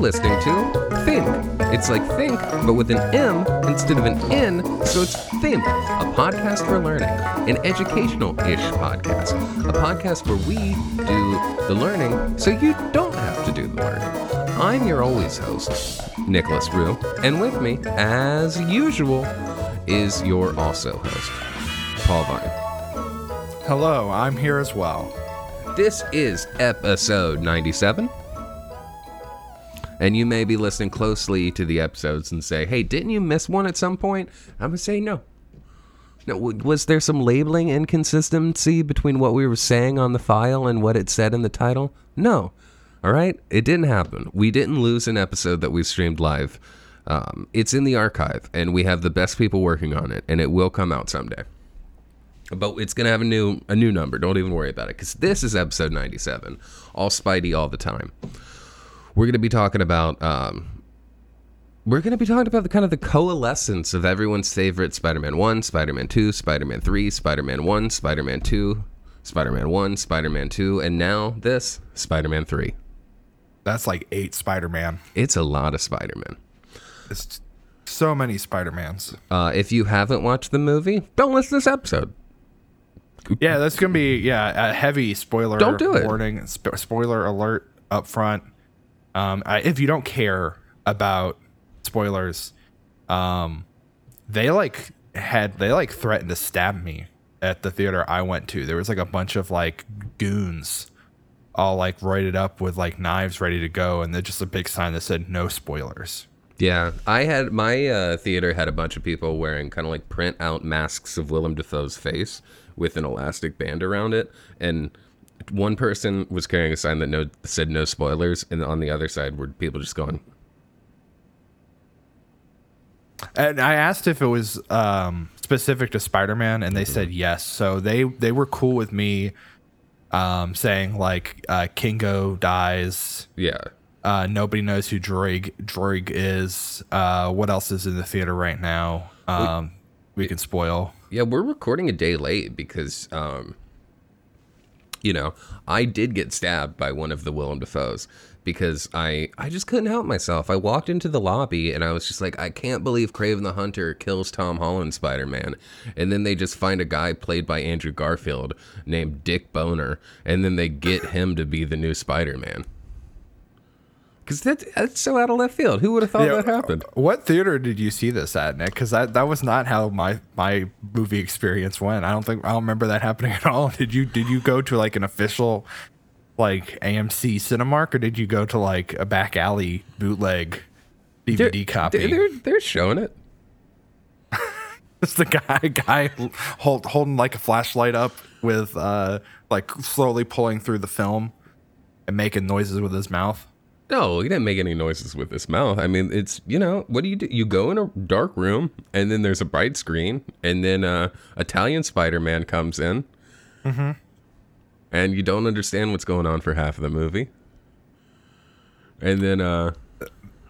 listening to Think. It's like Think, but with an M instead of an N, so it's Think, a podcast for learning, an educational ish podcast, a podcast where we do the learning so you don't have to do the learning. I'm your always host, Nicholas Rue, and with me, as usual, is your also host, Paul Vine. Hello, I'm here as well. This is episode 97. And you may be listening closely to the episodes and say, hey, didn't you miss one at some point? I'm going to say no. No, was there some labeling inconsistency between what we were saying on the file and what it said in the title? No. All right? It didn't happen. We didn't lose an episode that we streamed live. Um, it's in the archive, and we have the best people working on it, and it will come out someday. But it's gonna have a new a new number. Don't even worry about it, because this is episode 97. All Spidey all the time we're going to be talking about um, we're going to be talking about the kind of the coalescence of everyone's favorite Spider-Man 1, Spider-Man 2, Spider-Man 3, Spider-Man 1, Spider-Man 2, Spider-Man 1, Spider-Man 2, and now this Spider-Man 3. That's like eight Spider-Man. It's a lot of Spider-Man. It's so many Spider-Mans. Uh, if you haven't watched the movie, don't listen to this episode. Yeah, that's gonna be yeah a heavy spoiler. Don't do it. Warning, sp- spoiler alert up front. Um, I, if you don't care about spoilers, um, they like had they like threatened to stab me at the theater I went to. There was like a bunch of like goons, all like roided up with like knives ready to go, and then just a big sign that said no spoilers. Yeah, I had my uh, theater had a bunch of people wearing kind of like print out masks of Willem Dafoe's face with an elastic band around it, and one person was carrying a sign that no said no spoilers, and on the other side were people just going, And I asked if it was um, specific to Spider-Man, and they said yes. So they they were cool with me um, saying like uh, Kingo dies. "Yeah, Uh, nobody knows who Druig Druig is. Uh, what else is in the theater right now? Um, we can spoil. yeah." We're recording a day late because, um, you know, I did get stabbed by one of the Willem Dafoes because I I just couldn't help myself. I walked into the lobby and I was just like, I can't believe Kraven the Hunter kills Tom Holland Spider Man, and then they just find a guy played by Andrew Garfield named Dick Boner, and then they get him to be the new Spider Man. Because that, that's so out of left field. Who would have thought Yeah, that happened? What theater did you see this at, Nick? Because that, that was not how my my movie experience went. I don't think I don't remember that happening at all. Did you did you go to like an official like AMC Cinemark or did you go to like a back alley bootleg DVD copy? They're, they're showing it. It's the guy guy hold, holding like a flashlight up with uh like slowly pulling through the film and making noises with his mouth. No, he didn't make any noises with his mouth. I mean, it's you know, what do you do? You go in a dark room, and then there's a bright screen, and then uh, Italian Spider-Man comes in, and you don't understand what's going on for half of the movie, and then uh,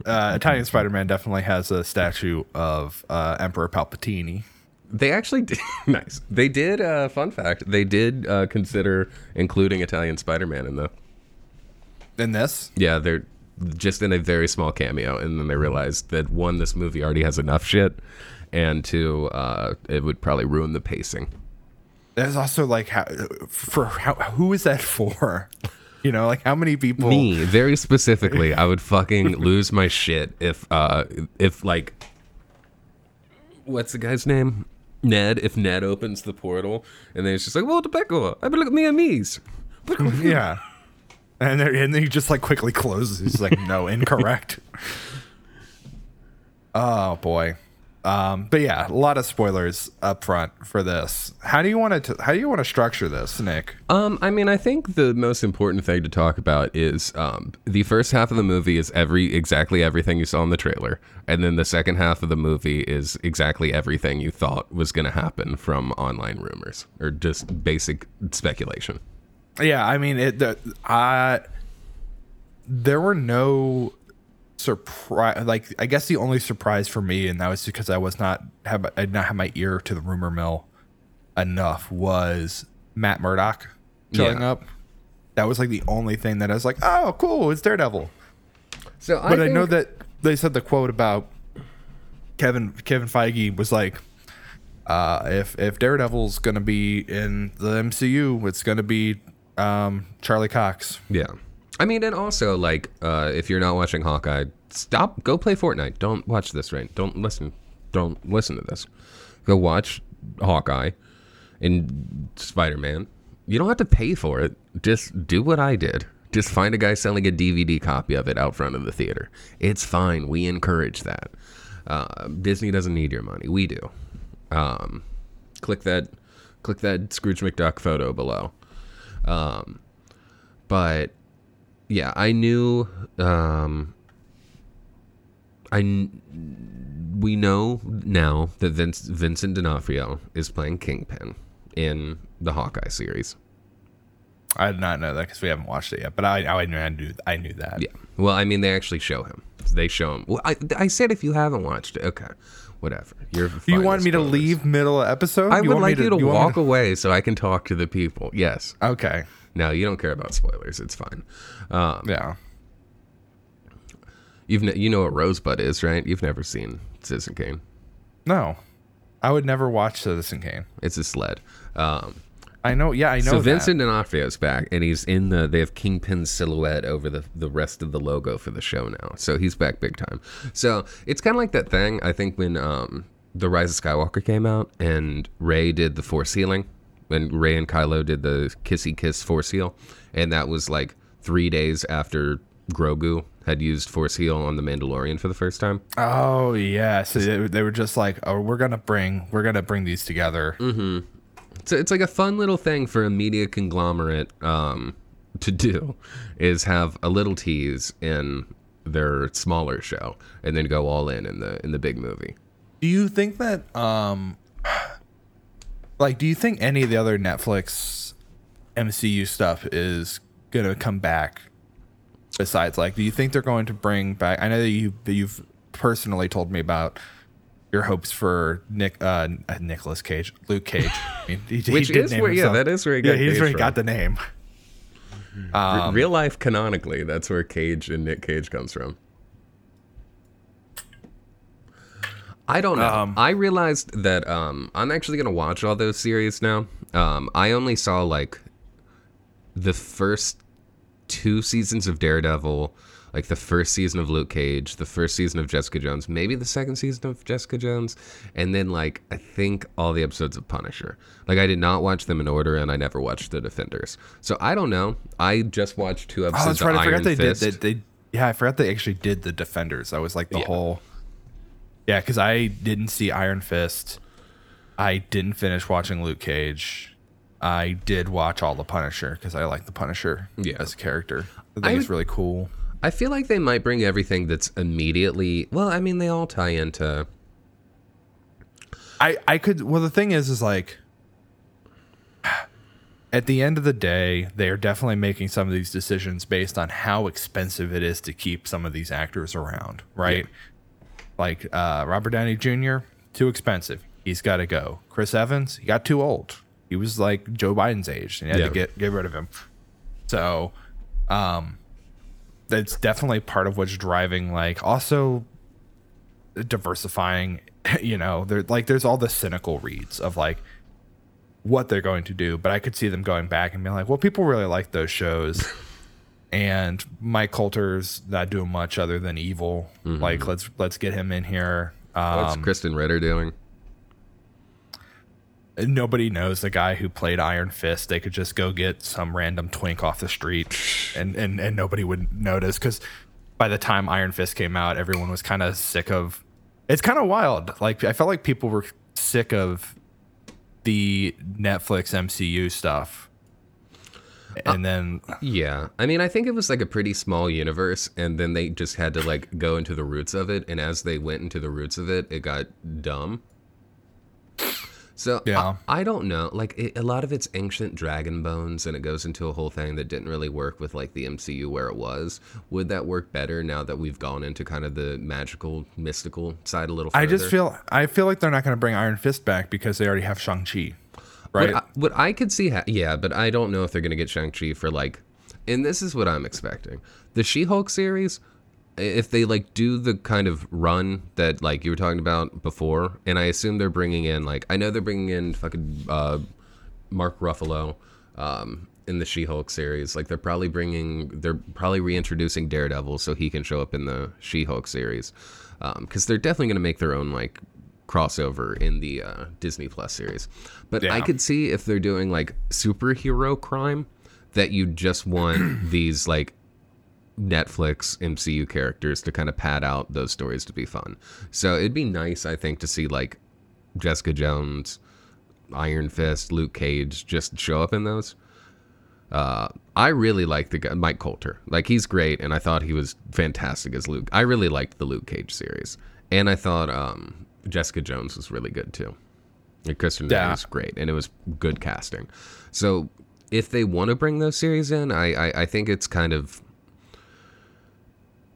Uh, Italian Spider-Man definitely has a statue of uh, Emperor Palpatine. they actually did nice. They did. Uh, fun fact: they did uh, consider including Italian Spider-Man in the In this, Yeah, they're just in a very small cameo, and then they realized that one, this movie already has enough shit, and two, uh, it would probably ruin the pacing. there's also like how for how who is that for? You know, like how many people? Me, very specifically, I would fucking lose my shit if, uh, if like, what's the guy's name? Ned. If Ned opens the portal, and then it's just like, "Well, Tobacco, I better look at me and me's." Yeah. And then, and then he just like quickly closes. He's like, no, incorrect. oh boy. Um, but yeah, a lot of spoilers up front for this. How do you want to? How do you want to structure this, Nick? Um, I mean, I think the most important thing to talk about is um, the first half of the movie is every exactly everything you saw in the trailer, and then the second half of the movie is exactly everything you thought was going to happen from online rumors or just basic speculation. Yeah, I mean, it. The, I there were no surprise. Like, I guess the only surprise for me, and that was because I was not have I did not have my ear to the rumor mill enough, was Matt Murdock showing Yeah. up. That was like the only thing that I was like, oh, cool, it's Daredevil. So I But I, know that they said the quote about Kevin Kevin Feige was like, uh, if if Daredevil's gonna be in the MCU, it's gonna be um, Charlie Cox. Yeah. I mean, and also like, uh, if you're not watching Hawkeye, stop. Go play Fortnite. Don't watch this right. Don't listen. Don't listen to this. Go watch Hawkeye and Spider Man. You don't have to pay for it. Just do what I did. Just find a guy selling a DVD copy of it out front of the theater. It's fine. We encourage that. Uh, Disney doesn't need your money. We do. Um, click that. Click that Scrooge McDuck photo below. Um, but yeah, I knew. Um, I we know now that Vince, Vincent D'Onofrio is playing Kingpin in the Hawkeye series. I did not know that because we haven't watched it yet. But I I knew I knew, I knew that. Yeah. Well, I mean, they actually show him. They show him. Well, I, I said if you haven't watched it, okay, whatever. You're. You want me to leave middle episode? I would want me like you to me walk away so I can talk to the people. Yes. Okay. No, you don't care about spoilers. It's fine. Um, Yeah. you've ne- you know what Rosebud is, right? You've never seen Citizen Kane. No, I would never watch Citizen Kane. It's a sled. Um, I know. Yeah, I know. so that. Vincent is back, and he's in the. They have Kingpin's silhouette over the the rest of the logo for the show now. So he's back big time. So it's kind of like that thing. I think when um, the Rise of Skywalker came out, and Rey did the Force healing, and Rey and Kylo did the kissy kiss Force heal, and that was like three days after Grogu had used Force heal on the Mandalorian for the first time. Oh yeah. So they, they were just like, oh, we're gonna bring we're gonna bring these together. So it's like a fun little thing for a media conglomerate um, to do is have a little tease in their smaller show and then go all in in the in the big movie. Do you think that um like do you think any of the other Netflix MCU stuff is gonna come back besides like do you think they're going to bring back I know that you that you've personally told me about your hopes for Nick uh Nicolas Cage Luke Cage I mean, he, he Which did is where- yeah, that is where he yeah he's where he from. got the name R- Real life canonically, that's where Cage and Nick Cage comes from. I don't know. Um, I realized that um, I'm actually gonna watch all those series now. Um, I only saw like the first two seasons of Daredevil, like the first season of Luke Cage, the first season of Jessica Jones, maybe the second season of Jessica Jones, and then like I think all the episodes of Punisher. Like I did not watch them in order, and I never watched The Defenders. So I don't know. I just watched two oh, episodes that's right. of I forgot they Fist. did. They, they, yeah, I forgot they actually did the Defenders. That was like the Yeah. whole. Yeah, because I didn't see Iron Fist. I didn't finish watching Luke Cage. I did watch all the Punisher because I like the Punisher Yeah. as a character. I think I it's really cool. I feel like they might bring everything that's immediately. Well, I mean, they all tie into. I I could. Well, the thing is, is like. At the end of the day, they are definitely making some of these decisions based on how expensive it is to keep some of these actors around, right? Like uh, Robert Downey Jr., too expensive. He's got to go. Chris Evans, he got too old. He was like Joe Biden's age, and you had Yeah. to get get rid of him. So, um, that's definitely part of what's driving. Like, also diversifying. You know, there like there's all the cynical reads of like what they're going to do, but I could see them going back and being like, well, people really like those shows. and Mike Colter's not doing much other than evil. Like let's let's get him in here. What's Um, Krysten Ritter doing? Nobody knows the guy who played Iron Fist. They could just go get some random twink off the street, and and and nobody would notice because by the time Iron Fist came out, everyone was kind of sick of. It's kind of wild. Like I felt like people were sick of the Netflix MCU stuff. Uh, and then Yeah. I mean, I think it was like a pretty small universe, and then they just had to like go into the roots of it. And as they went into the roots of it, it got dumb. So Yeah. I, I don't know. Like it, a lot of it's ancient dragon bones, and it goes into a whole thing that didn't really work with like the MCU where it was. Would that work better now that we've gone into kind of the magical, mystical side a little? Further? I just feel I feel like they're not going to bring Iron Fist back because they already have Shang Chi, right? What I, what I could see, ha- yeah, but I don't know if they're going to get Shang-Chi for like, and this is what I'm expecting. The She-Hulk series, if they like do the kind of run that like you were talking about before, and I assume they're bringing in like I know they're bringing in fucking uh, Mark Ruffalo um, in the She-Hulk series. Like they're probably bringing, they're probably reintroducing Daredevil so he can show up in the She-Hulk series, because they're definitely going to make their own like crossover in the uh, Disney Plus series. But I could see if they're doing like superhero crime that you just want these like Netflix MCU characters to kind of pad out those stories to be fun. So it'd be nice, I think, to see like Jessica Jones, Iron Fist, Luke Cage just show up in those. Uh, I really like the guy, Mike Colter. Like he's great, and I thought he was fantastic as Luke. I really liked the Luke Cage series, and I thought um, Jessica Jones was really good too. And Krysten Yeah. was great, and it was good casting. So if they want to bring those series in, I, I I think it's kind of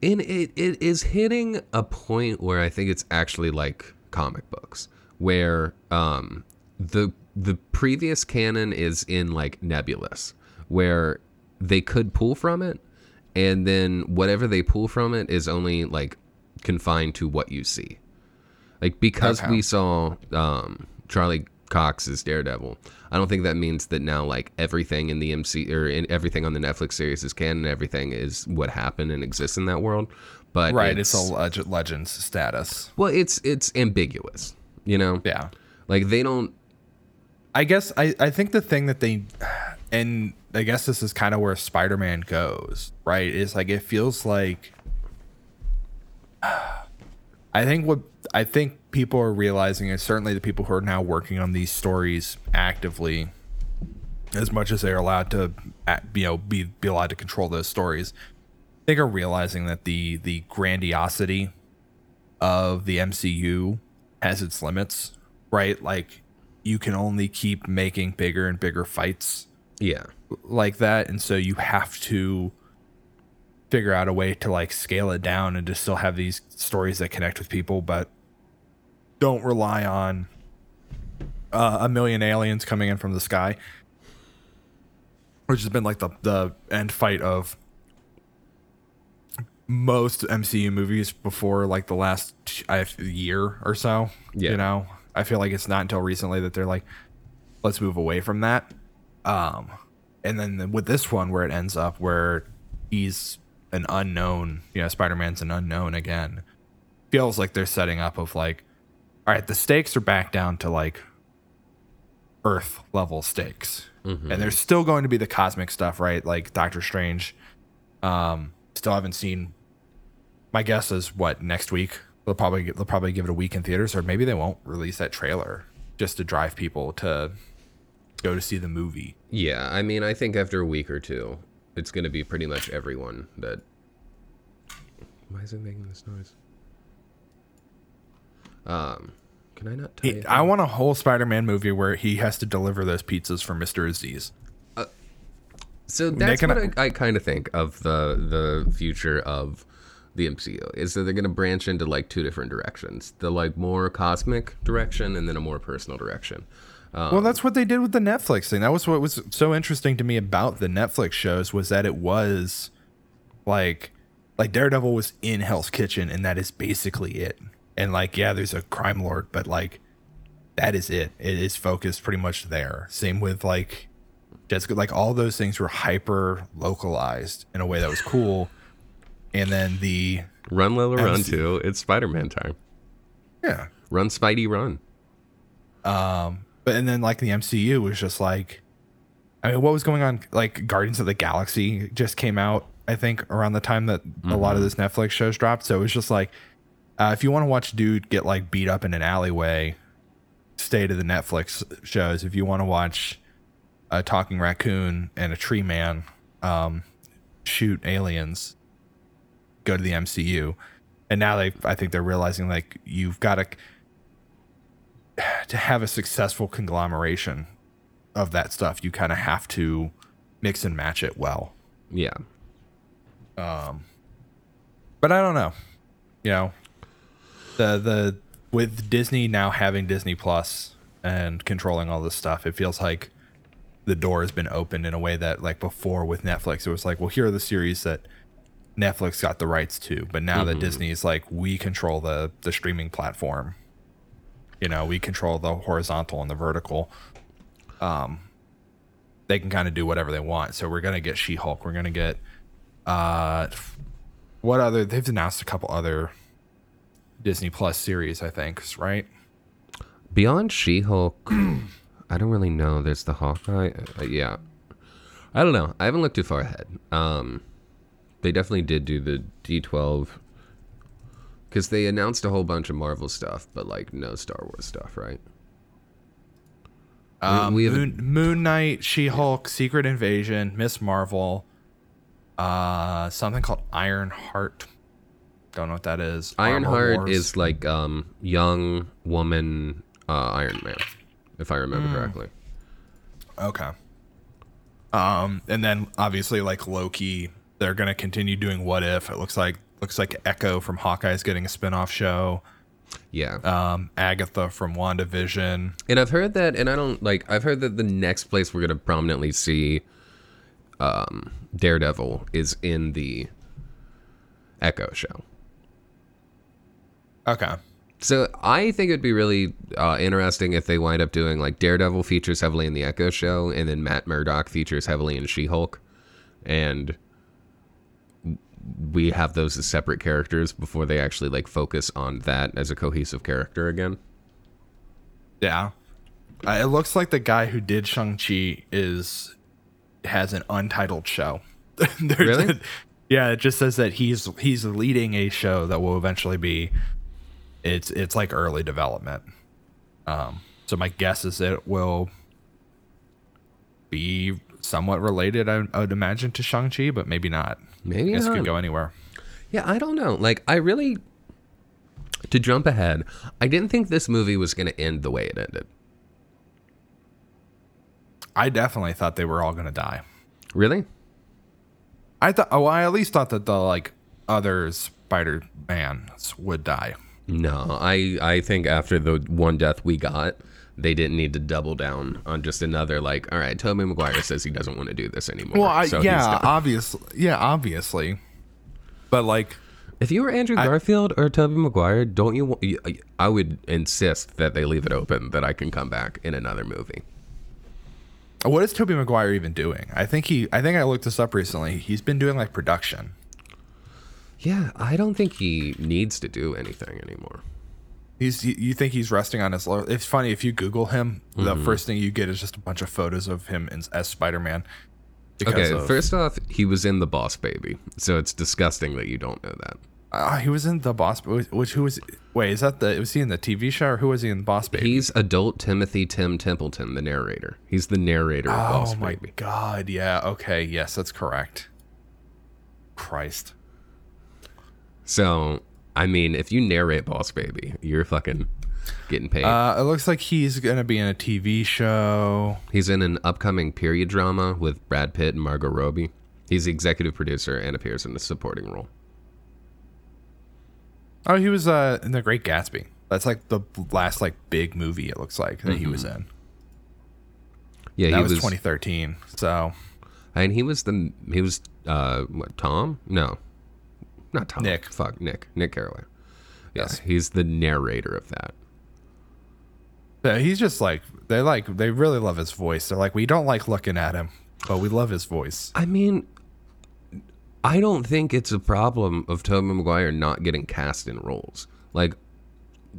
and it, it is hitting a point where I think it's actually like comic books, where um, the the previous canon is in like nebulous, where they could pull from it, and then whatever they pull from it is only like confined to what you see. Like because we saw um, Charlie Cox's Daredevil, I don't think that means that now like everything in the MC or in everything on the Netflix series is canon. Everything is what happened and exists in that world. But Right, it's, a leg- legends status. well, it's it's ambiguous. You know, Yeah. like they don't. I guess I, I think the thing that they and I guess this is kind of where Spider-Man goes, right? Is like it feels like I think what I think people are realizing is certainly the people who are now working on these stories actively as much as they're allowed to you know be be allowed to control those stories. I think are realizing that the the grandiosity of the MCU has its limits, right? Like you can only keep making bigger and bigger fights Yeah, like that and so you have to figure out a way to like scale it down and to still have these stories that connect with people but don't rely on uh, a million aliens coming in from the sky. Which has been like the the end fight of most MCU movies before like the last uh, year or so Yeah. you know? I feel like it's not until recently that they're like let's move away from that. Um and then with this one where it ends up where he's an unknown you know spider-man's an unknown again feels like they're setting up of like all right the stakes are back down to like earth level stakes and there's still going to be the cosmic stuff right like doctor strange um still haven't seen my guess is what next week they'll probably they'll probably give it a week in theaters or maybe they won't release that trailer just to drive people to go to see the movie yeah. I mean, I think after a week or two, it's going to be pretty much everyone that. Why is it making this noise? Um, can I not? Tell you I want a whole Spider-Man movie where he has to deliver those pizzas for Mr. Aziz. So that's what I, I kind of think of the the future of the MCU is that they're going to branch into like two different directions: the like more cosmic direction and then a more personal direction. well, that's what they did with the Netflix thing. That was what was so interesting to me about the Netflix shows was that it was like like Daredevil was in Hell's Kitchen and that is basically it. And like yeah, there's a crime lord, but like that is it. It is focused pretty much there. Same with like Jessica like all those things were hyper localized in a way that was cool. And then the Run, Lola, run! Too. It's Spider-Man time. yeah, Run, Spidey, run. um But and then like the MCU was just like, I mean, what was going on? Like Guardians of the Galaxy just came out, I think, around the time that a lot of this Netflix shows dropped. So it was just like, uh, if you want to watch dude get like beat up in an alleyway, stay to the Netflix shows. If you want to watch a talking raccoon and a tree man um, shoot aliens, go to the MCU. And now they, I think they're realizing like you've got to to have a successful conglomeration of that stuff, you kind of have to mix and match it well. Yeah. Um. But I don't know. You know, the the with Disney now having Disney Plus and controlling all this stuff, it feels like the door has been opened in a way that like before with Netflix, it was like, well, here are the series that Netflix got the rights to, but now that Disney's like we control the the streaming platform. You know, we control the horizontal and the vertical. Um they can kind of do whatever they want. So we're going to get She-Hulk. We're going to get uh what other they've announced a couple other Disney Plus series, I think, right? Beyond She Hulk, I don't really know. There's the Hawkeye. Uh, yeah. I don't know. I haven't looked too far ahead. Um, they definitely did do the D12 because they announced a whole bunch of Marvel stuff, but like no Star Wars stuff, right? Um, we have Moon, Moon Knight, She Hulk, Secret Invasion, Miss Marvel, uh, something called Iron Heart. Don't know what that is. Ironheart is like um young woman uh, Iron Man, if I remember Hmm. correctly. okay. Um, and then obviously like Loki, they're gonna continue doing What If. It looks like looks like Echo from Hawkeye is getting a spin-off show. Yeah. Um, Agatha from WandaVision. And I've heard that, and I don't like. I've heard that the next place we're gonna prominently see um, Daredevil is in the Echo show. Okay. So I think it'd be really uh, interesting if they wind up doing like Daredevil features heavily in the Echo show, and then Matt Murdock features heavily in She-Hulk, and we have those as separate characters before they actually like focus on that as a cohesive character again. Yeah. Uh, it looks like the guy who did Shang-Chi is has an untitled show. Really? a- yeah, it just says that he's he's leading a show that will eventually be it's it's like early development. Um so my guess is it will be somewhat related I, I would imagine to Shang-Chi, but maybe not. Maybe it could go anywhere. Yeah, I don't know. Like, I really, to jump ahead, I didn't think this movie was going to end the way it ended. I definitely thought they were all going to die. Really? I thought oh I at least thought that the like other Spider-Mans would die. No, I I think after the one death we got, they didn't need to double down on just another like, all right, Tobey Maguire says he doesn't want to do this anymore. Well, I, so yeah, obviously, yeah, obviously, but like, If you were Andrew Garfield or Tobey Maguire, don't you? wa- you- I would insist that they leave it open that I can come back in another movie. what is Toby Maguire even doing? I think he, I think I looked this up recently. He's been doing like production. Yeah, I don't think he needs to do anything anymore. He's, you- think he's resting on his? laurels? It's funny if you Google him, the first thing you get is just a bunch of photos of him in, as Spider Man. Okay, first off, he was in The Boss Baby, so it's disgusting that you don't know that. uh, he was in the Boss. Baby. Which who was? Wait, is that the? Was he in the TV show or who was he in Boss Baby? He's adult Timothy Tim Templeton, the narrator. He's the narrator of oh Boss my Baby. god! Yeah. Okay. Yes, that's correct. Christ. So, I mean, if you narrate Boss Baby, you're fucking getting paid. Uh, it looks like he's gonna be in a TV show. He's in an upcoming period drama with Brad Pitt and Margot Robbie. He's the executive producer and appears in a supporting role. Oh, he was uh, in The Great Gatsby. That's like the last like big movie. It looks like that he was in. Yeah, That he was, was, 2013. So and he was the he was uh what Tom? No, not Tom. Nick. Fuck Nick. Nick Carraway. Yes. He's the narrator of that. yeah, he's just like they like they really love his voice. They're like we don't like looking at him, but we love his voice. I mean, I don't think it's a problem of Tobey Maguire not getting cast in roles. Like,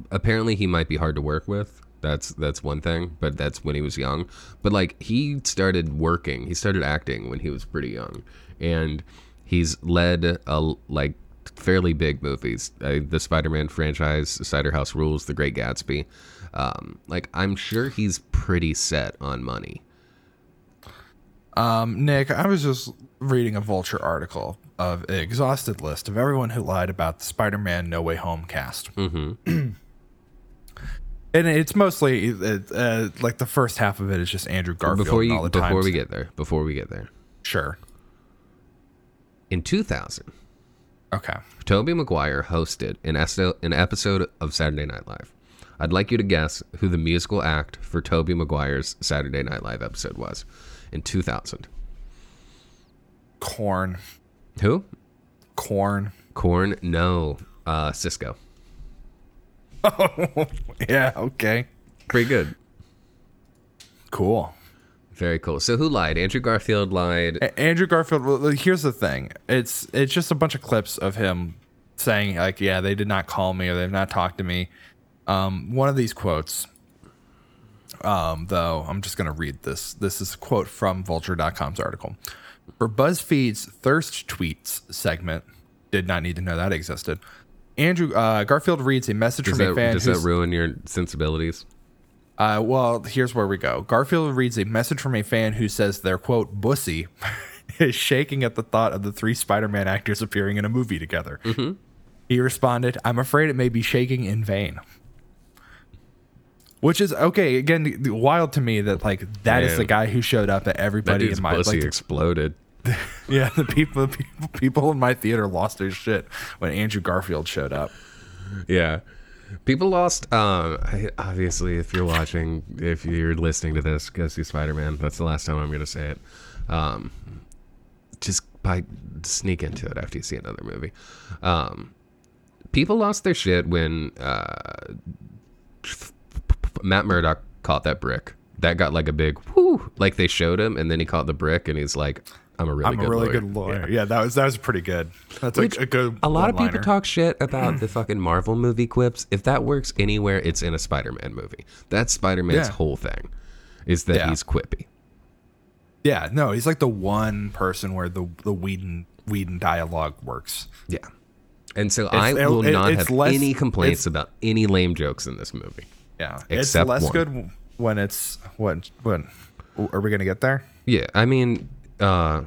apparently he might be hard to work with. That's that's one thing, but that's when he was young. But like he started working, he started acting when he was pretty young, and he's led a like fairly big movies, uh, the Spider-Man franchise, Cider House Rules, The Great Gatsby. Um, like I'm sure he's pretty set on money. Um, Nick, I was just reading a Vulture article of an exhausted list of everyone who lied about the Spider-Man No Way Home cast. Mm-hmm. and it's mostly uh, like the first half of it is just Andrew Garfield. Before you all the before times- we get there, before we get there, sure, in 2000. Okay. Toby Maguire hosted an, esto- an episode of Saturday Night Live. I'd like you to guess who the musical act for Toby Maguire's Saturday Night Live episode was in 2000. Korn, Who? Korn. Korn? No. Uh, Sisqó. Yeah, okay. Pretty good. Cool. Very cool. So who lied? Andrew Garfield lied. A- Andrew Garfield. Well, here's the thing. It's it's just a bunch of clips of him saying like, "Yeah, they did not call me or they've not talked to me." Um, one of these quotes, um, though, I'm just gonna read this. This is a quote from Vulture.com's article. For BuzzFeed's Thirst Tweets segment, did not need to know that existed. Andrew uh, Garfield reads a message Does from a fan does that ruin your sensibilities? Uh, well, here's where we go. Garfield reads a message from a fan who says their quote bussy is shaking at the thought of the three Spider-Man actors appearing in a movie together. He responded, "I'm afraid it may be shaking in vain." Which is okay. Again, wild to me that like that is Man. the guy who showed up at That everybody in my pussy like, exploded. yeah the people, people people in my theater lost their shit when Andrew Garfield showed up. Yeah. People lost. Um, obviously, if you're watching, if you're listening to this, go see Spider Man. That's the last time I'm going to say it. Um, just by sneak into it after you see another movie. Um, people lost their shit when uh, Matt Murdock caught that brick. That got like a big whoo. Like they showed him, and then he caught the brick, and he's like, "I'm a really I'm good a really lawyer." good lawyer. Yeah. that was that was pretty good. That's Which a good. A lot of people talk shit about the fucking Marvel movie quips. If that works anywhere, it's in a Spider-Man movie. That's Spider-Man's Yeah. whole thing, is that Yeah. he's quippy. Yeah, no, he's like the one person where the the Whedon Whedon dialogue works. Yeah. And so I will it- not have less- any complaints about any lame jokes in this movie. Yeah, Except it's less one. good when it's when when are we gonna get there? Yeah, I mean, uh,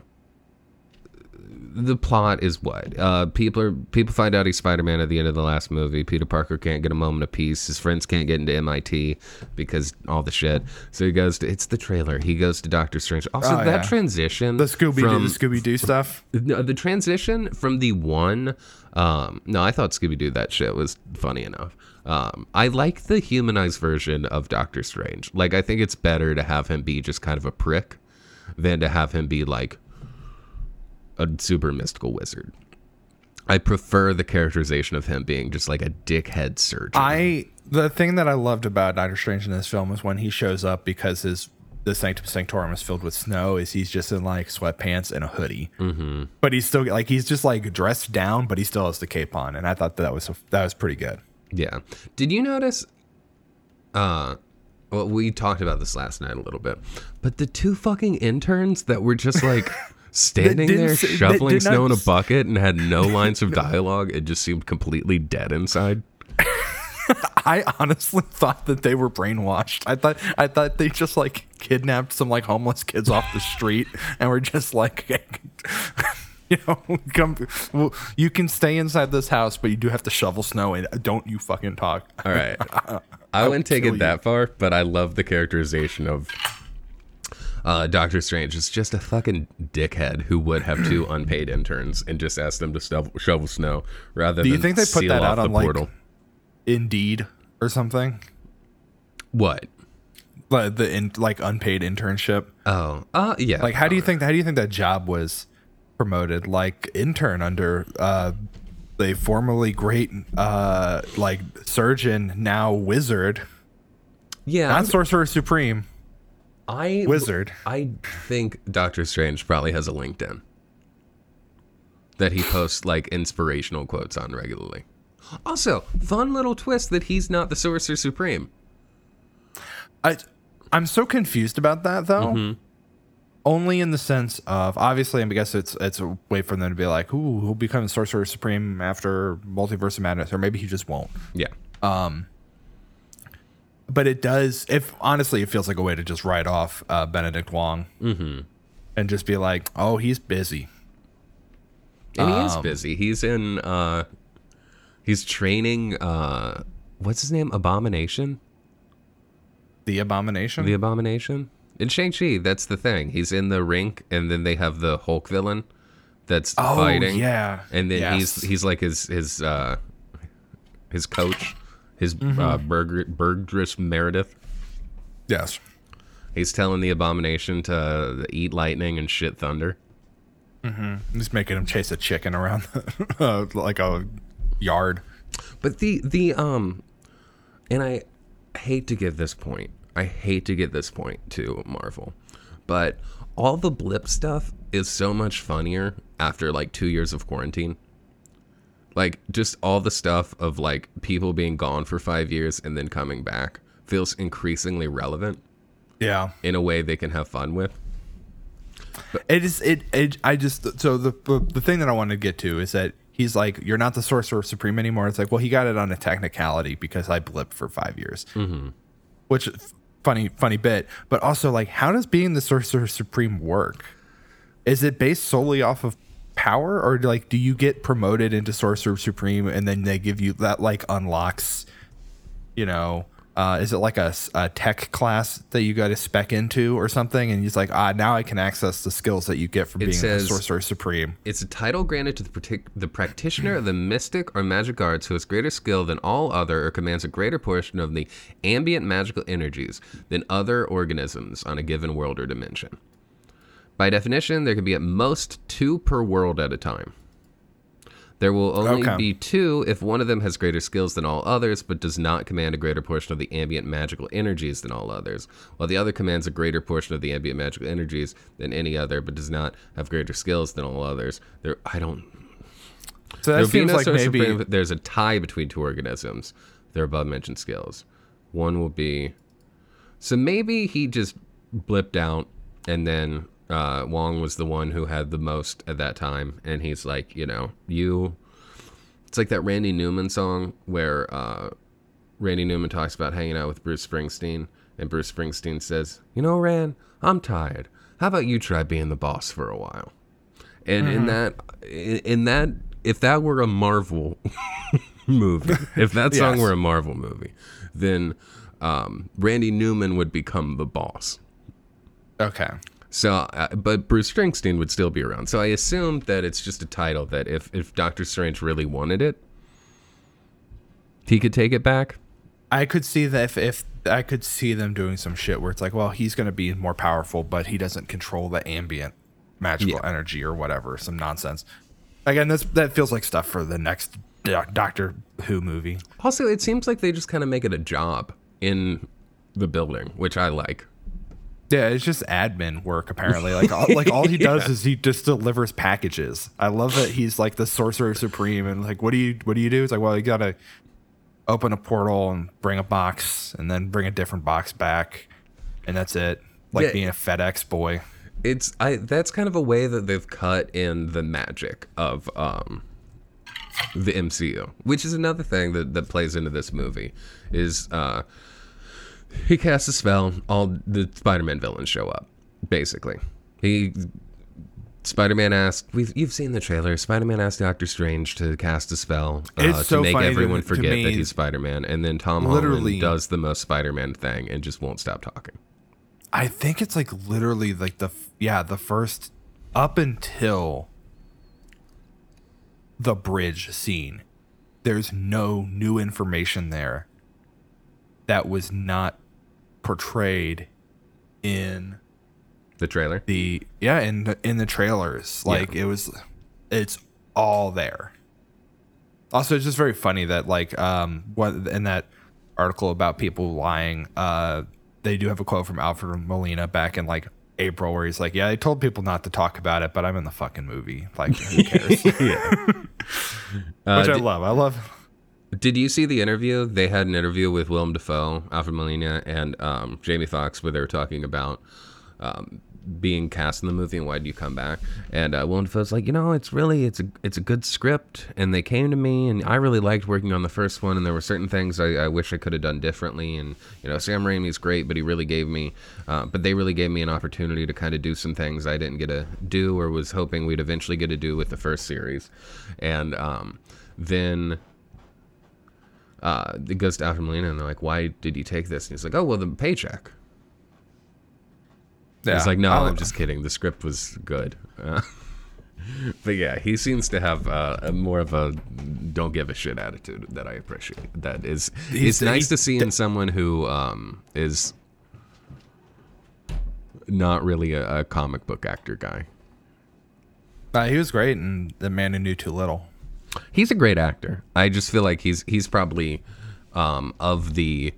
the plot is what uh, people are. People find out he's Spider Man at the end of the last movie. Peter Parker can't get a moment of peace. His friends can't get into MIT because all the shit. So he goes to. It's the trailer. He goes to Doctor Strange. Also, Oh, that yeah. transition. The Scooby from- the Scooby Doo stuff. no, the transition from the one um no i thought scooby-doo that shit was funny enough um i like the humanized version of doctor strange like i think it's better to have him be just kind of a prick than to have him be like a super mystical wizard i prefer the characterization of him being just like a dickhead surgeon I the thing that I loved about Doctor Strange in this film is when he shows up because his the Sanctum Sanctorum is filled with snow. Is he's just in like sweatpants and a hoodie, mm-hmm. but he's still like he's just like dressed down, but he still has the cape on, and I thought that was that was pretty good. Yeah. Did you notice? Uh, well, we talked about this last night a little bit, but the two fucking interns that were just like standing there say- shoveling did not snow in a bucket and had no lines of dialogue. It just seemed completely dead inside. I honestly thought that they were brainwashed. I thought I thought they just like kidnapped some like homeless kids off the street and were just like you know come well, you can stay inside this house but you do have to shovel snow and don't you fucking talk. All right. I wouldn't take it that far, but I love the characterization of uh, Doctor Strange. It's just a fucking dickhead who would have two unpaid interns and just ask them to shovel, shovel snow rather Do you think they put that out on, like- portal. Indeed or something. what? Like the in, like unpaid internship. Oh, uh, yeah. Like how do you think how do you think that job was promoted? Like intern under uh the formerly great uh like surgeon now wizard Yeah, not sorcerer supreme I wizard I think Doctor Strange probably has a LinkedIn that he posts like inspirational quotes on regularly. Also, fun little twist that he's not the Sorcerer Supreme. I I'm so confused about that though. Mm-hmm. Only in the sense of obviously, I guess it's it's a way for them to be like, "Ooh, he'll become sorcerer supreme after Multiverse of Madness," or maybe he just won't. Yeah. But it does. If honestly, it feels like a way to just write off uh, Benedict Wong Mm-hmm. and just be like, "Oh, he's busy." And he is Um, busy. He's in uh he's training uh what's his name? Abomination? The abomination. The Abomination? In Shang-Chi, that's the thing. He's in the rink and then they have the Hulk villain that's oh fighting. yeah. and then Yes. he's he's like his his uh his coach his Mm-hmm. uh Berger, Burgess Meredith yes. he's telling the abomination to eat lightning and shit thunder Mm-hmm. Just making him chase a chicken around uh, like a yard. But the the um, and I hate to give this point. I hate to get this point to Marvel, but all the blip stuff is so much funnier after like two years of quarantine. Like just all the stuff of like people being gone for five years and then coming back feels increasingly relevant Yeah. in a way they can have fun with. But, It is it, it I just so the the thing that I wanted to get to is that he's like you're not the sorcerer supreme anymore. It's like well he got it on a technicality because I blipped for five years, mm-hmm. which funny funny bit. But also like how does being the sorcerer supreme work? Is it based solely off of power or like do you get promoted into sorcerer supreme and then they give you that like unlocks you know uh, is it like a, a, tech class that you got to spec into or something? And he's like, ah, now I can access the skills that you get from being says- a sorcerer supreme. It's a title granted to the, partic- the practitioner of the mystic or magic arts who has greater skill than all other or commands a greater portion of the ambient magical energies than other organisms on a given world or dimension. By definition, there can be at most two per world at a time. There will only Okay. be two if one of them has greater skills than all others, but does not command a greater portion of the ambient magical energies than all others, while the other commands a greater portion of the ambient magical energies than any other, but does not have greater skills than all others. There, I don't. So that seems no like maybe proof- there's a tie between two organisms. Their above mentioned skills. One will be. So maybe he just blipped out, and then uh, Wong was the one who had the most at that time, and he's like, you know, you. It's like that Randy Newman song where uh, Randy Newman talks about hanging out with Bruce Springsteen, and Bruce Springsteen says, "You know, Rand, I'm tired. How about you try being the boss for a while?" And in that, in, in that, if that were a Marvel movie, if that song Yes. were a Marvel movie, then um, Randy Newman would become the boss. okay. So, uh, but Bruce Springsteen would still be around. So I assumed that it's just a title that if if Doctor Strange really wanted it, he could take it back. I could see that if, if I could see them doing some shit where it's like, well, he's going to be more powerful, but he doesn't control the ambient magical Yeah. energy or whatever, some nonsense. Again, that's that feels like stuff for the next Doctor Who movie. Also, it seems like they just kind of make it a job in the building, which I like. Yeah, it's just admin work apparently. Like all, like all he does is he just delivers packages. I love that he's like the sorcerer supreme and like what do you what do you do? It's like well you gotta open a portal and bring a box and then bring a different box back and that's it. Like Yeah. being a FedEx boy. It's I that's kind of a way that they've cut in the magic of um the MCU, which is another thing that that plays into this movie is uh he casts a spell, all the Spider-Man villains show up basically. He Spider-Man asked, we've, you've seen the trailer. Spider-Man asked Doctor Strange to cast a spell uh, to so make to- everyone to forget me- that he's Spider-Man, and then Tom Literally- Holland does the most Spider-Man thing and just won't stop talking. I think it's like literally like the yeah, the first up until the bridge scene. There's no new information there that was not portrayed in The trailer. the yeah in the in the trailers. Like it was it's all there. Also it's just very funny that like um what in that article about people lying uh they do have a quote from alfred molina back in like april where he's like yeah they told people not to talk about it but i'm in the fucking movie. Like who cares? Uh, which i did- love. I love Did you see the interview? They had an interview with Willem Dafoe, Alfred Molina, and um, Jamie Foxx where they were talking about um, being cast in the movie and why did you come back? And uh, Willem Dafoe's like, you know, it's really it's a it's a good script, and they came to me, and I really liked working on the first one, and there were certain things I, I wish I could have done differently, and you know, Sam Raimi's great, but he really gave me, uh, but they really gave me an opportunity to kind of do some things I didn't get to do or was hoping we'd eventually get to do with the first series, and um, then uh, it goes to Alfred Molina, and they're like, "Why did you take this?" And he's like, "Oh, well, the paycheck." yeah. It's like, "No, I'll- I'm just kidding. The script was good." Uh, but yeah, he seems to have uh, a more of a don't give a shit attitude that I appreciate. That is, He's- it's nice to see in someone who um, is not really a, a comic book actor guy. Uh, he was great in The Man Who Knew Too Little. He's a great actor. I just feel like he's he's probably um, of the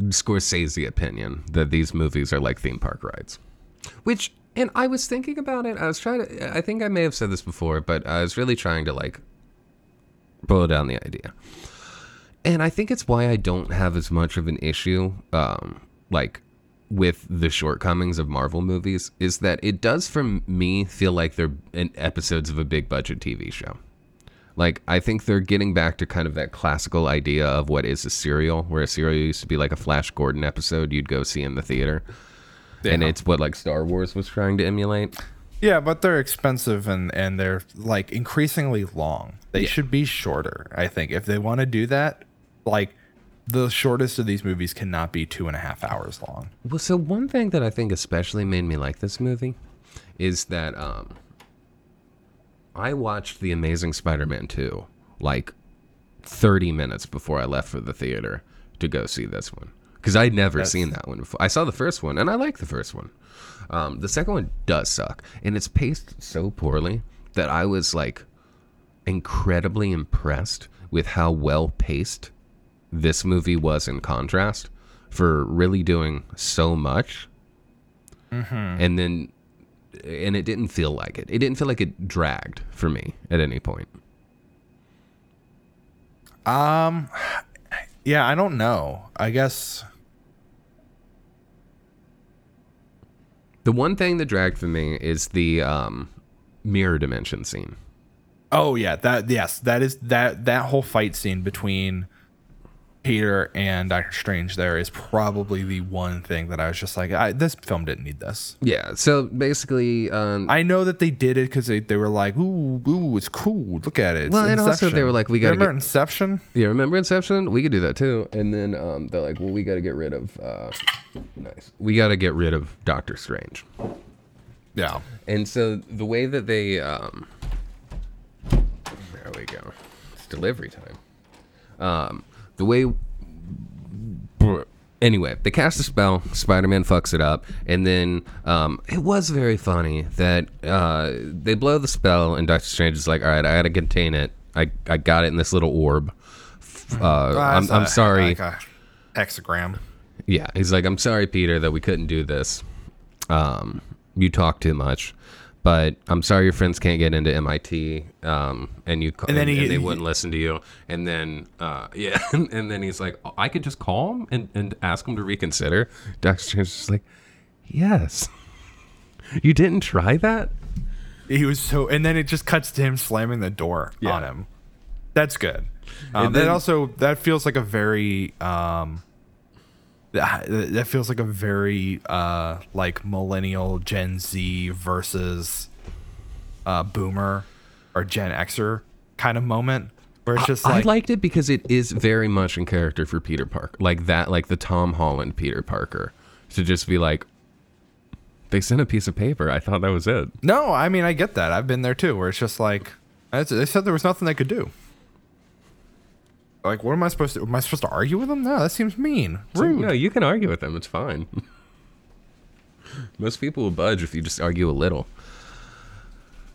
Scorsese opinion that these movies are like theme park rides. Which and I was thinking about it. I was trying to I think I may have said this before, but I was really trying to like boil down the idea. And I think it's why I don't have as much of an issue um, like with the shortcomings of Marvel movies is that it does for me feel like they're episodes of a big budget TV show. Like I think they're getting back to kind of that classical idea of what is a serial, where a serial used to be like a Flash Gordon episode you'd go see in the theater. And it's what like Star Wars was trying to emulate. Yeah, but they're expensive and and they're like increasingly long. They should be shorter. I think if they want to do that, like the shortest of these movies cannot be two and a half hours long. Well, so one thing that I think especially made me like this movie is that um, I watched The Amazing Spider-Man 2 like 30 minutes before I left for the theater to go see this one because I'd never That's- seen that one before. I saw the first one and I like the first one. Um, the second one does suck and it's paced so poorly that I was like incredibly impressed with how well paced this movie was in contrast for really doing so much and then and it didn't feel like it. It didn't feel like it dragged for me at any point. Um, yeah, I don't know. I guess the one thing that dragged for me is the um mirror dimension scene. Oh yeah, that yes, that is that that whole fight scene between Peter and Doctor Strange there is probably the one thing that I was just like, I, this film didn't need this. yeah so basically um I know that they did it because they, they were like, ooh, ooh, it's cool. Look at it. It's Well, and also they were like, we gotta remember get- Inception. yeah remember inception we could do that too and then um they're like well we got to get rid of uh nice we got to get rid of doctor strange Yeah, And so the way that they um there we go. It's delivery time. Um the way anyway, they cast a spell, Spider-Man fucks it up, and then um it was very funny that uh they blow the spell and Doctor Strange is like, "All right, I got to contain it. I I got it in this little orb." Uh, I'm, I'm a- sorry. Like a hexagram. Yeah, he's like, I'm sorry, Peter, that we couldn't do this. Um, you talk too much, but I'm sorry your friends can't get into MIT. Um, and you and, And then and he- they he- wouldn't listen to you. And then, uh, yeah, and then he's like, I could just call him and, and ask him to reconsider. Doctor Strange is like, yes. You didn't try that? He was so, and then it just cuts to him slamming the door Yeah. on him. That's good. Um, And that then- also that feels like a very um, that, that feels like a very uh like millennial Gen Z versus uh boomer or Gen Xer kind of moment where it's just I like, I liked it because it is very much in character for Peter Parker, like that, like the Tom Holland Peter Parker, to just be like, they sent a piece of paper. I thought that was it. no, I mean I get that. I've been there too, where it's just like they said there was nothing they could do. Like, what am I supposed to? Am I supposed to argue with them? No, that seems mean. Rude. no, you can argue with them. It's fine. Most people will budge if you just argue a little.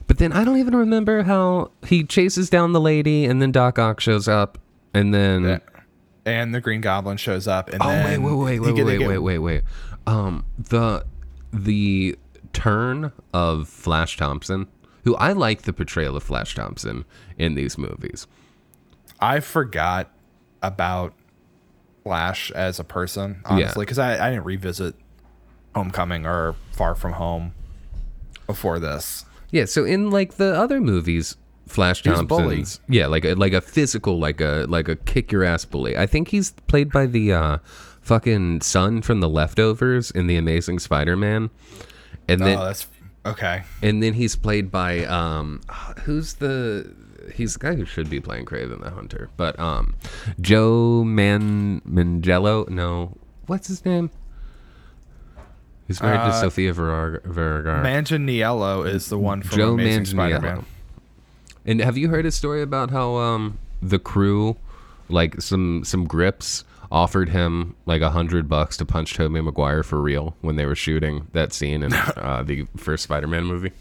But then I don't even remember how he chases down the lady, and then Doc Ock shows up, and then Yeah. And the Green Goblin shows up, and oh wait, wait, wait, wait, wait, wait, wait, wait. Um, the the turn of Flash Thompson, who I like the portrayal of Flash Thompson in these movies. I forgot about Flash as a person, honestly, because I, I didn't revisit Homecoming or Far From Home before this. Yeah, so in like the other movies, Flash. Thompson's yeah, like a like a physical, like a like a kick your ass bully. I think he's played by the uh fucking son from the leftovers in the Amazing Spider-Man. And then oh, that's okay. and then he's played by um who's the he's the guy who should be playing Kraven the Hunter. But um Joe Man Mangello, no, what's his name? He's married to Uh, Sofia Vergara. Manganiello is the one from Joe Amazing Spider-Man. And have you heard his story about how um the crew, like some some grips, offered him like a hundred bucks to punch Tobey Maguire for real when they were shooting that scene in uh, the first Spider-Man movie?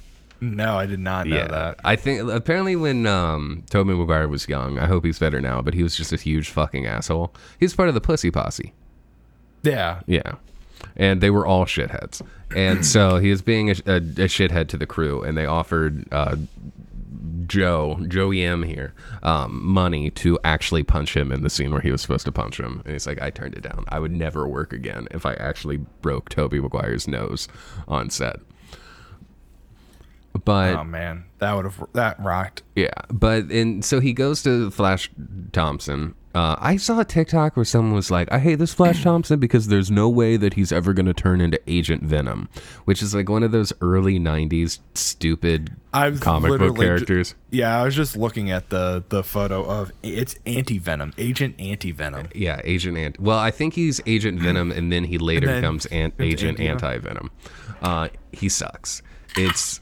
No, I did not know that. I think apparently when um, Tobey Maguire was young, I hope he's better now, but he was just a huge fucking asshole. He was part of the Pussy Posse. Yeah. Yeah. And they were all shitheads. And so he was being a, a, a shithead to the crew, and they offered uh, Joe, Joey M here, um, money to actually punch him in the scene where he was supposed to punch him. And he's like, I turned it down. I would never work again if I actually broke Tobey Maguire's nose on set. But Oh man, that would have that rocked. yeah, but and so he goes to Flash Thompson. Uh, I saw a TikTok where someone was like, "I hate this Flash Thompson because there's no way that he's ever going to turn into Agent Venom," which is like one of those early '90s stupid I was comic book literally ju- characters. Yeah, I was just looking at the the photo of it's anti venom, Agent Anti Venom. yeah, Agent Ant. Well, I think he's Agent Venom, and then he later then becomes Ant- Agent Anti-Venom. Anti Venom. Uh, he sucks. It's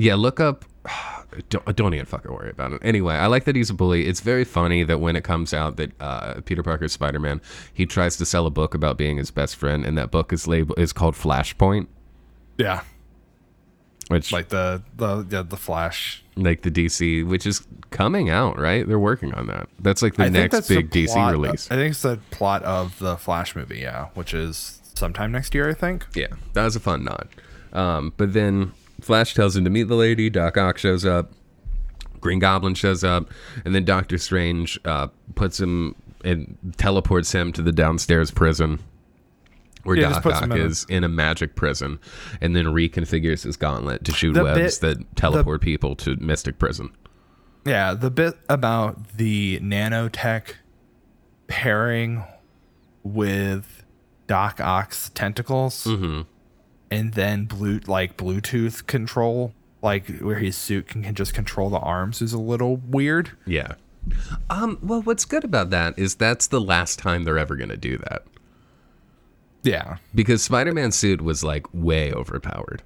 yeah. Look up. Don't, don't even fucking worry about it. Anyway, I like that he's a bully. It's very funny that when it comes out that uh, Peter Parker's Spider Man, he tries to sell a book about being his best friend, and that book is labeled is called Flashpoint, Yeah, which like, the the yeah, the Flash. Like the DC, which is coming out. Right? They're working on that. That's like the I next that's the big DC plot- release. I think it's the plot of the Flash movie. Yeah, which is sometime next year. I think. Yeah, that was a fun nod. Um, but then Flash tells him to meet the lady. Doc Ock shows up. Green Goblin shows up, and then Doctor Strange uh, puts him and teleports him to the downstairs prison where Yeah, Doc Ock is in a magic prison, and then reconfigures his gauntlet to shoot The webs bit- that teleport people to Mystic Prison. Yeah, the bit about the nanotech pairing with Doc Ock's tentacles, Mm-hmm. And then blue like Bluetooth control, like where his suit can, can just control the arms, is a little weird. Yeah. Um. Well, what's good about that is that's the last time they're ever going to do that Yeah, because Spider-Man's suit was like way overpowered.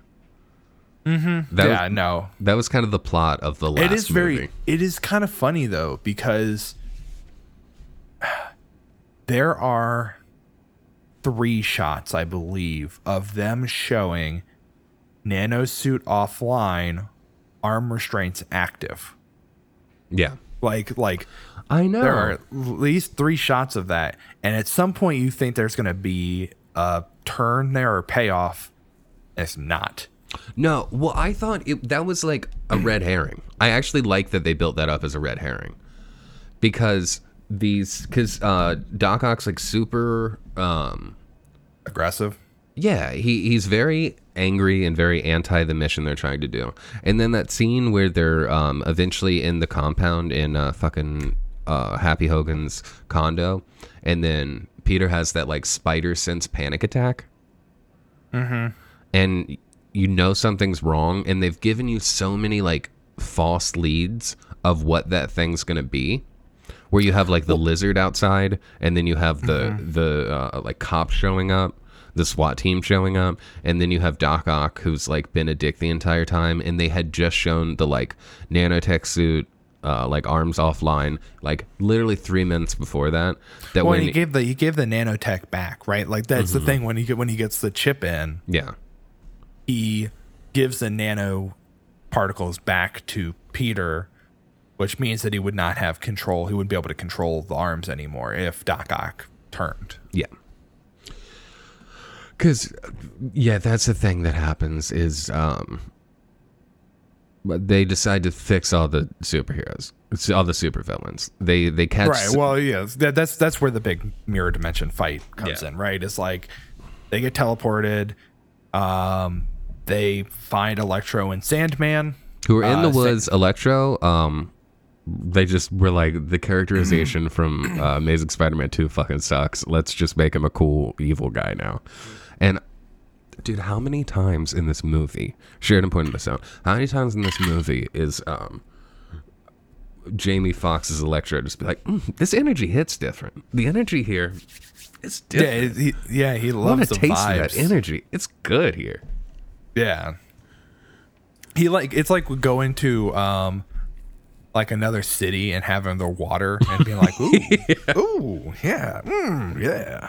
Mm-hmm. That yeah, was, no, That was kind of the plot of the last it is very movie. it is kind of funny though because there are three shots i believe of them showing nanosuit offline arm restraints active Yeah. like like I know. there are at least three shots of that and at some point you think there's going to be a turn there or payoff it's not No, well, I thought it, that was like a red herring. I actually like that they built that up as a red herring because these because uh, Doc Ock's like super. Um, aggressive yeah, he he's very angry and very anti the mission they're trying to do. And then that scene where they're um, eventually in the compound in uh, fucking uh, Happy Hogan's condo, and then Peter has that like spider sense panic attack. Mm-hmm. And you know something's wrong, and they've given you so many like false leads of what that thing's gonna be. Where you have like the lizard outside, and then you have the the uh, like cops showing up, the SWAT team showing up, and then you have Doc Ock who's like been a dick the entire time, and they had just shown the like nanotech suit, uh, like arms offline, like literally three minutes before that. That well when he gave the he gave the nanotech back right? Like that's the thing when he when he gets the chip in yeah, he gives the nano particles back to Peter, which means that he would not have control. He wouldn't be able to control the arms anymore if Doc Ock turned. Yeah. Cause yeah, that's the thing that happens is um but they decide to fix all the superheroes. It's all the supervillains. They they catch Right. Well, yeah, That, that's that's where the big mirror dimension fight comes Yeah. in. Right. It's like they get teleported. Um, they find Electro and Sandman. who are in the uh, Sa- woods, Electro, um they just were like the characterization from uh, Amazing Spider-Man 2 fucking sucks. Let's just make him a cool evil guy now. And dude, how many times in this movie, Sheridan pointed this out, how many times in this movie is um Jamie Foxx's Electro just be like, mm, this energy hits different. The energy here is Yeah. different. He, yeah. He I want loves to the taste vibes. that energy. It's good here. Yeah. He like it's like going to um like another city and having their water and being like, ooh, ooh, yeah, mm, yeah.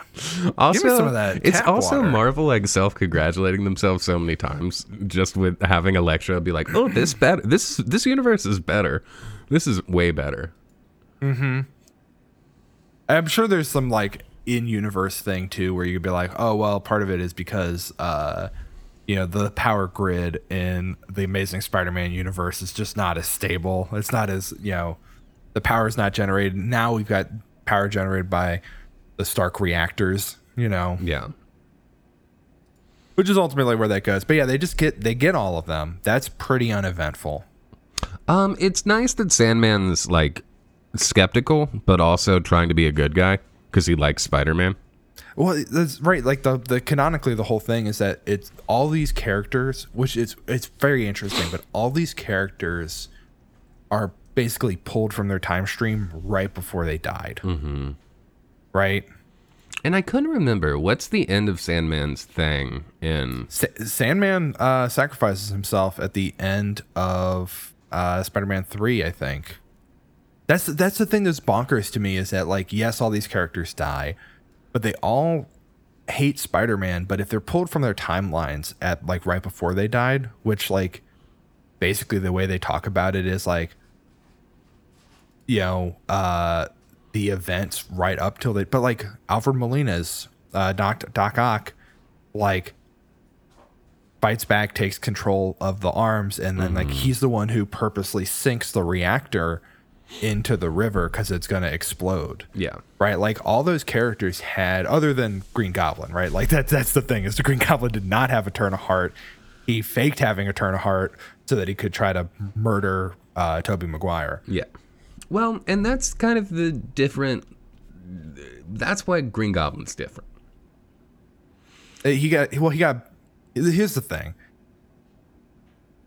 Also, some of that it's also water. Marvel like self-congratulating themselves so many times just with having Electro be like, "Oh, this better. This this universe is better. This is way better." I'm sure there's some like in-universe thing too, where you could be like, oh well, part of it is because uh, you know the power grid in the Amazing Spider-Man universe is just not as stable. It's not as you know, the power is not generated. Now we've got power generated by the Stark reactors. You know, Yeah. which is ultimately where that goes. But yeah, they just get they get all of them. That's pretty uneventful. Um, it's nice that Sandman's like skeptical, but also trying to be a good guy because he likes Spider-Man. Well, that's right. Like the the canonically, the whole thing is that it's all these characters, which is it's very interesting. But all these characters are basically pulled from their time stream right before they died. Mm-hmm. Right. And I couldn't remember what's the end of Sandman's thing in. Sa- Sandman uh, sacrifices himself at the end of uh, Spider-Man Three, I think. That's that's the thing that's bonkers to me is that like yes, all these characters die, but they all hate Spider-Man. But if they're pulled from their timelines at like right before they died, which like basically the way they talk about it is like, you know, uh, the events right up till they. But like Alfred Molina's uh, Doc Doc Ock, like fights back, takes control of the arms, and then like he's the one who purposely sinks the reactor into the river because it's gonna explode. Yeah. Right, like all those characters had, other than Green Goblin, right? Like that's that's the thing is the Green Goblin did not have a turn of heart. He faked having a turn of heart so that he could try to murder uh, Tobey Maguire. Yeah. Well, and that's kind of the different. That's why Green Goblin's different. Uh, He got well. He got. Here's the thing.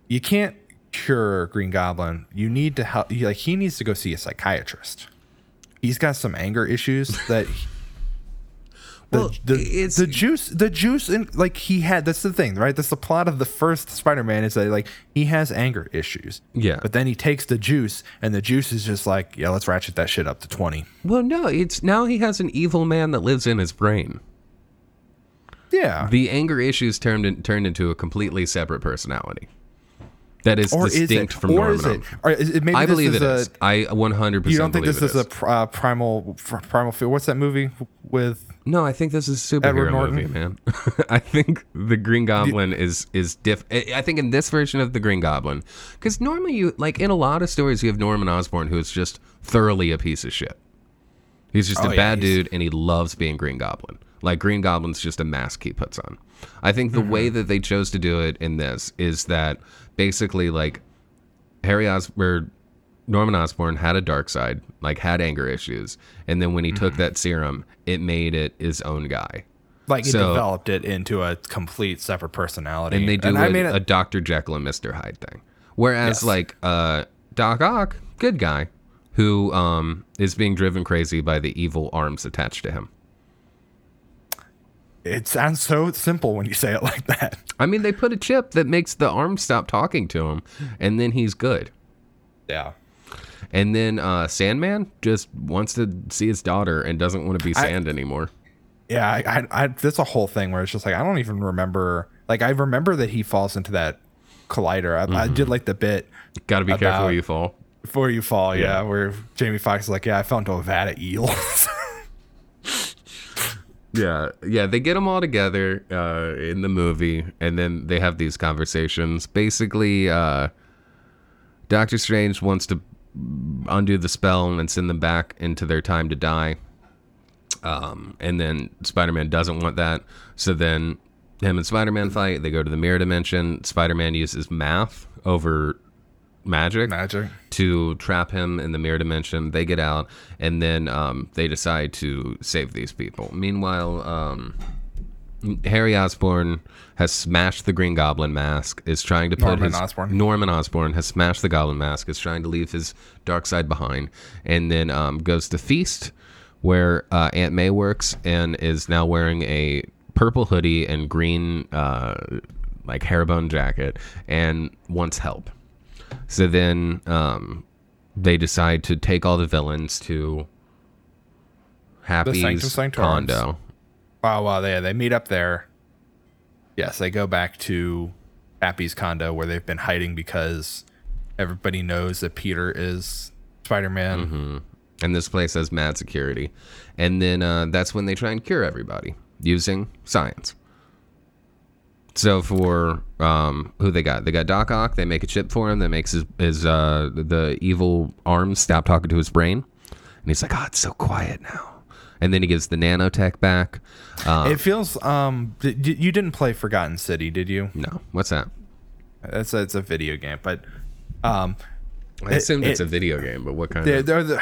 You can't cure Green Goblin. You need to help. Like he needs to go see a psychiatrist. He's got some anger issues that. he- Well, the, the juice the juice and like he had that's the thing right that's the plot of the first spider-man is that like he has anger issues Yeah. but then he takes the juice and the juice is just like yeah let's ratchet that shit up to 20 Well, no, it's now he has an evil man that lives in his brain. yeah The anger issues turned in, turned into a completely separate personality. That is or is distinct it from or is Norman. it, or is it maybe I this believe is it a, is. I 100% You don't think this is, a uh, primal primal fear? What's that movie with? No, I think this is a superhero movie, man. I think the Green Goblin is is diff. I I think in this version of the Green Goblin, because normally you like in a lot of stories you have Norman Osborn who is just thoroughly a piece of shit. He's just Oh, a yeah, bad dude, and he loves being Green Goblin. Like Green Goblin's just a mask he puts on. I think the Mm-hmm. way that they chose to do it in this is that basically like Harry Osborn, Norman Osborn had a dark side, like had anger issues, and then when he Mm-hmm. took that serum, it made it his own guy. Like So- developed it into a complete separate personality. And they do I a mean, a Dr. Jekyll and Mr. Hyde thing. Whereas Yes. like uh, Doc Ock, good guy, who um, is being driven crazy by the evil arms attached to him. It sounds so simple when you say it like that. I mean, they put a chip that makes the arm stop talking to him, and then he's good. Yeah. And then uh, Sandman just wants to see his daughter and doesn't want to be sand anymore. Yeah, I, I, I, that's a whole thing where it's just like I don't even remember. Like I remember that he falls into that collider. I, I Mm-hmm. did like the bit Got to be careful where you fall. before you fall. Yeah, Yeah. where Jamie Foxx is like, "Yeah, I fell into a vat of eels." Yeah, yeah, they get them all together uh, in the movie, and then they have these conversations. Basically, uh, Doctor Strange wants to undo the spell and send them back into their time to die. Um, and then Spider Man doesn't want that. So then him and Spider Man fight. They go to the mirror dimension. Spider Man uses math over magic Magic. to trap him in the mirror dimension. They get out, and then um, they decide to save these people. Meanwhile, um, Harry Osborn has smashed the Green Goblin mask. Is trying to put Norman his Osborn. Norman Osborn has smashed the Goblin mask. Is trying to leave his dark side behind, and then um, goes to Feast, where uh, Aunt May works, and is now wearing a purple hoodie and green uh, like herringbone jacket, and wants help. So then um, they decide to take all the villains to Happy's condo. Oh well, they they meet up there. Yes, they go back to Happy's condo where they've been hiding because everybody knows that Peter is Spider Man. and this place has mad security. And then uh, that's when they try and cure everybody using science. So for um, who they got? They got Doc Ock. They make a chip for him that makes his, his uh, the evil arms stop talking to his brain, and he's like, "Oh, it's so quiet now." And then he gives the nanotech back. Um, It feels um d- you didn't play Forgotten City, did you? no, what's that? It's a, it's a video game, but um I assumed it's it- a video game, but what kind they're, of? they're the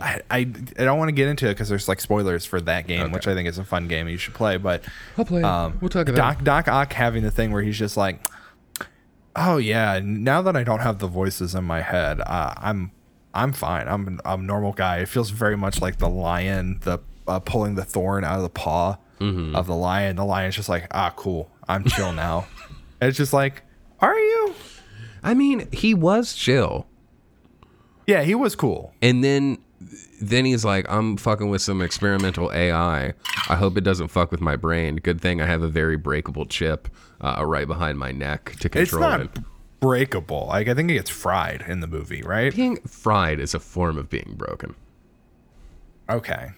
I, I, I don't want to get into it because there's like spoilers for that game, which I think is a fun game you should play. But I'll play. um, we'll talk about. Doc Doc Ock having the thing where he's just like, "Oh yeah, now that I don't have the voices in my head, uh, I'm I'm fine. I'm I'm a normal guy." It feels very much like the lion, the uh, pulling the thorn out of the paw Mm-hmm. of the lion. The lion's just like, "Ah, cool. I'm chill now." and it's just like, "Are you?" I mean, he was chill. Yeah, he was cool. And then then he's like, I'm fucking with some experimental AI. I hope it doesn't fuck with my brain. Good thing I have a very breakable chip uh, right behind my neck to control it. It's not it. breakable. Like I think it gets fried in the movie, right? Being fried is a form of being broken. Okay.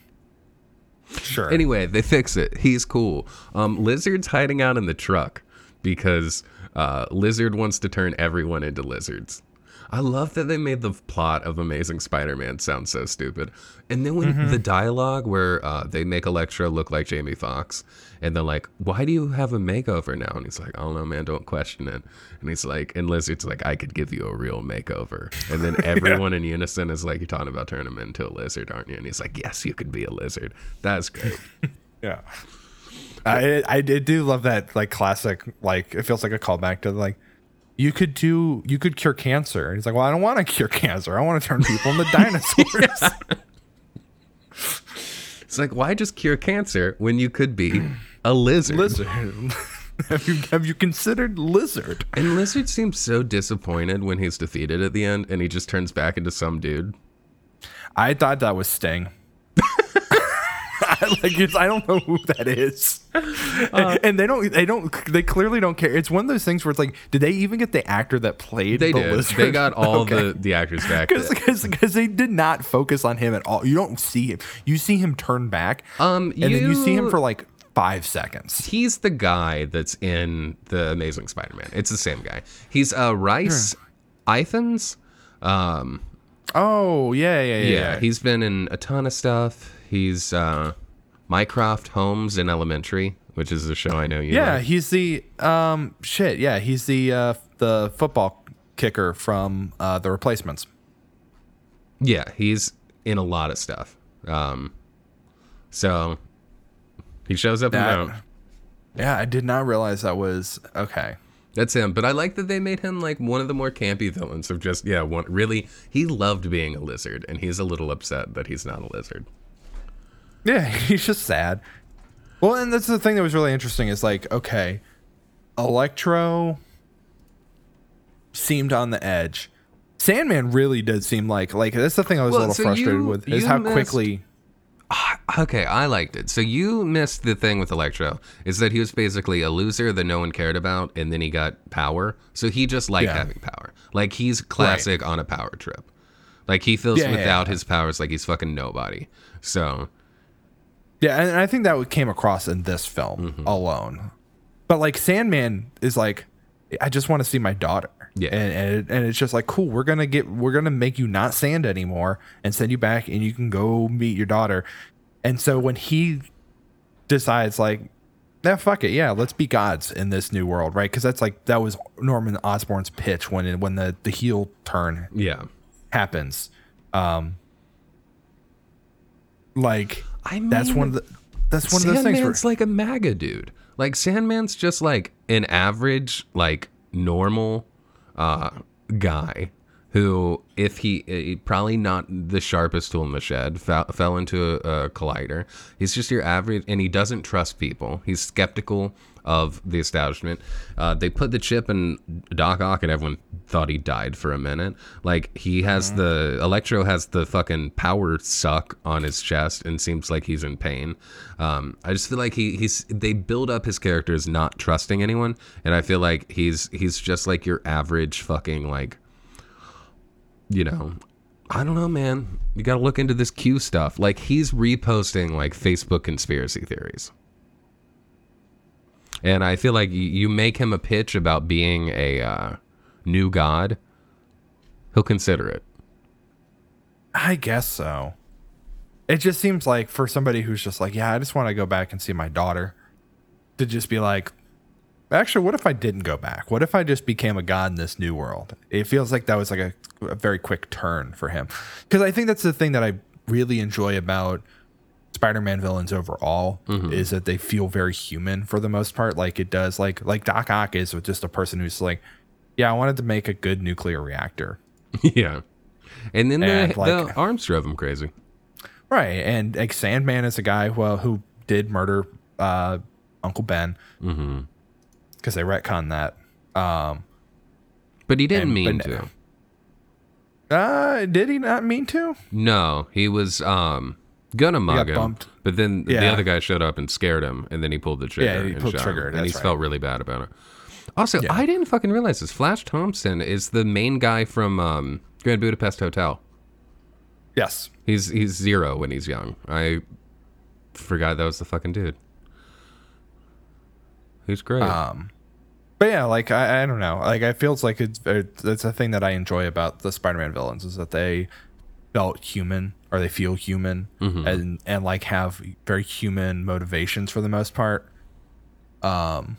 Sure. Anyway, they fix it. He's cool. Um, Lizard's hiding out in the truck because uh, Lizard wants to turn everyone into lizards. I love that they made the plot of Amazing Spider-Man sound so stupid. And then when the dialogue where uh, they make Electro look like Jamie Foxx, and they're like, "Why do you have a makeover now?" And he's like, "I don't know, man. Don't question it." And he's like, and Lizard's like, "I could give you a real makeover." And then everyone in unison is like, "You're talking about turning him into a lizard, aren't you?" And he's like, "Yes, you could be a lizard." That's great. Yeah. I I did do love that like classic like it feels like a callback to like you could do you could cure cancer. And he's like, Well, I don't want to cure cancer. I want to turn people into dinosaurs. It's like, why just cure cancer when you could be a lizard? lizard. have you have you considered lizard? And Lizard seems so disappointed when he's defeated at the end and he just turns back into some dude. I thought that was Sting. like I don't know who that is, and they don't. They don't. They clearly don't care. It's one of those things where it's like, did they even get the actor that played They the did. lizard? They got all Okay. the, the actors back. because they did not focus on him at all. You don't see him. You see him turn back, Um, and then you see him for like five seconds. He's the guy that's in the Amazing Spider-Man. It's the same guy. He's uh Rhys Ifans. Um, Oh yeah, yeah, yeah. yeah, he's been in a ton of stuff. He's uh, Mycroft Holmes in Elementary, which is a show I know you. yeah. like. He's the um shit. Yeah, he's the uh the football kicker from uh the replacements. Yeah, he's in a lot of stuff. Um, so he shows up That- and out. Yeah, I did not realize that was okay. That's him. But I like that they made him like one of the more campy villains of just yeah, one really he loved being a lizard and he's a little upset that he's not a lizard. Yeah, he's just sad. Well, and that's the thing that was really interesting is like, okay, Electro seemed on the edge. Sandman really did seem like like that's the thing I was Well, a little so frustrated you- with is how missed- quickly ah, Okay, I liked it. So you missed the thing with Electro is that he was basically a loser that no one cared about, and then he got power. So he just liked Yeah. having power. Like he's classic on a power trip. Like he feels yeah, without yeah. his powers like he's fucking nobody. So Yeah, and I think that came across in this film Mm-hmm. alone. But like Sandman is like, I just want to see my daughter. Yeah. and and, it, and it's just like cool. We're gonna get we're gonna make you not sand anymore and send you back, and you can go meet your daughter. And so when he decides like, yeah, fuck it, yeah, let's be gods in this new world, right? Because that's like that was Norman Osborn's pitch when it, when the the heel turn yeah. happens. Um, like I that's one of the that's one of those things Sandman's like a MAGA dude. Like Sandman's just like an average, like normal uh, guy who, if he, he probably not the sharpest tool in the shed, fell, fell into a, a collider. He's just your average, and he doesn't trust people. He's skeptical of the establishment. Uh, they put the chip in Doc Ock, and everyone thought he died for a minute. Like he has the Electro has the fucking power suck on his chest, and seems like he's in pain. Um, I just feel like he he's they build up his character as not trusting anyone, and I feel like he's he's just like your average fucking like you know, I don't know, man. You got to look into this Q stuff. Like he's reposting like Facebook conspiracy theories. And I feel like you make him a pitch about being a uh, new god, he'll consider it. I guess so. It just seems like for somebody who's just like, yeah, I just want to go back and see my daughter, to just be like, actually, what if I didn't go back? What if I just became a god in this new world? It feels like that was like a, a very quick turn for him. Because I think that's the thing that I really enjoy about Spider-Man villains overall is that they feel very human for the most part. Like it does, like like Doc Ock is with just a person who's like, yeah, I wanted to make a good nuclear reactor. yeah. And then And, the, like- the arms drove him crazy. Right, and like Sandman is a guy who, who did murder uh, Uncle Ben because they retcon that. Um, But he didn't And- mean to. uh, did he not mean to? No, he was um gonna mug him, but then the other guy showed up and scared him, and then he pulled the trigger. Yeah, he and pulled shot trigger, him, and he right. felt really bad about it. Also, Yeah. I didn't fucking realize this. Flash Thompson is the main guy from um, Grand Budapest Hotel. Yes. He's he's zero when he's young. I forgot that was the fucking dude. He's great. Um, but yeah, like I, I don't know, like it feels like it's it's a thing that I enjoy about the Spider-Man villains is that they felt human or they feel human and and like have very human motivations for the most part. Um.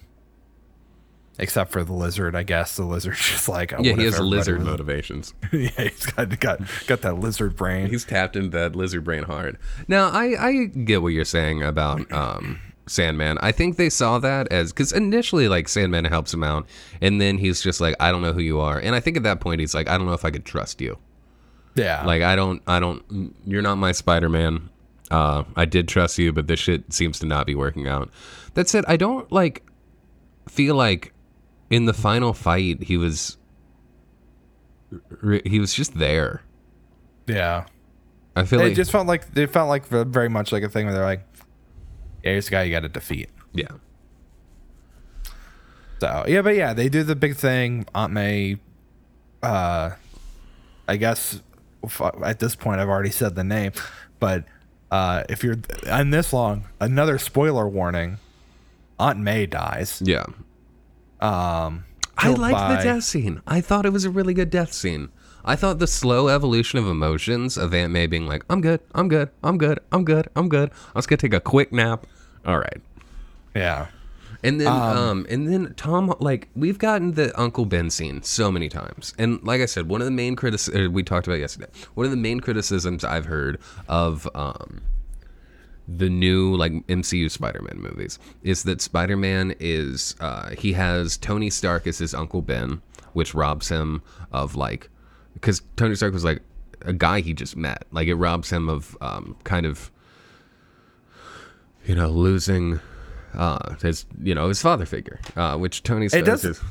Except for the lizard, I guess the lizard's just like yeah, he has lizard was- motivations. yeah, he's got got got that lizard brain. He's tapped into that lizard brain hard. Now, I, I get what you're saying about um, Sandman. I think they saw that as because initially, like Sandman helps him out, and then he's just like, I don't know who you are, and I think at that point he's like, I don't know if I could trust you. Yeah, Like, I don't, I don't. You're not my Spider-Man. Uh, I did trust you, but this shit seems to not be working out. That said, I don't like feel like in the final fight he was he was just there. yeah. I feel like It like just felt like it felt like very much like a thing where they're like, "Yeah, here's a guy you got to defeat." yeah. So yeah, but yeah, they do the big thing. Aunt May, uh, I guess at this point I've already said the name, but uh, if you're on this long, another spoiler warning: Aunt May dies. Yeah. Um, I liked by- the death scene. I thought it was a really good death scene. I thought the slow evolution of emotions of Aunt May being like, I'm good, I'm good, I'm good, I'm good, I'm good. I was gonna take a quick nap. All right. Yeah, And then um, and then Tom like we've gotten the Uncle Ben scene so many times. And like I said, one of the main criticisms we talked about yesterday. One of the main criticisms I've heard of um the new like MCU Spider-Man movies is that Spider-Man is uh he has Tony Stark as his Uncle Ben, which robs him of like because Tony Stark was like a guy he just met. Like it robs him of um kind of you know losing uh his you know his father figure uh which Tony Stark does- is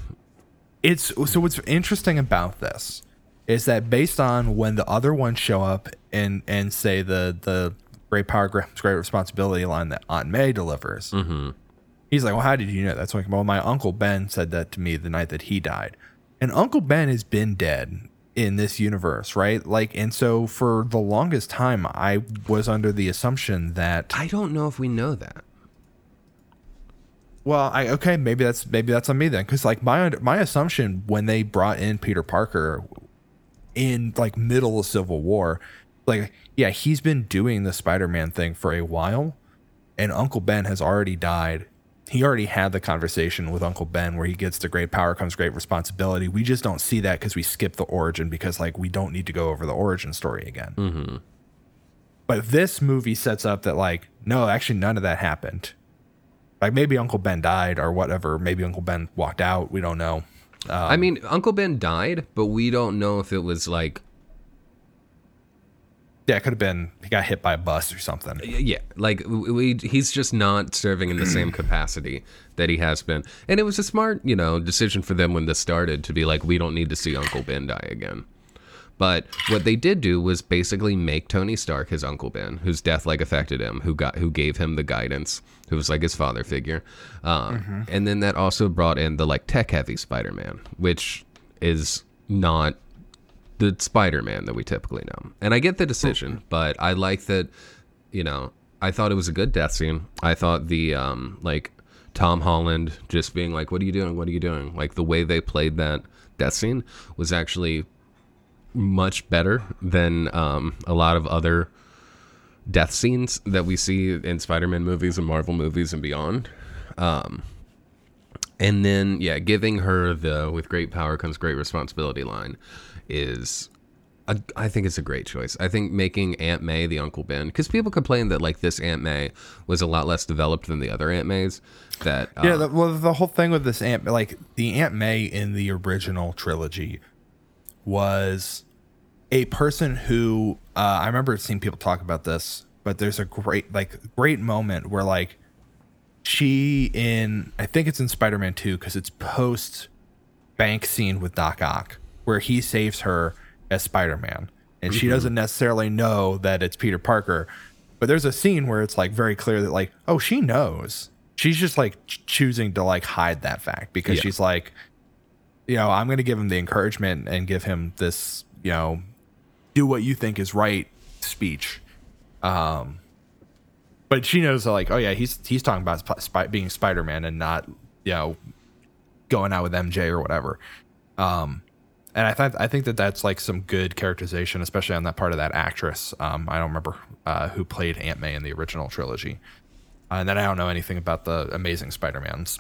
it's so what's interesting about this is that based on when the other ones show up and and say the the great power comes great responsibility line that Aunt May delivers. Mm-hmm. He's like, well, how did you know? That's like, well, my uncle Ben said that to me the night that he died, and Uncle Ben has been dead in this universe, right? Like, and so for the longest time, I was under the assumption that I don't know if we know that. Well, I okay, maybe that's maybe that's on me then, because like my my assumption when they brought in Peter Parker in like middle of Civil War, like yeah, he's been doing the Spider-Man thing for a while, and Uncle Ben has already died. He already had the conversation with Uncle Ben where he gets the great power comes great responsibility. We just don't see that because we skip the origin because like we don't need to go over the origin story again. Mm-hmm. But this movie sets up that like no, actually none of that happened. Like maybe Uncle Ben died or whatever. Maybe Uncle Ben walked out. We don't know. I mean, Uncle Ben died, but we don't know if it was like Yeah, it could have been he got hit by a bus or something. Yeah, like we, he's just not serving in the same capacity that he has been, and it was a smart, you know, decision for them when this started to be like, we don't need to see Uncle Ben die again. But what they did do was basically make Tony Stark his Uncle Ben, whose death like affected him, who got who gave him the guidance, who was like his father figure, um, and then that also brought in the like tech heavy Spider Man, which is not the Spider Man that we typically know. And I get the decision, but I like that, you know, I thought it was a good death scene. I thought the um like Tom Holland just being like, What are you doing? What are you doing? Like the way they played that death scene was actually much better than um a lot of other death scenes that we see in Spider-Man movies and Marvel movies and beyond. Um and then yeah, giving her the with great power comes great responsibility line is a, I think it's a great choice. I think making Aunt May the Uncle Ben because people complain that like this Aunt May was a lot less developed than the other Aunt Mays. That uh, Yeah, the, well, the whole thing with this Aunt, like the Aunt May in the original trilogy, was a person who uh, I remember seeing people talk about this, but there's a great, like, great moment where like she in I think it's in Spider-Man Two because it's post bank scene with Doc Ock where he saves her as Spider-Man, and she doesn't necessarily know that it's Peter Parker. But there's a scene where it's like very clear that like, oh, she knows. She's just like choosing to like hide that fact because Yeah. she's like, you know, I'm going to give him the encouragement and give him this, you know, do what you think is right speech. Um, but she knows like, oh yeah, he's he's talking about sp- being Spider Man and not, you know, going out with MJ or whatever. Um, and I thought I think that that's like some good characterization, especially on that part of that actress. Um, I don't remember uh, who played Aunt May in the original trilogy, uh, and then I don't know anything about the Amazing Spider Mans.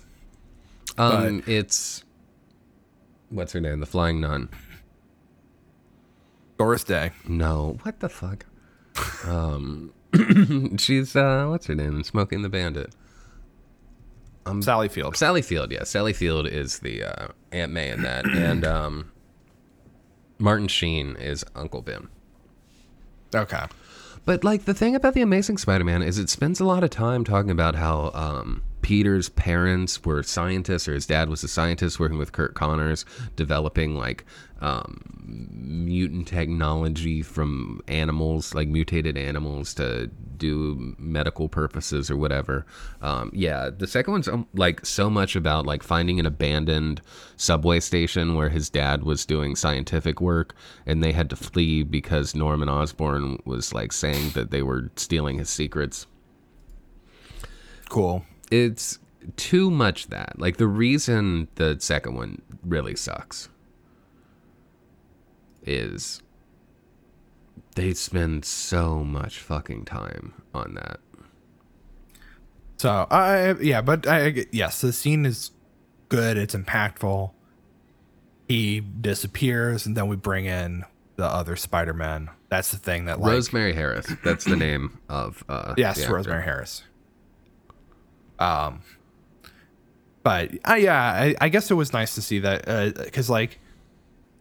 um it's what's her name? The Flying Nun. Doris Day, No, what the fuck? Um, she's uh, what's her name? Smokey and the Bandit. Sally Field. Sally Field, yeah. Sally Field is the uh, Aunt May in that, and um, Martin Sheen is Uncle Ben. Okay. But like the thing about the Amazing Spider-Man is it spends a lot of time talking about how um, Peter's parents were scientists, or his dad was a scientist working with Curt Connors, developing like um, mutant technology from animals, like mutated animals, to do medical purposes or whatever. Um, yeah, the second one's um, like so much about like finding an abandoned subway station where his dad was doing scientific work, and they had to flee because Norman Osborn was like saying that they were stealing his secrets Cool. It's too much that. Like the reason the second one really sucks is they spend so much fucking time on that. So I yeah, but I yes, the scene is good. It's impactful. He disappears, and then we bring in the other Spider Man. That's the thing that like Rosemary Harris, that's the name of uh yes. Rosemary Harris. Um, but uh, yeah, I, I guess it was nice to see that because like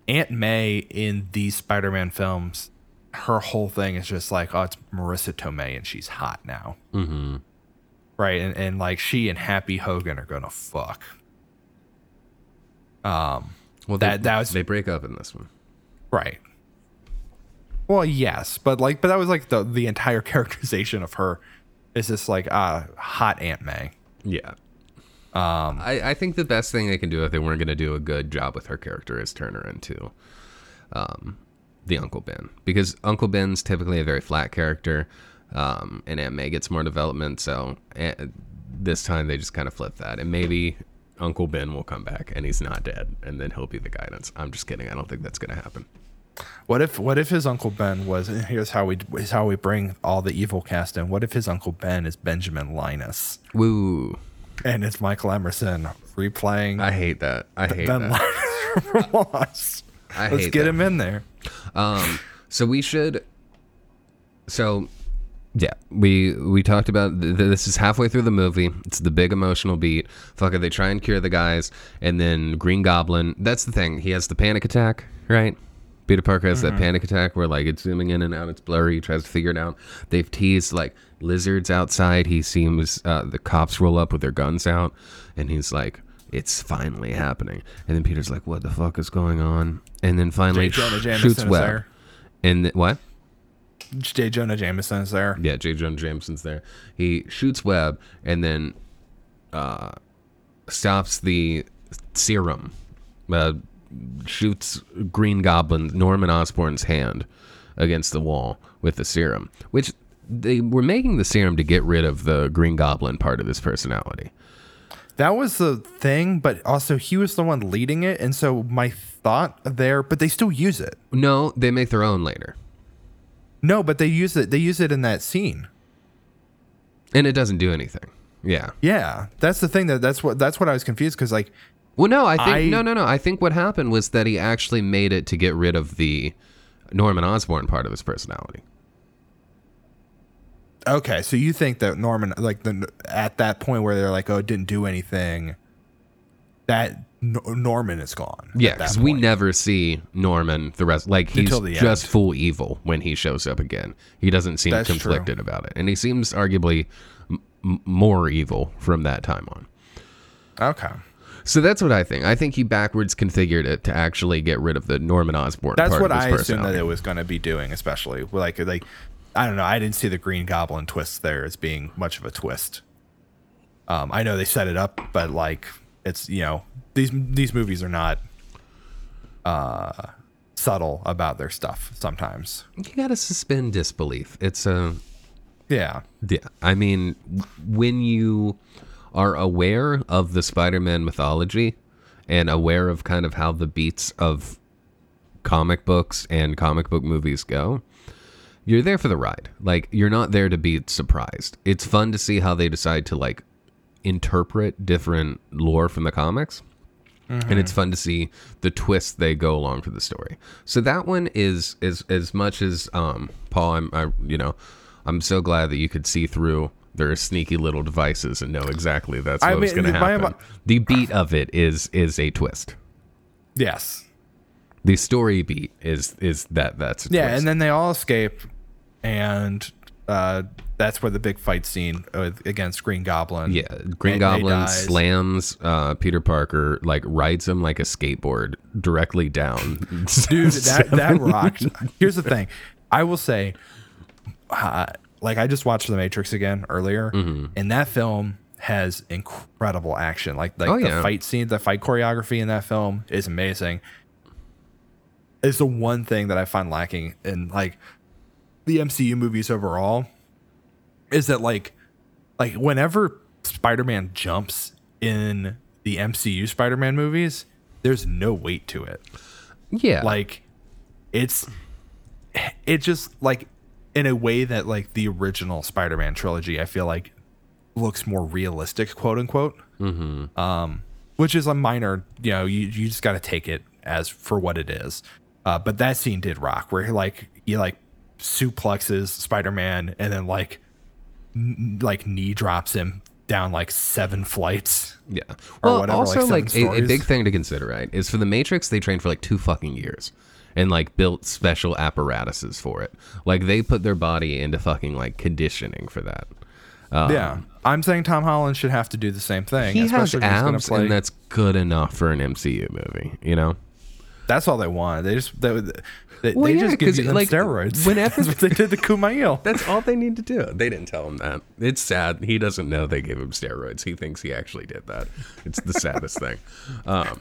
Aunt May in these Spider Man films, her whole thing is just like, oh, it's Marisa Tomei and she's hot now. Mhm. right? And and like she and Happy Hogan are gonna fuck. Um, Well, That- they, that was- they break up in this one. right. Well, yes, but like, but that was like the the entire characterization of her is just like ah hot Aunt May. Yeah. Um, I, I think the best thing they can do if they weren't going to do a good job with her character is turn her into um, the Uncle Ben. Because Uncle Ben's typically a very flat character, um, and Aunt May gets more development. So eh, this time they just kind of flip that. And maybe Uncle Ben will come back and he's not dead, and then he'll be the guidance. I'm just kidding. I don't think that's going to happen. What if what if his Uncle Ben was here's how we here's how we bring all the evil cast in. What if his Uncle Ben is Benjamin Linus Woo. and it's Michael Emerson replaying I hate that. I hate Ben that. Linus from Lost? I Let's get that. him in there. Um, so we should. So, yeah, we we talked about th- th- this is halfway through the movie. It's the big emotional beat. Fuck it, they try and cure the guys, and then Green Goblin. That's the thing. He has the panic attack, right? Peter Parker has that panic attack where like it's zooming in and out, it's blurry. He tries to figure it out. They've teased like lizards outside. He seems uh, the cops roll up with their guns out, and he's like, "It's finally happening." And then Peter's like, "What the fuck is going on?" And then finally J. Jonah Jameson shoots Webb. there. And th- what? J. Jonah Jameson is there. Yeah, J. Jonah Jameson's there. He shoots Webb and then uh, stops the serum. Uh, shoots Green Goblin Norman Osborn's hand against the wall with the serum, which they were making the serum to get rid of the Green Goblin part of his personality. That was the thing, but also he was the one leading it, and so my thought there, but they still use it. No, they make their own later. No, but they use it. They use it in that scene. And it doesn't do anything. Yeah. Yeah, that's the thing. That that's what that's what I was confused because like Well, no, I think I- no, no, no. I think what happened was that he actually made it to get rid of the Norman Osborn part of his personality. okay, so you think that Norman like the at that point where they're like, oh, it didn't do anything, that N- Norman is gone. Yeah, because we never see Norman the rest. Like he's just end. full evil when he shows up again. He doesn't seem That's true. conflicted about it, and he seems arguably m- more evil from that time on. Okay, So that's what I think. I think he backwards configured it to actually get rid of the Norman Osborn. that's what I assumed that it was going to be doing, especially like like I don't know. I didn't see the Green Goblin twist there as being much of a twist. Um, I know they set it up, but like it's you know these these movies are not uh subtle about their stuff sometimes. You gotta suspend disbelief. It's a Yeah. Yeah, I mean, when you are aware of the Spider-Man mythology and aware of kind of how the beats of comic books and comic book movies go, you're there for the ride. Like you're not there to be surprised. It's fun to see how they decide to like interpret different lore from the comics. And it's fun to see the twists they go along for the story. So that one is is as much as um Paul, I'm I you know, I'm so glad that you could see through their sneaky little devices and know exactly that's what I was going to happen. the beat of it is is a twist. Yes. The story beat is is that that's a Yeah, twist. and then they all escape, and uh, that's where the big fight scene against Green Goblin. Yeah, Green and Goblin slams uh, Peter Parker, like rides him like a skateboard directly down. dude that that rocked here's the thing i will say uh, like i just watched the matrix again earlier Mm-hmm. and that film has incredible action like like Oh, the yeah. fight scene the fight choreography in that film is amazing it's the one thing that i find lacking in like the mcu movies overall is that like like whenever spider-man jumps in the mcu spider-man movies there's no weight to it yeah, like it's it just like in a way that like the original spider-man trilogy i feel like looks more realistic quote unquote. Mm-hmm. um which is a minor you know you, you just got to take it as for what it is. Uh but that scene did rock where he like he like suplexes spider-man and then like n- like knee drops him down like seven flights. Yeah. or Well, whatever, also like like, a, a big thing to consider, right, is for the Matrix they trained for like two fucking years and like built special apparatuses for it. Like they put their body into fucking like conditioning for that. Um, yeah i'm saying tom holland should have to do the same thing He has especially if he's gonna abs, and that's good enough for an MCU movie. You know. That's all they want. They just they, they, Well, they yeah, just give you them like, steroids. whenever- they did to Kumail. That's all they need to do. They didn't tell him that. It's sad. He doesn't know they gave him steroids. He thinks he actually did that. It's the saddest thing. Um,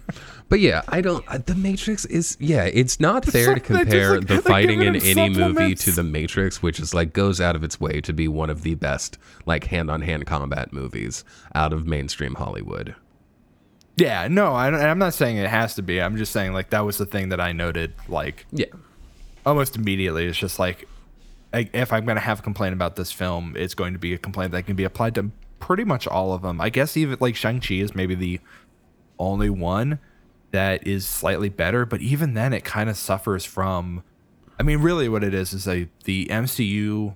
but yeah, I don't. uh, The Matrix is yeah. It's not fair to compare like- the fighting in any movie to the Matrix, which is like goes out of its way to be one of the best like hand on hand combat movies out of mainstream Hollywood. Yeah, no, I, I'm not saying it has to be. I'm just saying like that was the thing that I noted like Yeah. almost immediately. It's just like I, if I'm gonna have a complaint about this film, it's going to be a complaint that can be applied to pretty much all of them. I guess even like Shang Chi is maybe the only one that is slightly better, but even then, it kind of suffers from. I mean, really, what it is is a the MCU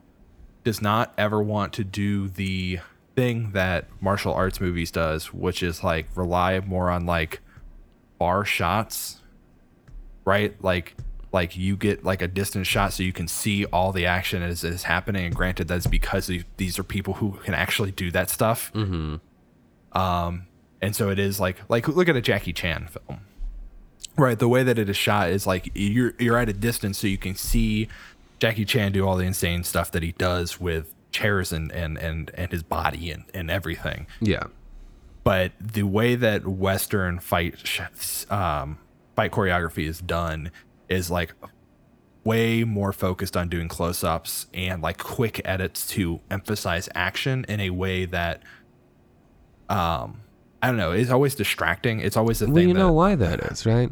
does not ever want to do the thing that martial arts movies does, which is like rely more on like bar shots, right? Like like you get like a distant shot so you can see all the action as is happening. And granted, that's because these- these are people who can actually do that stuff. Mm-hmm. Um, and so it is like like look at a Jackie Chan film. Right, the way that it is shot is like you're you're at a distance so you can see Jackie Chan do all the insane stuff that he does with chairs and and and, and his body and, and everything. Yeah. But the way that Western fight um, fight choreography is done is like way more focused on doing close-ups and like quick edits to emphasize action in a way that um I don't know, it's always distracting. It's always the thing. Well, thing you know that- why that is, right?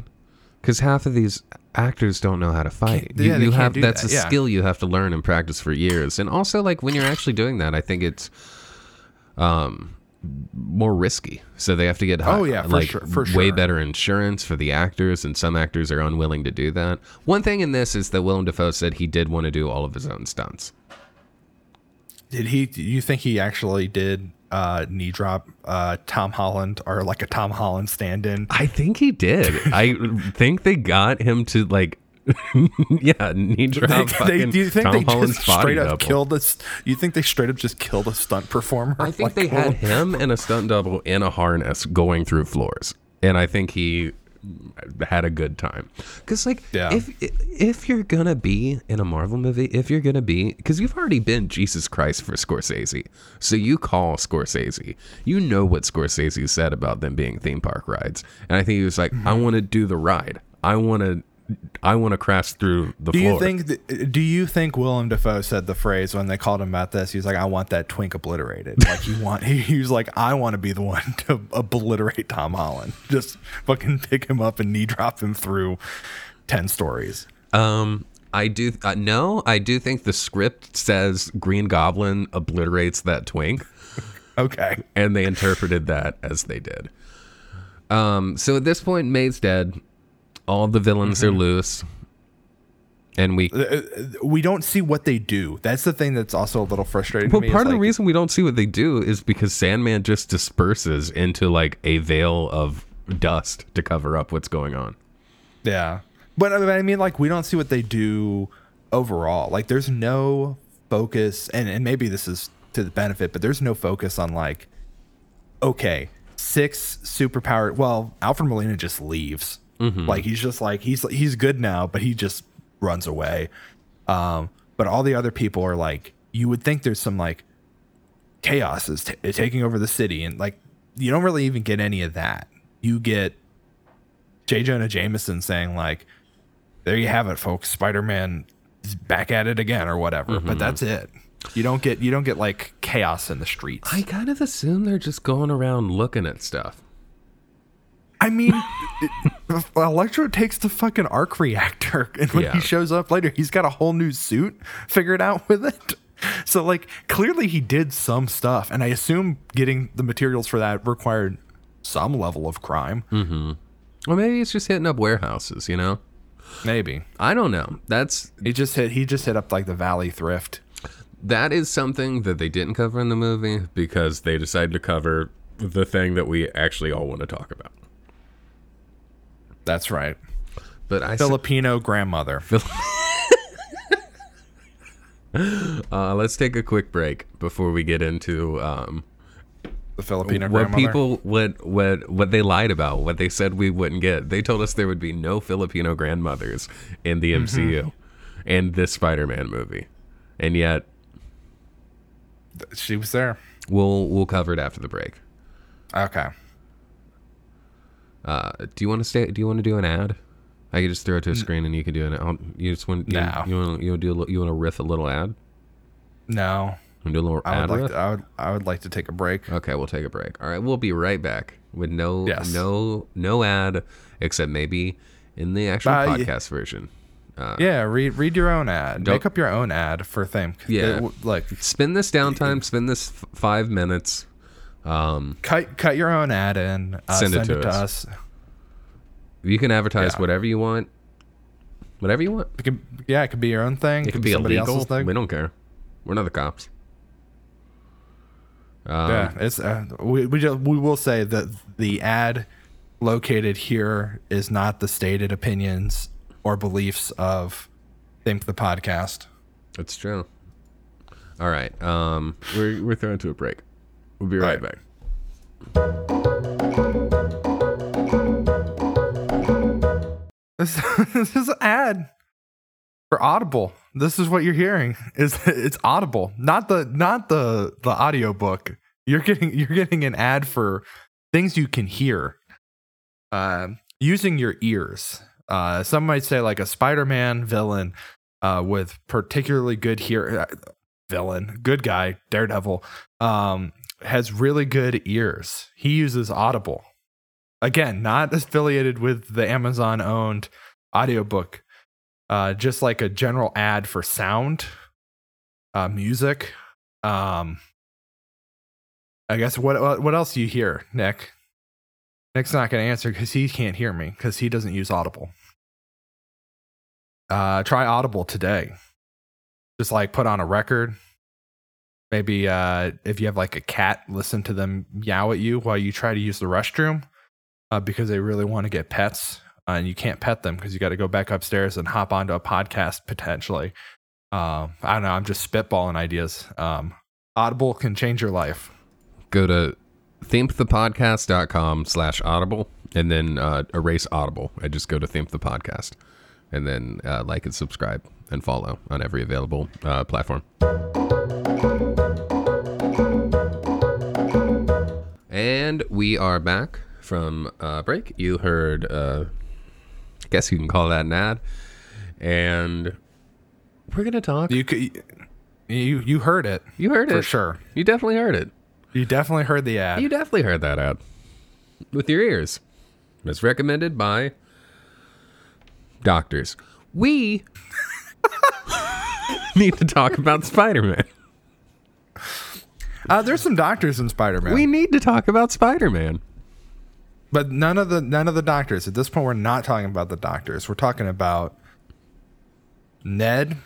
Because half of these actors don't know how to fight. Can't- You, yeah, you have that's that, a yeah. skill you have to learn and practice for years. And also, like when you're actually doing that, I think it's um more risky. So they have to get Oh, yeah, for like sure- for sure. way better insurance for the actors, and some actors are unwilling to do that. One thing in this is that Willem Dafoe said he did want to do all of his own stunts. Did he? Do you think he actually did uh, knee drop uh, Tom Holland or like a Tom Holland stand-in? I think he did. I think they got him to like, yeah, knee drop. They, they, do you think Tom they Holland's just straight up double. killed this? You think they straight up just killed a stunt performer? I think Like, they had him and a stunt double in a harness going through floors, and I think he had a good time. Because like, Yeah. if if you're gonna be in a Marvel movie, if you're gonna be, because you've already been Jesus Christ for Scorsese, so you call Scorsese. You know what Scorsese said about them being theme park rides, and I think he was like, I mm-hmm. want to do the ride. I want to. I want to crash through the Do floor. you think? That, do you think Willem Dafoe said the phrase when they called him about this? He was like, "I want that twink obliterated." Like he want. He, he was like, "I want to be the one to obliterate Tom Holland. Just fucking pick him up and knee drop him through ten stories." Um, I do. Uh, no, I do think the script says Green Goblin obliterates that twink, Okay. and they interpreted that as they did. Um, so at this point, May's dead. All the villains are loose, and we. Uh, we don't see what they do. That's the thing that's also a little frustrating. Well, to me, part of the reason we don't see what they do is because Sandman just disperses into like a veil of dust to cover up what's going on. Yeah. But I mean, like, we don't see what they do overall. Like, there's no focus, and, and maybe this is to the benefit, but there's no focus on, like, okay, six superpowered. Well, Alfred Molina just leaves. Like, he's just like, he's he's good now, but he just runs away. Um, but all the other people are like, you would think there's some, like, chaos is t- taking over the city, and, like, you don't really even get any of that. You get J. Jonah Jameson saying like, "There you have it, folks. Spider-Man is back at it again, or whatever." But that's it. You don't get you don't get like chaos in the streets. I kind of assume they're just going around looking at stuff. I mean, Electro takes the fucking arc reactor, and when Yeah. he shows up later, he's got a whole new suit figured out with it. So like clearly he did some stuff, and I assume getting the materials for that required some level of crime. Mm-hmm. Or maybe it's just hitting up warehouses. You know, Maybe I don't know. That's he just hit he just hit up like the Valley Thrift. that is something that they didn't cover in the movie because they decided to cover the thing that we actually all want to talk about. That's right. But I Filipino grandmother. uh, let's take a quick break before we get into um, The Filipino what grandmother. people what what what they lied about, what they said we wouldn't get. They told us there would be no Filipino grandmothers in the MCU and this Spider-Man movie, and yet she was there. we'll we'll cover it after the break. Okay. Uh, do you want to stay? Do you want to do an ad? I could just throw it to a screen and you can do an. I'll, you just want you, No. you want you want to do you want to riff a little ad? No. To do a little I ad would like riff? to, I would I would like to take a break. Okay, we'll take a break. All right, we'll be right back with no Yes. no no ad except maybe in the actual Uh, podcast version. Uh, Yeah, read read your own ad. Make up your own ad for thing. Yeah. It like Spend this downtime. Spend this f- five minutes. Um, cut cut your own ad in. Uh, Send send, it to it to us. us. you can advertise Yeah. whatever you want. Whatever you want. It could, yeah, it could be your own thing. It could be somebody illegal. else's thing. We don't care. We're not the cops. Um, yeah, it's uh, we we just, we will say that the ad located here is not the stated opinions or beliefs of think the podcast. That's true. All right. Um, we're we're throwing to a break. We'll be right, Right. back. This, this is an ad for Audible. This is what you're hearing. Is it's Audible, not the not the the audiobook. You're getting you're getting an ad for things you can hear uh, using your ears. Uh, some might say like a Spider-Man villain uh, with particularly good hear uh, villain, good guy, Daredevil, um, has really good ears. He uses Audible. Again, not affiliated with the Amazon owned audiobook. Uh, just like a general ad for sound, uh, music. Um, I guess what what, what else do you hear, Nick? Nick's not going to answer because he can't hear me because he doesn't use Audible. Uh, try Audible today. Just like put on a record. Maybe uh, if you have like a cat, listen to them meow at you while you try to use the restroom uh, because they really want to get pets. Uh, and you can't pet them because you got to go back upstairs and hop onto a podcast potentially. Um, I don't know. I'm just spitballing ideas. Um, Audible can change your life. Go to themethepodcast.com slash audible and then uh, erase audible. I just go to theme the podcast and then uh, like and subscribe and follow on every available uh, platform. And we are back from uh, break. You heard, uh, I guess you can call that an ad. And we're going to talk. You could, you you heard it You heard it. for sure. You definitely heard it. You definitely heard the ad. You definitely heard that ad with your ears. It's recommended by doctors. We need to talk about Spider Man. Uh, there's some doctors in Spider-Man, We need to talk about Spider Man. but none of the none of the doctors. At this point, we're not talking about the doctors. We're talking about Ned.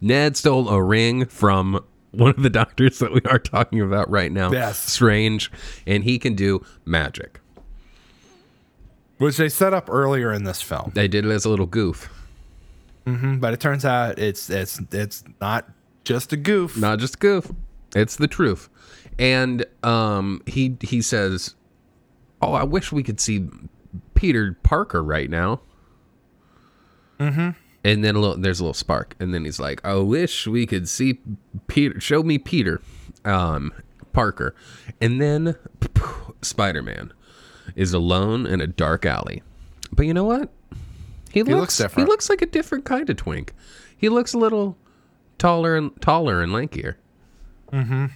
Ned stole a ring from one of the doctors that we are talking about right now. Yes. Strange. And he can do magic. which they set up earlier in this film. They did it as a little goof. Mhm, But it turns out it's it's it's not just a goof. Not just a goof. It's the truth. And um he he says, "Oh, I wish we could see Peter Parker right now." Mm-hmm. And then a little there's a little spark and then he's like, "I wish we could see Peter show me Peter um Parker." And then Spider-Man is alone in a dark alley. But you know what? He looks, looks different. He looks like a different kind of twink. He looks a little taller and taller and lankier. Mm-hmm.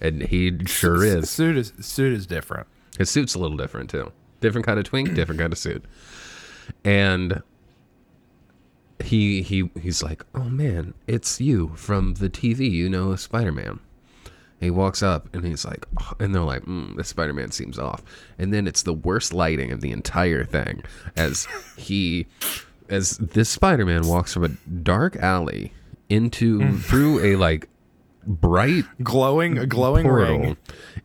And he sure S- is. Suit is suit is different. His suit's a little different too. Different kind of twink, different kind of suit. And he he he's like, "Oh man, it's you from the TV. You know, Spider-Man." He walks up and he's like, oh, and they're like, mm, "This Spider-Man seems off." And then it's the worst lighting of the entire thing as he as this Spider-Man walks from a dark alley into through a like bright Glowing a glowing ring.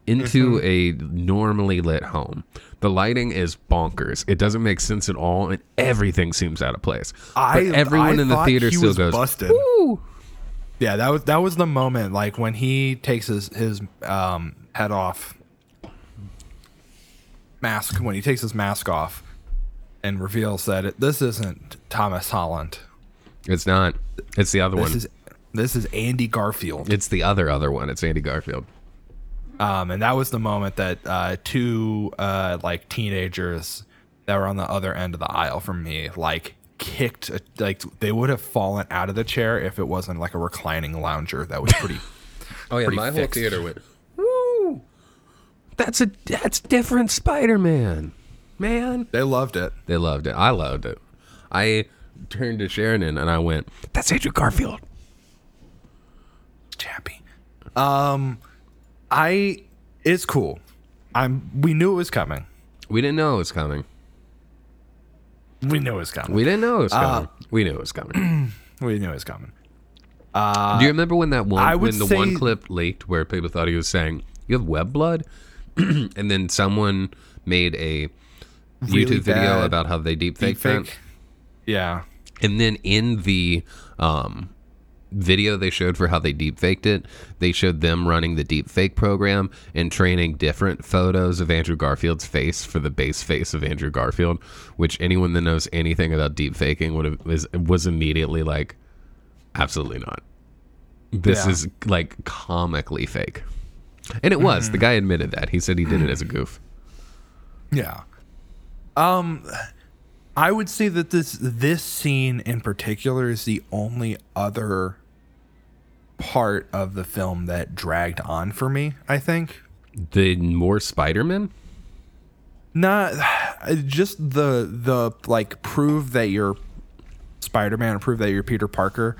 into a normally lit home. The lighting is bonkers. It doesn't make sense at all, and everything seems out of place. I but everyone I in the theater he still goes, busted. "Woo!" Yeah, that was that was the moment like when he takes his his um, head off mask when he takes his mask off and reveals that it, this isn't Thomas Holland. It's not. It's the other This one. is this is Andy Garfield. it's the other other one. It's Andy Garfield. Um, and that was the moment that uh, two uh, like teenagers that were on the other end of the aisle from me like kicked a, like they would have fallen out of the chair if it wasn't like a reclining lounger that was pretty Oh yeah, Pretty my whole theater went, "Woo!" That's a that's different Spider-Man, man. they loved it They loved it. I loved it. I turned to Sharon and I went, "That's Andrew Garfield." Chappy um i it's cool i'm we knew it was coming We didn't know it was coming. we knew it was coming We didn't know it was Uh, coming. we knew it was coming. we knew it was coming Do you remember when that one when the one clip leaked where people thought he was saying you have web blood, and then someone made a Really YouTube video about how they deep fake that? Deepfake. Yeah. And then in the um, video they showed for how they deep faked it, they showed them running the deep fake program and training different photos of Andrew Garfield's face for the base face of Andrew Garfield, which anyone that knows anything about deep faking would have was, was immediately like, absolutely not. This Yeah. is like comically fake. And it was. The guy admitted that. He said he did it as a goof. Yeah. Um I would say that this this scene in particular is the only other part of the film that dragged on for me, I think. The more Spider-Man? Not just the the like prove that you're Spider-Man, prove that you're Peter Parker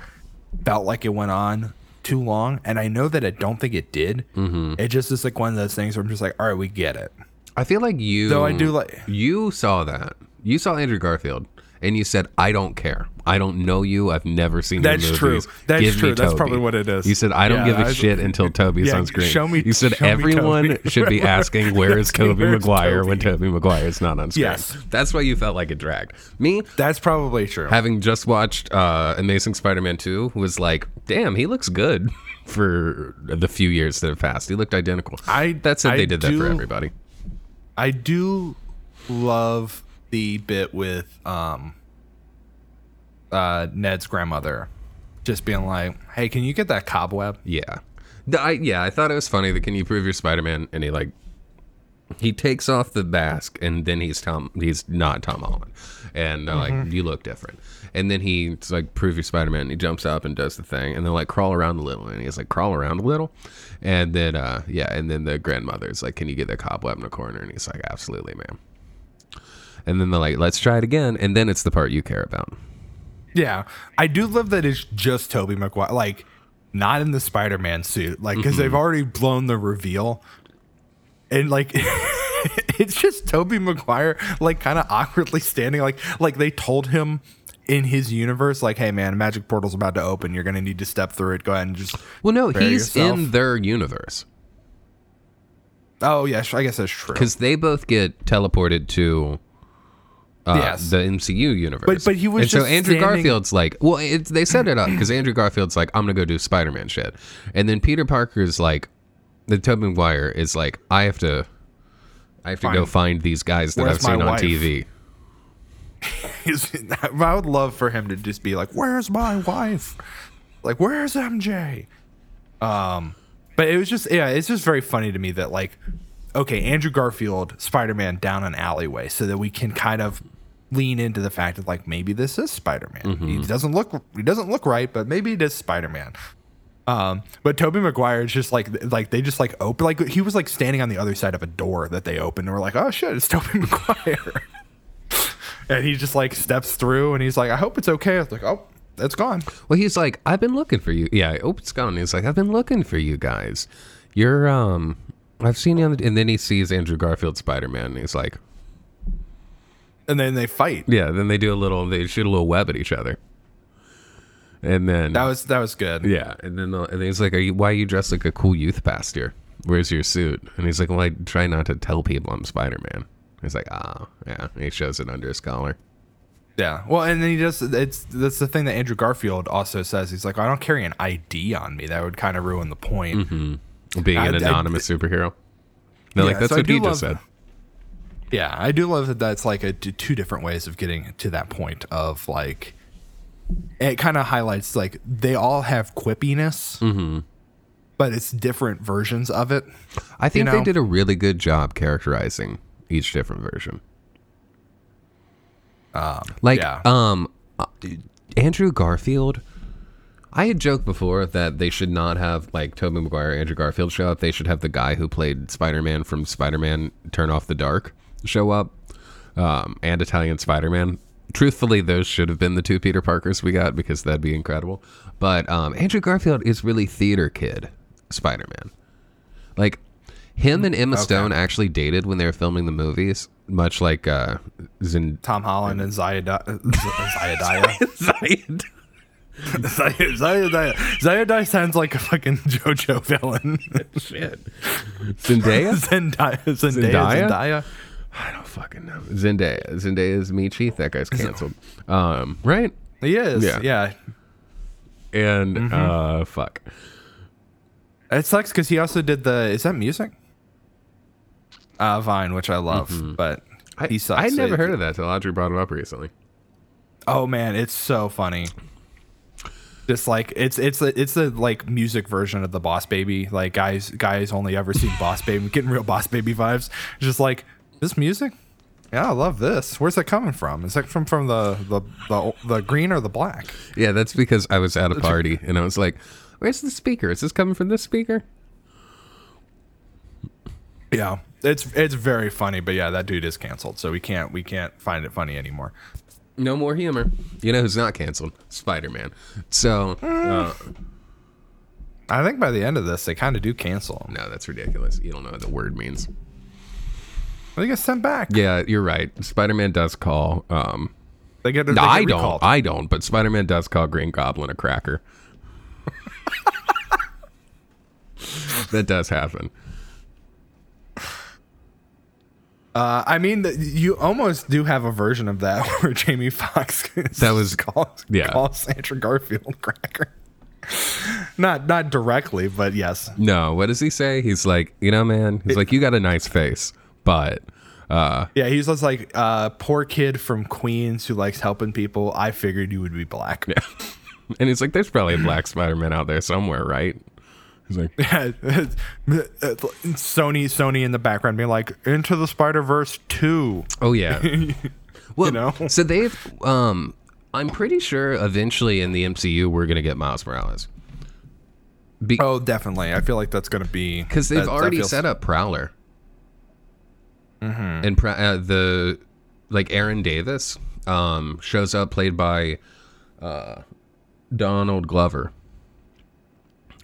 felt like it went on too long and I know that I don't think it did. Mm-hmm. It just is like one of those things where I'm just like, all right, we get it. I feel like you. Though I do like- You saw that. You saw Andrew Garfield, and you said, "I don't care. I don't know you. I've never seen That's your true. movies. That's Give true. That's probably what it is. You said, "I don't Yeah, give a I shit until Tobey's Yeah, on screen." show me- You said everyone should be asking, "Where is Tobey "Where's Maguire?" when Tobey? Tobey Maguire is not on screen. Yes. that's why you felt like it dragged. Me, That's probably true. having just watched uh, Amazing Spider-Man 2, was like, "Damn, he looks good." For the few years that have passed, he looked identical. I- that said, I they did that for everybody. I do love the bit with um uh Ned's grandmother just being like, "Hey, can you get that cobweb?" Yeah. I, yeah, I thought it was funny that can you prove you're Spider-Man and he like he takes off the mask and then he's Tom he's not Tom Holland. And they're like you look different. And then he's like prove you're Spider-Man and he jumps up and does the thing and they're like crawl around a little and he's like crawl around a little. And then uh yeah, and then the grandmother's like can you get the cobweb in the corner and he's like absolutely, ma'am. And then they're like let's try it again and then it's the part you care about. Yeah, I do love that it's just Tobey Maguire, like not in the Spider-Man suit, like because Mm-hmm. they've already blown the reveal, and like it's just Tobey Maguire, like kind of awkwardly standing, like like they told him in his universe, like, hey man, magic portal's about to open, you're gonna need to step through it. Go ahead and just. Well, no, he's yourself." in their universe. Oh yeah, I guess that's true. because they both get teleported to uh, Yes. the MCU universe. But- but he was and so Andrew standing- Garfield's like, well, it's, they set it up because Andrew Garfield's like, I'm gonna go do Spider Man shit, and then Peter Parker's like, the Tobey Maguire is like, I have to, I have to go find these guys that I've seen on wife? TV. I would love for him to just be like, "Where's my wife? Like, where's MJ?" Um, but it was just yeah, it's just very funny to me that like, okay, Andrew Garfield, Spider Man down an alleyway, so that we can kind of lean into the fact that like maybe this is Spider Man. He doesn't look he doesn't look right, but maybe it is Spider Man. Um, but Tobey Maguire is just like like they just like open like he was like standing on the other side of a door that they opened and we're like, oh shit, it's Tobey Maguire. and he just like steps through and he's like, I hope it's okay. I was like, oh, it's gone. Well, he's like, I've been looking for you. Yeah, oh, it's gone. He's like, I've been looking for you guys. You're um, I've seen you on the. And then he sees Andrew Garfield Spider Man. and He's like, And then they fight. yeah. Then they do a little. They shoot a little web at each other. And then That was that was good. Yeah, and then the, and he's like, "Are you? Why are you dressed like a cool youth pastor? Where's your suit?" And he's like, "Well, I try not to tell people I'm Spider Man." He's like, "Ah, yeah." And he shows it under his collar. Yeah. Well, and then he does. It's that's the thing that Andrew Garfield also says. He's like, I don't carry an ID on me. That would kind of ruin the point. Being I- an I- anonymous superhero. They're like, Yeah, "That's so I what do he just love- said." Yeah, I do love that. That's like a two different ways of getting to that point of like. It kind of highlights like they all have quippiness, Mm-hmm. but it's different versions of it. I think you they did a really good job characterizing each different version. like, yeah. um, uh, Andrew Garfield. I had joked before that they should not have like Tobey Maguire, Andrew Garfield show up. They should have the guy who played Spider Man from Spider Man Turn Off the Dark show up, um, and Italian Spider Man. Truthfully, those should have been the two Peter Parkers we got because that'd be incredible. But um, Andrew Garfield is really theater kid Spider Man. Like him and Emma Stone actually dated when they were filming the movies, much like uh, Zend- Tom Holland and Zayada- Z- Zayadaya. Zayadaya. Zayadaya sounds like a fucking JoJo villain. Shit. Zendaya? Zendaya. Zendaya. Zendaya? Zendaya. I don't fucking know. Zendaya. Zendaya is Michi. That guy's canceled. Um, right? He is. Yeah. Yeah. And Mm-hmm. uh, fuck. It sucks because he also did the. Is that music? Uh, Vine, which I love, but Mm-hmm. I, he sucks. I'd never It- heard of that till Audrey brought it up recently. Oh man, it's so funny. Just like it's it's the it's the like music version of the Boss Baby. Like guys guys only ever seen Boss Baby, getting real Boss Baby vibes. Just like this music. Yeah, I love this. Where's that coming from? Is that from from the the the, the green or the black? Yeah, that's because I was at a party and I was like, "Where's the speaker? Is this coming from this speaker?" Yeah, it's it's very funny. But yeah, that dude is canceled, so we can't we can't find it funny anymore. No more humor. You know who's not canceled? Spider Man. So, uh, I think by the end of this, they kind of do cancel him. no, that's ridiculous. You don't know what the word means. They get sent back. Yeah, you're right. Spider Man does call. Um, They get. They no, get I don't. I don't. But Spider Man does call Green Goblin a cracker. that does happen. Uh, I mean, th- you almost do have a version of that where Jamie Foxx That was- calls, yeah. calls Andrew Garfield cracker. not not directly, but yes. No, what does he say? He's like, you know, man. He's like, you got a nice face, but uh, Yeah, he's just like uh, poor kid from Queens who likes helping people. I figured you would be black. yeah. And he's like, there's probably a black Spider Man out there somewhere, right? He's like, yeah, Sony Sony in the background being like into the Spider Verse two. Oh yeah. well, you know? so they've um I'm pretty sure eventually in the MCU we're going to get Miles Morales. Oh, definitely. I feel like that's gonna be Cuz they've that- that already feels- set up Prowler. Mm-hmm. And uh, the like Aaron Davis um shows up played by uh Donald Glover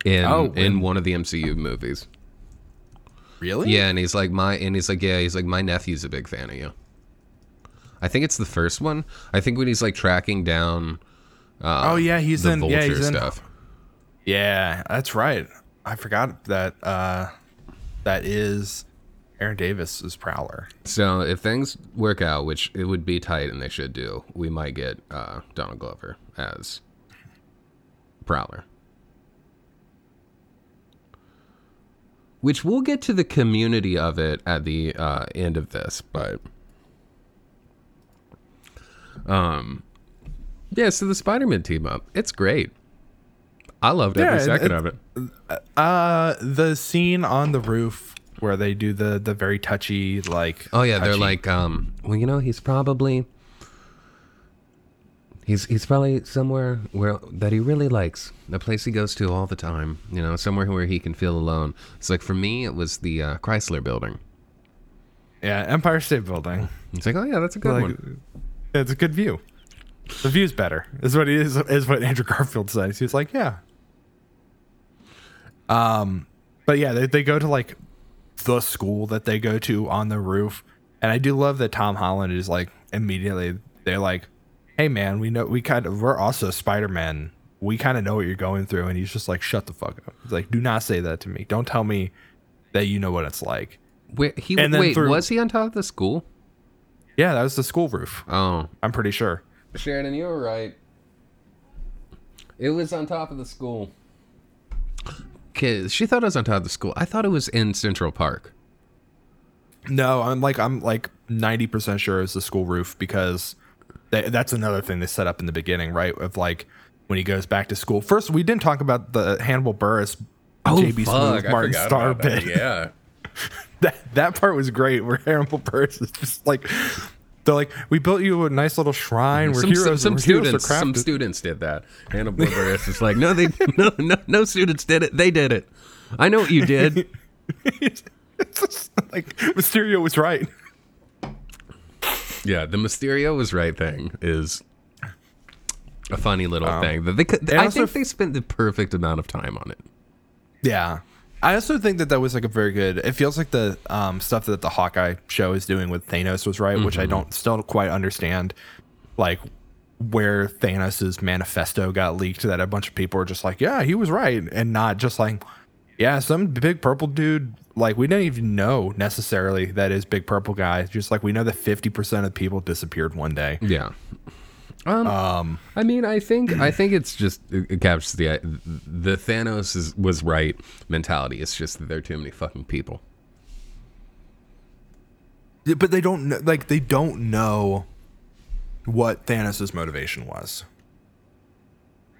in Oh, in in- one of the MCU movies. really. Yeah, and he's like my and he's like yeah, he's like my nephew's a big fan of you. I think it's the first one. I think when he's like tracking down uh, Oh yeah, he's the in. vulture Yeah, he's in. stuff. Yeah, that's right. I forgot that uh, that is Aaron Davis' is Prowler. So if things work out, which it would be tight and they should do, we might get uh, Donald Glover as Prowler. Which we'll get to the community of it at the uh, end of this, but um, yeah. So the Spider-Man team up, it's great. I loved every Yeah, second it- of it. Uh, the scene on the roof where they do the the very touchy like. Oh yeah, they're like, um, well, you know, he's probably he's he's probably somewhere where that he really likes, a place he goes to all the time. You know, somewhere where he can feel alone. It's like for me, it was the uh, Chrysler Building. yeah, Empire State Building. It's like, oh yeah, that's a good Like, one. it's a good view. The view's better. Is what he is. Is what Andrew Garfield says. He's like, yeah. Um, but yeah, they they go to like the school that they go to on the roof, and I do love that Tom Holland is like immediately they're like, hey man, we know we kind of we're also Spider Man. We kind of know what you're going through, and he's just like, shut the fuck up. He's like, do not say that to me. Don't tell me that you know what it's like. Wait, he and wait, through- was he on top of the school? Yeah, that was the school roof. Oh, I'm pretty sure. Sheridan, you were right. It was on top of the school. Okay, she thought it was on top of the school. I thought it was in Central Park. No, I'm like I'm like ninety percent sure it's the school roof because they, that's another thing they set up in the beginning, right? Of like when he goes back to school. First, we didn't talk about the Hannibal Buress, oh, JB Smoove, Martin Starr bit. Yeah. that that part was great. Where Hannibal Buress is just like they're like, we built you a nice little shrine. We're some, heroes. some, some we're heroes are students some students did that hannibal buress is like no they no, no no students did it they did it i know what you did it's just like Mysterio was right. yeah the mysterio was right thing is a funny little thing that they could i think f- they spent the perfect amount of time on it Yeah. I also think that that was like a very good. It feels like the um, stuff that the Hawkeye show is doing with Thanos was right, which I don't still don't quite understand. Like where Thanos's manifesto got leaked, that a bunch of people were just like, "Yeah, he was right," and not just like, Yeah, some big purple dude, like we didn't even know necessarily that is big purple guy. Just like we know that 50% of people disappeared one day. Yeah. Um, I mean, I think I think it's just it it captures the the Thanos is, was right mentality. It's just that there are too many fucking people. Yeah, But they don't know, like they don't know what Thanos' motivation was.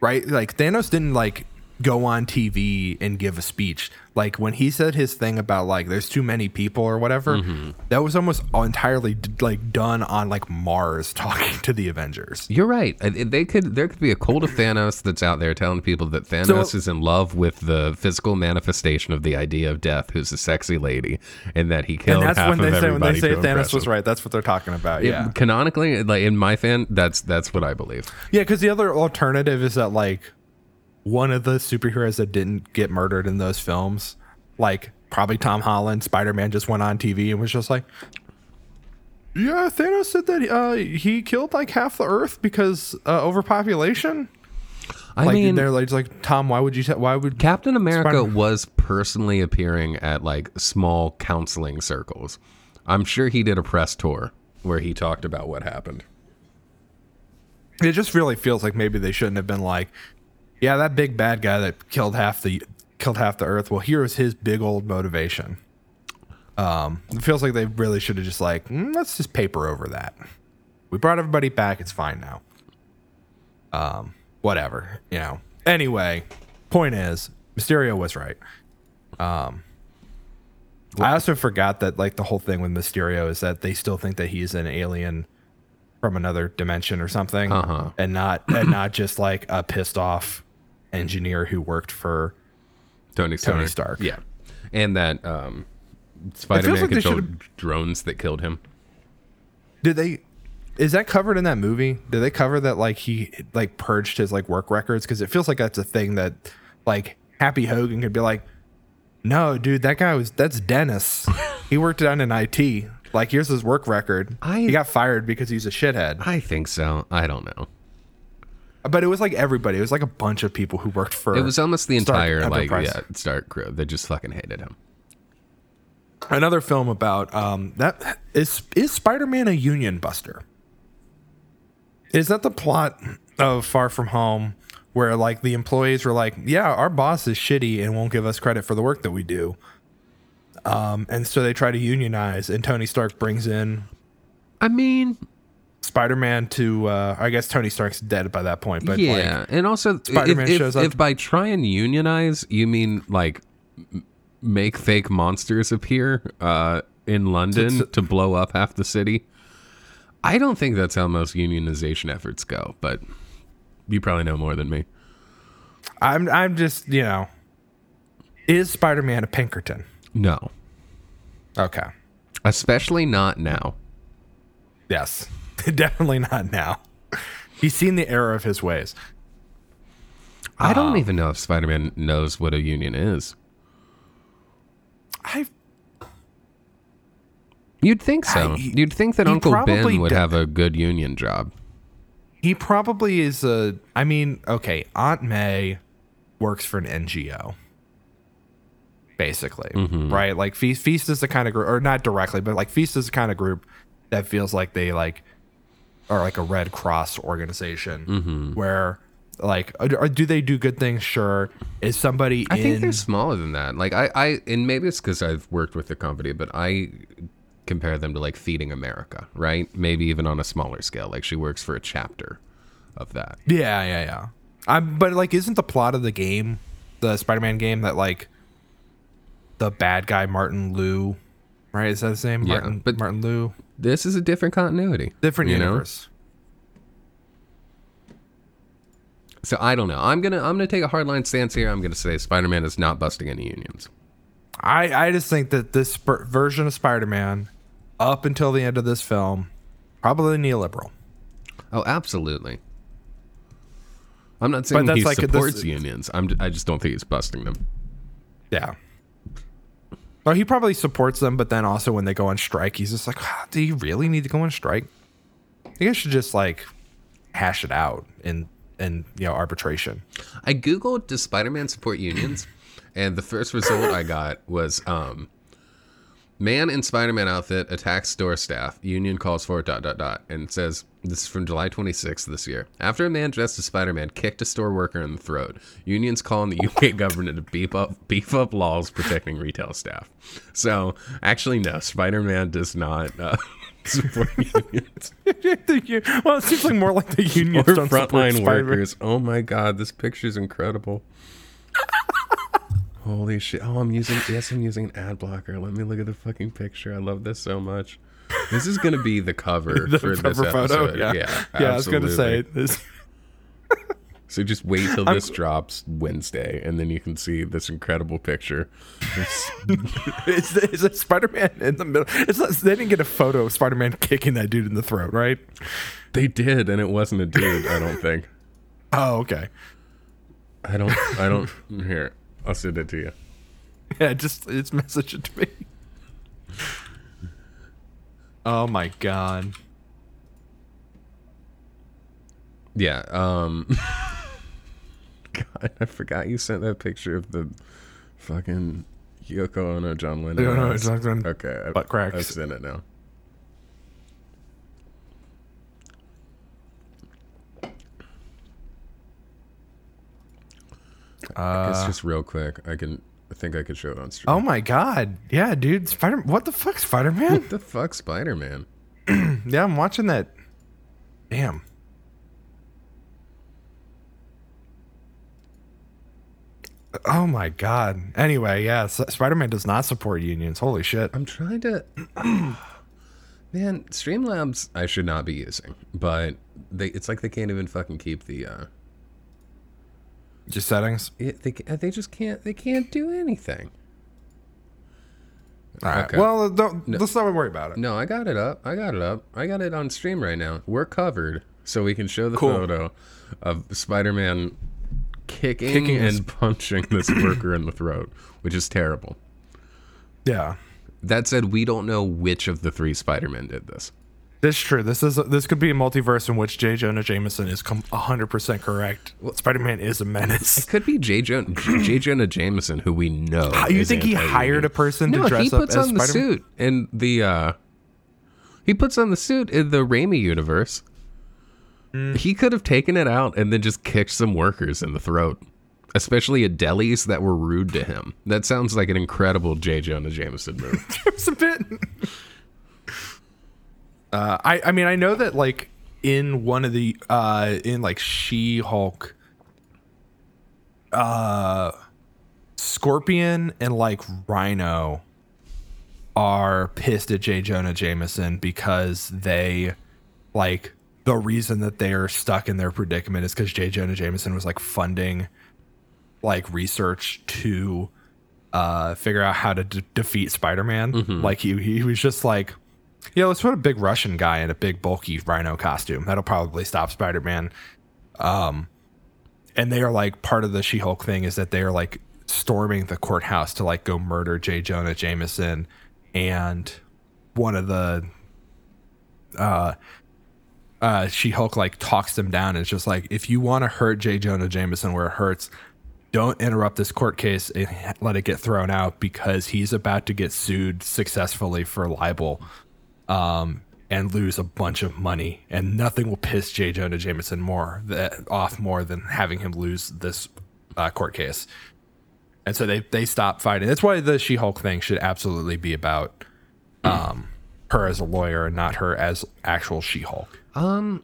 Right? Like Thanos didn't like go on TV and give a speech. Like when he said his thing about like there's too many people or whatever, mm-hmm. that was almost entirely d- like done on like Mars talking to the Avengers. You're right. They could there could be a cult of Thanos that's out there telling people that Thanos So- is in love with the physical manifestation of the idea of death, who's a sexy lady, and that he killed And that's half when of they say when they say Thanos was right. That's what they're talking about. It- Yeah. canonically, like in my fan, that's that's what I believe. Yeah, because the other alternative is that like one of the superheroes that didn't get murdered in those films, like probably Tom Holland, Spider Man, just went on TV and was just like, "Yeah, Thanos said that uh, he killed like half the Earth because uh, overpopulation." I Like mean, they're like, like Tom, why would you? T- why would? Captain America Spider-Man. was personally appearing at like small counseling circles. I'm sure he did a press tour where he talked about what happened. It just really feels like maybe they shouldn't have been like, "Yeah, that big bad guy that killed half the killed half the Earth." Well, here is his big old motivation. Um, it feels like they really should have just like, "Mm, let's just paper over that. We brought everybody back. It's fine now. Um, whatever, you know. Anyway, point is, Mysterio was right. Um, I also forgot that like the whole thing with Mysterio is that they still think that he's an alien from another dimension or something, Uh-huh. and not and not just like a pissed off engineer who worked for Tony Stark. Tony Stark. Yeah. And that um, Spider Man like controlled drones that killed him. Did they? Is that covered in that movie? Did they cover that like he like purged his like work records? Because it feels like that's a thing that like Happy Hogan could be like, no, dude, that guy was that's Dennis. he worked down in IT. Like here's his work record. I- he got fired because he's a shithead. I think so. I don't know. But it was like everybody. It was like a bunch of people who worked for. It was almost the Stark entire like Enterprise. yeah Stark crew. They just fucking hated him. another film about um that is is Spider-Man a union buster? Is that the plot of Far From Home where like the employees were like, "Yeah, our boss is shitty and won't give us credit for the work that we do." Um and so they try to unionize and Tony Stark brings in I mean, Spider-Man to uh I guess Tony Stark's dead by that point, but yeah, like and also Spider-Man if, shows up- if by try and unionize you mean like make fake monsters appear uh, in London So- to blow up half the city, I don't think that's how most unionization efforts go. But you probably know more than me. I'm I'm just, you know, is Spider-Man a Pinkerton? No, Okay. especially not now. Yes. Definitely not now. He's seen the error of his ways. I don't uh, even know if Spider-Man knows what a union is. I You'd think so. I- You'd think that Uncle Ben would d- have a good union job. he probably is a I mean, okay, Aunt May works for an NGO. Basically. Mm-hmm. Right? Like Feast Feast is the kind of group or not directly, but like Feast is the kind of group that feels like they like are like a Red Cross organization mm-hmm. where like do they do good things? Sure. Is somebody I in think they're smaller than that. Like I, I and maybe it's because I've worked with the company, but I compare them to like Feeding America, right? Maybe even on a smaller scale. Like she works for a chapter of that. Yeah, yeah, yeah. I'm, but like, isn't the plot of the game, the Spider-Man game, that like the bad guy Martin Li, right? Is that his name? Yeah, Martin, but- Martin Li. This is a different continuity. Different you know? universe. So I don't know. I'm gonna I'm gonna take a hardline stance here. I'm gonna say Spider-Man is not busting any unions. I I just think that this sp- version of Spider-Man, up until the end of this film, probably neoliberal. Oh, absolutely. I'm not saying that's he like a- this- supports unions. I'm I just don't think he's busting them. Yeah. Well, he probably supports them, but then also when they go on strike, he's just like, "Ah, "Do you really need to go on strike? You guys should just like hash it out in in you know arbitration." I googled does Spider-Man support unions, And the first result I got was um, man in Spider-Man outfit attacks store staff. Union calls for dot dot dot, and says this is from July 26th this year. After a man dressed as Spider-Man kicked a store worker in the throat, unions calling the UK government to beef up beef up laws protecting retail staff. So actually, no, Spider-Man does not. Uh, support unions well, it seems like more like the unions or frontline workers. Oh my god, this picture's incredible. Holy shit! Oh, I'm using yes, I'm using an ad blocker. Let me look at the fucking picture. I love this so much. This is gonna be the cover The for this cover photo, episode. yeah, yeah, yeah. I was gonna say this. So just wait till this drops Wednesday, and then you can see this incredible picture. It's- Is, is it Spider-Man in the middle? It's not, they didn't get a photo of Spider-Man kicking that dude in the throat, right? they did, and it wasn't a dude. I don't think. Oh, okay. I don't. I don't. Here, I'll send it to you. Yeah, just it's message it to me. Oh my god. Yeah. Um God, I forgot you sent that picture of the fucking Yoko Ono John Lennon. Yoko Ono, eyes. John Lennon Okay. I- butt cracks. I've sent it now. I guess Uh, just real quick, I can. I think I could show it on stream. oh my god. Yeah, dude. Spider. What the fuck, Spider-Man? What the fuck, Spider Man? yeah, I'm watching that. Damn. Oh my god. Anyway, yeah, S- Spider-Man does not support unions. Holy shit. I'm trying to. Man, Streamlabs I should not be using, but they it's like they can't even fucking keep the. uh Just settings. it, they they just can't they can't do anything. All right. Okay. Well, don't, let's not worry about it. No, I got it up. I got it up. I got it on stream right now. We're covered, so we can show the Cool. photo of Spider-Man kicking, Kicking and his- punching this worker in the throat, which is terrible. Yeah. That said, we don't know which of the three Spider-Men did this. This is true. This is this could be a multiverse in which J. Jonah Jameson is com- 100% correct. Spider-Man is a menace. It could be J. Jonah, J. Jonah Jameson, who we know. How, You think he hired a person No, to dress up as No, he puts on the Spider-Man? suit in the. uh He puts on the suit in the Raimi universe. Hmm. He could have taken it out and then just kicked some workers in the throat, especially at delis that were rude to him. That sounds like an incredible J. Jonah Jameson move. It's a bit. Uh, I I mean I know that like in one of the uh in like She Hulk, uh, Scorpion and like Rhino are pissed at J. Jonah Jameson because they like the reason that they are stuck in their predicament is because J. Jonah Jameson was like funding like research to uh figure out how to d- defeat Spider-Man. Like he he was just like, yeah, let's put a big Russian guy in a big bulky rhino costume. That'll probably stop Spider-Man. Um and they are like part of the She-Hulk thing is that they are like storming the courthouse to like go murder J. Jonah Jameson and one of the uh uh She-Hulk like talks them down and it's just like if you want to hurt J. Jonah Jameson where it hurts, don't interrupt this court case and let it get thrown out because he's about to get sued successfully for libel um, and lose a bunch of money. And nothing will piss J. Jonah Jameson more that, off more than having him lose this uh, court case. And so they they stop fighting. That's why the She Hulk thing should absolutely be about um, her as a lawyer and not her as actual She Hulk. um,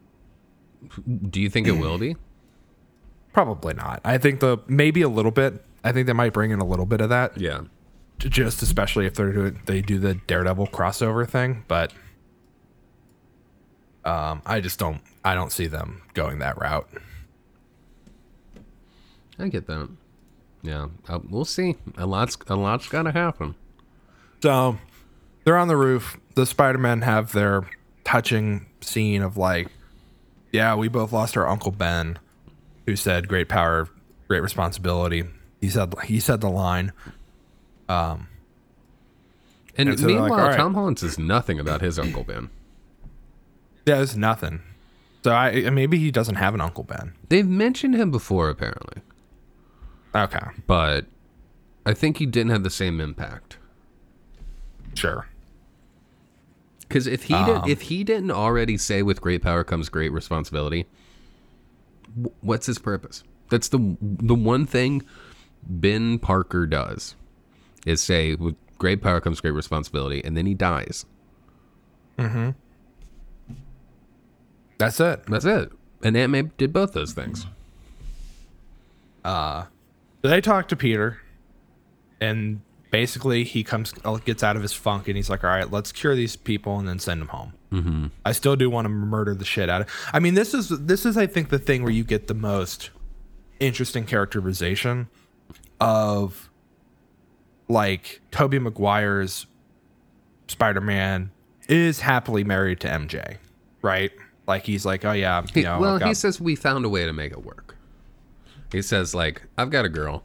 do you think it will be? Probably not. I think the maybe a little bit. I think they might bring in a little bit of that. Yeah. Just especially if they're doing they do the Daredevil crossover thing, but um, I just don't I don't see them going that route. I get that. Yeah, uh, we'll see. A lot's a lot's got to happen. So they're on the roof. The Spider Men have their touching scene of like, yeah, we both lost our Uncle Ben, who said great power, great responsibility. He said he said the line. Um, and, And so they're like, meanwhile. Tom Holland says nothing about his Uncle Ben. Yeah, it's nothing. So I maybe he doesn't have an Uncle Ben. They've mentioned him before, apparently, Okay. but I think he didn't have the same impact. Sure. Because if he did, um, if he didn't already say with great power comes great responsibility, wh- what's his purpose? That's the the one thing Ben Parker does is say with great power comes great responsibility, and then he dies. That's it. That's it. And Aunt May did both those things. Uh, they talk to Peter, and basically he comes uh, gets out of his funk, and he's like, "All right, let's cure these people and then send them home." Mm-hmm. I still do want to murder the shit out of. I mean, this is this is I think the thing where you get the most interesting characterization of like Tobey Maguire's Spider-Man is happily married to MJ, right? Like he's like, "Oh yeah, you know, well, got- he says we found a way to make it work. He says like I've got a girl.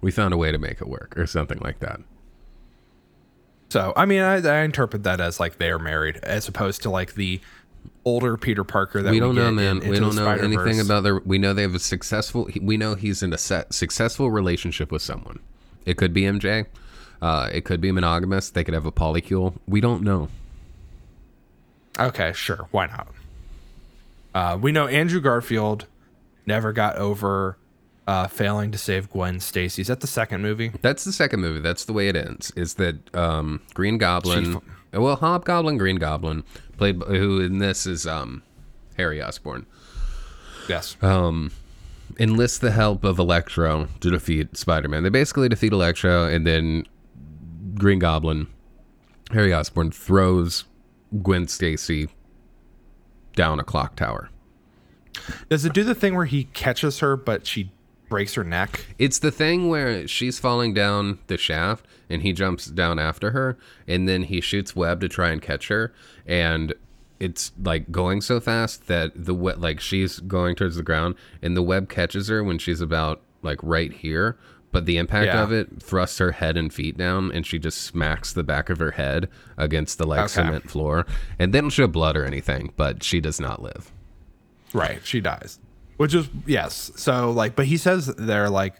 We found a way to make it work, or something like that. So I mean, I, I interpret that as like they're married, as opposed to like the older Peter Parker that we we, don't get know, in man. Into we don't know anything about their. We know they have a successful. We know he's in a set, successful relationship with someone. It could be MJ. Uh, it could be monogamous. They could have a polycule. We don't know. Okay, sure, why not? Uh, we know Andrew Garfield never got over uh, failing to save Gwen Stacy. Is that the second movie? That's the second movie. That's the way it ends. Is that um, Green Goblin? Well, Hobgoblin, Green Goblin, played by, who in this is um, Harry Osborn. Yes. Enlists the help of Electro to defeat Spider-Man. They basically defeat Electro, and then Green Goblin, Harry Osborn throws Gwen Stacy down a clock tower. Does it do the thing where he catches her, but she breaks her neck? It's the thing where she's falling down the shaft, and he jumps down after her, and then he shoots web to try and catch her, and it's like going so fast that the web, like she's going towards the ground, and the web catches her when she's about like right here. But the impact Yeah. of it thrusts her head and feet down, and she just smacks the back of her head against the like Okay. cement floor. And they don't show blood or anything, but she does not live. Right, she dies. Which is yes. So like, but he says they're like,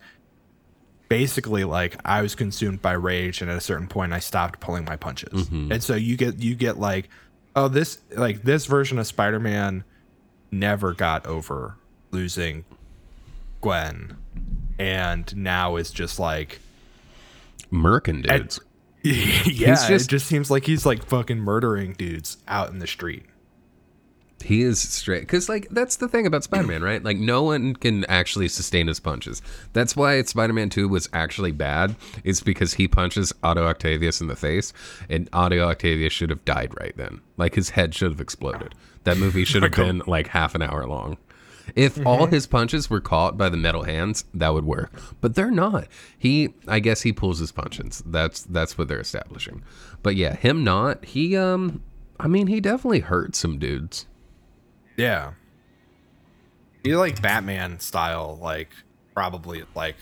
basically like I was consumed by rage, and at a certain point I stopped pulling my punches. Mm-hmm. And so you get you get like, oh this like this version of Spider Man never got over losing Gwen, and now is just like. Merkin dudes. yeah, just- it just seems like he's like fucking murdering dudes out in the street. He is straight because, like, that's the thing about Spider-Man, right? Like, no one can actually sustain his punches. That's why Spider-Man Two was actually bad. Is because he punches Otto Octavius in the face, and Otto Octavius should have died right then. Like, his head should have exploded. That movie should have been like half an hour long. If all his punches were caught by the metal hands, that would work. But they're not. He, I guess, he pulls his punches. That's that's what they're establishing. But yeah, him not. He, um, I mean, he definitely hurt some dudes. Yeah. You like Batman style, like probably like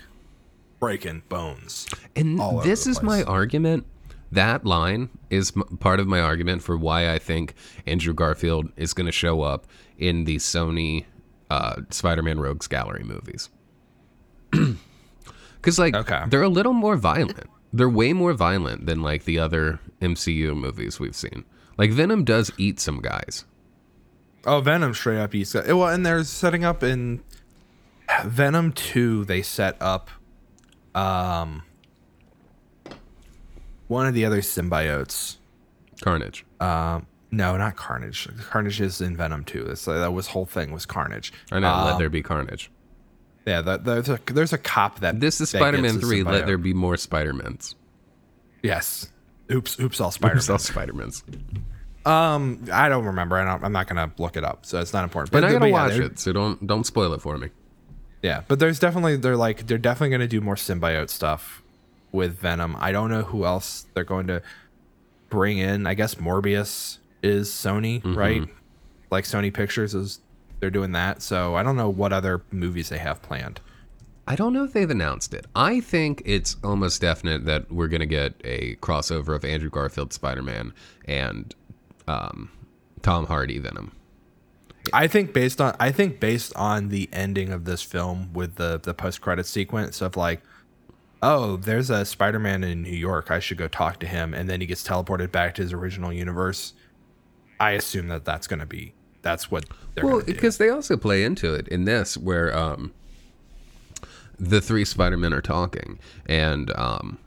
breaking bones. And all over this the is my argument. That line is m- part of my argument for why I think Andrew Garfield is going to show up in the Sony uh, Spider-Man Rogues Gallery movies. Because like Okay. they're a little more violent. They're way more violent than like the other MCU movies we've seen. Like Venom does eat some guys. Oh, Venom straight up eats. Well, and they're setting up in Venom Two. They set up, um, one of the other symbiotes. Carnage. Um, no, not Carnage. Carnage is in Venom Two. That's that was whole thing was Carnage. I know. let Um, there be carnage. Yeah, that, there's a there's a cop that This is that Spider-Man Three. Let there be more Spider-Mans. Yes. Oops, oops, all Spider. There's all Spider-Mans. Um, I don't remember. I don't, I'm not gonna look it up, so it's not important. But I gotta but yeah, watch it, so don't don't spoil it for me. Yeah, but there's definitely they're like they're definitely going to do more symbiote stuff with Venom. I don't know who else they're going to bring in. I guess Morbius is Sony, Mm-hmm. right? Like Sony Pictures is they're doing that. So I don't know what other movies they have planned. I don't know if they've announced it. I think it's almost definite that we're gonna get a crossover of Andrew Garfield Spider-Man and um, Tom Hardy Venom. I think based on I think based on the ending of this film with the the post credit sequence of like oh, there's a Spider-Man in New York. I should go talk to him, and then he gets teleported back to his original universe. I assume that that's going to be that's what they're Well, going to do. because they also play into it in this where um, the three Spider-Men are talking and um,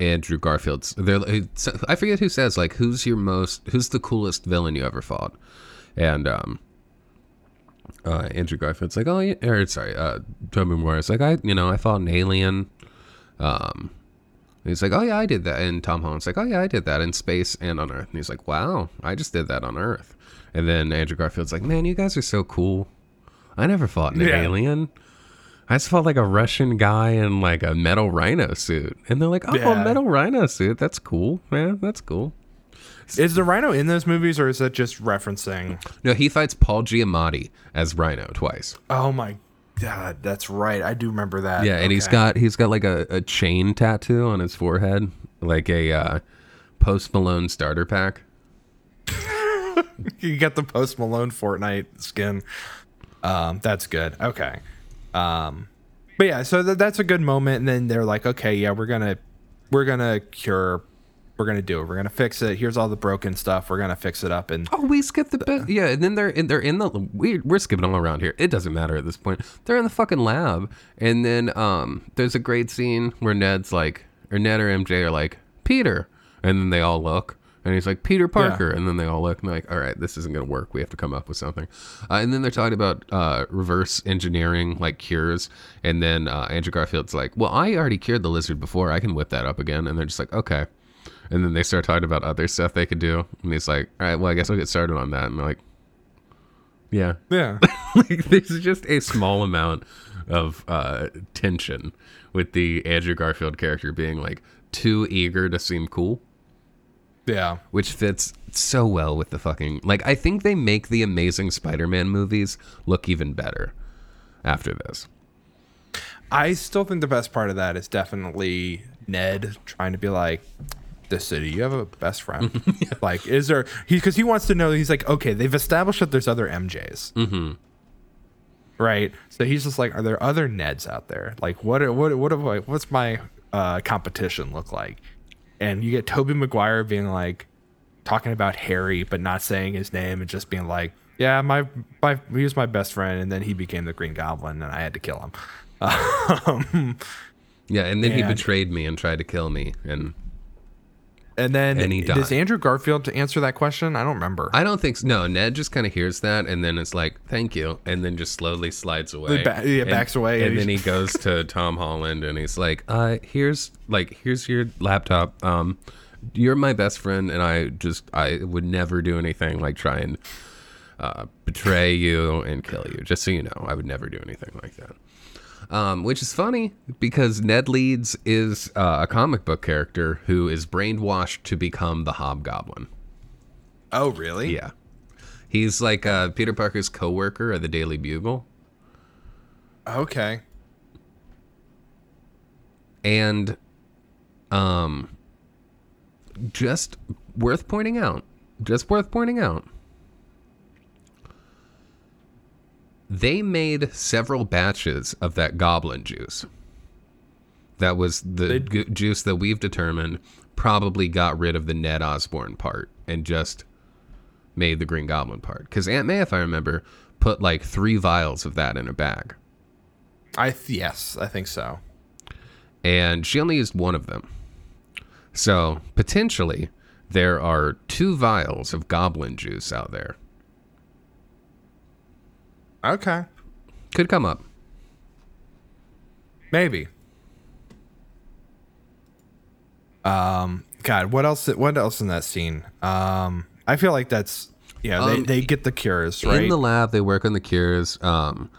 Andrew Garfield's. They're, I forget who says like, "Who's your most? Who's the coolest villain you ever fought?" And um, uh, Andrew Garfield's like, "Oh, yeah," or sorry, uh, Tobey Maguire's like, "I, you know, I fought an alien." Um, he's like, "Oh yeah, I did that." And Tom Holland's like, "Oh yeah, I did that in space and on Earth." And he's like, "Wow, I just did that on Earth." And then Andrew Garfield's like, "Man, you guys are so cool. I never fought an Yeah. alien. I just fought like a Russian guy in like a metal rhino suit." And they're like, "Oh, Yeah. a metal rhino suit. That's cool, man. That's cool." Is the Rhino in those movies, or is that just referencing? No, he fights Paul Giamatti as Rhino twice. Oh my god, that's right. I do remember that. Yeah, and he's got he's got like a, a chain tattoo on his forehead, like a uh, Post Malone starter pack. you got the Post Malone Fortnite skin. Um, that's good. Okay. Um, but yeah, so th- that's a good moment. And then they're like, okay, yeah, we're gonna we're gonna cure. We're gonna do it. We're gonna fix it. Here's all the broken stuff. We're gonna fix it up. And Oh, we skipped the bit. Yeah, and then they're in, they're in the we we're skipping all around here. It doesn't matter at this point. They're in the fucking lab, and then um, there's a great scene where Ned's like, or Ned or MJ are like Peter, and then they all look, and he's like Peter Parker, and then they all look, and they're like, all right, this isn't gonna work. We have to come up with something. Uh, and then they're talking about uh, reverse engineering like cures, and then uh, Andrew Garfield's like, well, I already cured the lizard before. I can whip that up again, and they're just like, okay. And then they start talking about other stuff they could do. And he's like, all right, well, I guess I'll get started on that. And they're like, yeah. yeah, like, there's just a small amount of uh, tension with the Andrew Garfield character being like too eager to seem cool, yeah. which fits so well with the fucking. Like, I think they make the amazing Spider Man movies look even better after this. I still think the best part of that is definitely Ned trying to be like, "The city, you have a best friend." Like, is there? He because he wants to know. He's like, okay, they've established that there's other MJs, mm-hmm. right? So he's just like, are there other Neds out there? Like, what? What? What? What? What's my uh, competition look like? And you get Tobey Maguire being like, talking about Harry, but not saying his name, and just being like, "Yeah, my my he was my best friend, and then he became the Green Goblin, and I had to kill him." Um, Yeah, and then he betrayed me and tried to kill me. And and then And he does died. Andrew Garfield to answer that question? I don't remember. I don't think so. No, Ned just kind of hears that and then it's like, thank you. And then just slowly slides away. ba- yeah, And- backs away And and then he goes to Tom Holland and he's like, uh, here's like, here's your laptop. Um, you're my best friend. And I just, I would never do anything like try and uh, betray you and kill you. Just so you know, I would never do anything like that. Um, which is funny because Ned Leeds is uh, a comic book character who is brainwashed to become the Hobgoblin. oh, really? Yeah. He's like uh, Peter Parker's coworker at the Daily Bugle. Okay. And um just worth pointing out. Just worth pointing out. They made several batches of that goblin juice. That was the gu- juice that we've determined probably got rid of the Ned Osborn part and just made the Green Goblin part. Because Aunt May, if I remember, put like three vials of that in a bag. I th- yes, I think so. and she only used one of them. So potentially, there are two vials of goblin juice out there. Okay. Could come up. Maybe. Um. God, what else? What else in that scene? Um. I feel like that's yeah. They Um, they get the cures right. In the lab, they work on the cures. Um,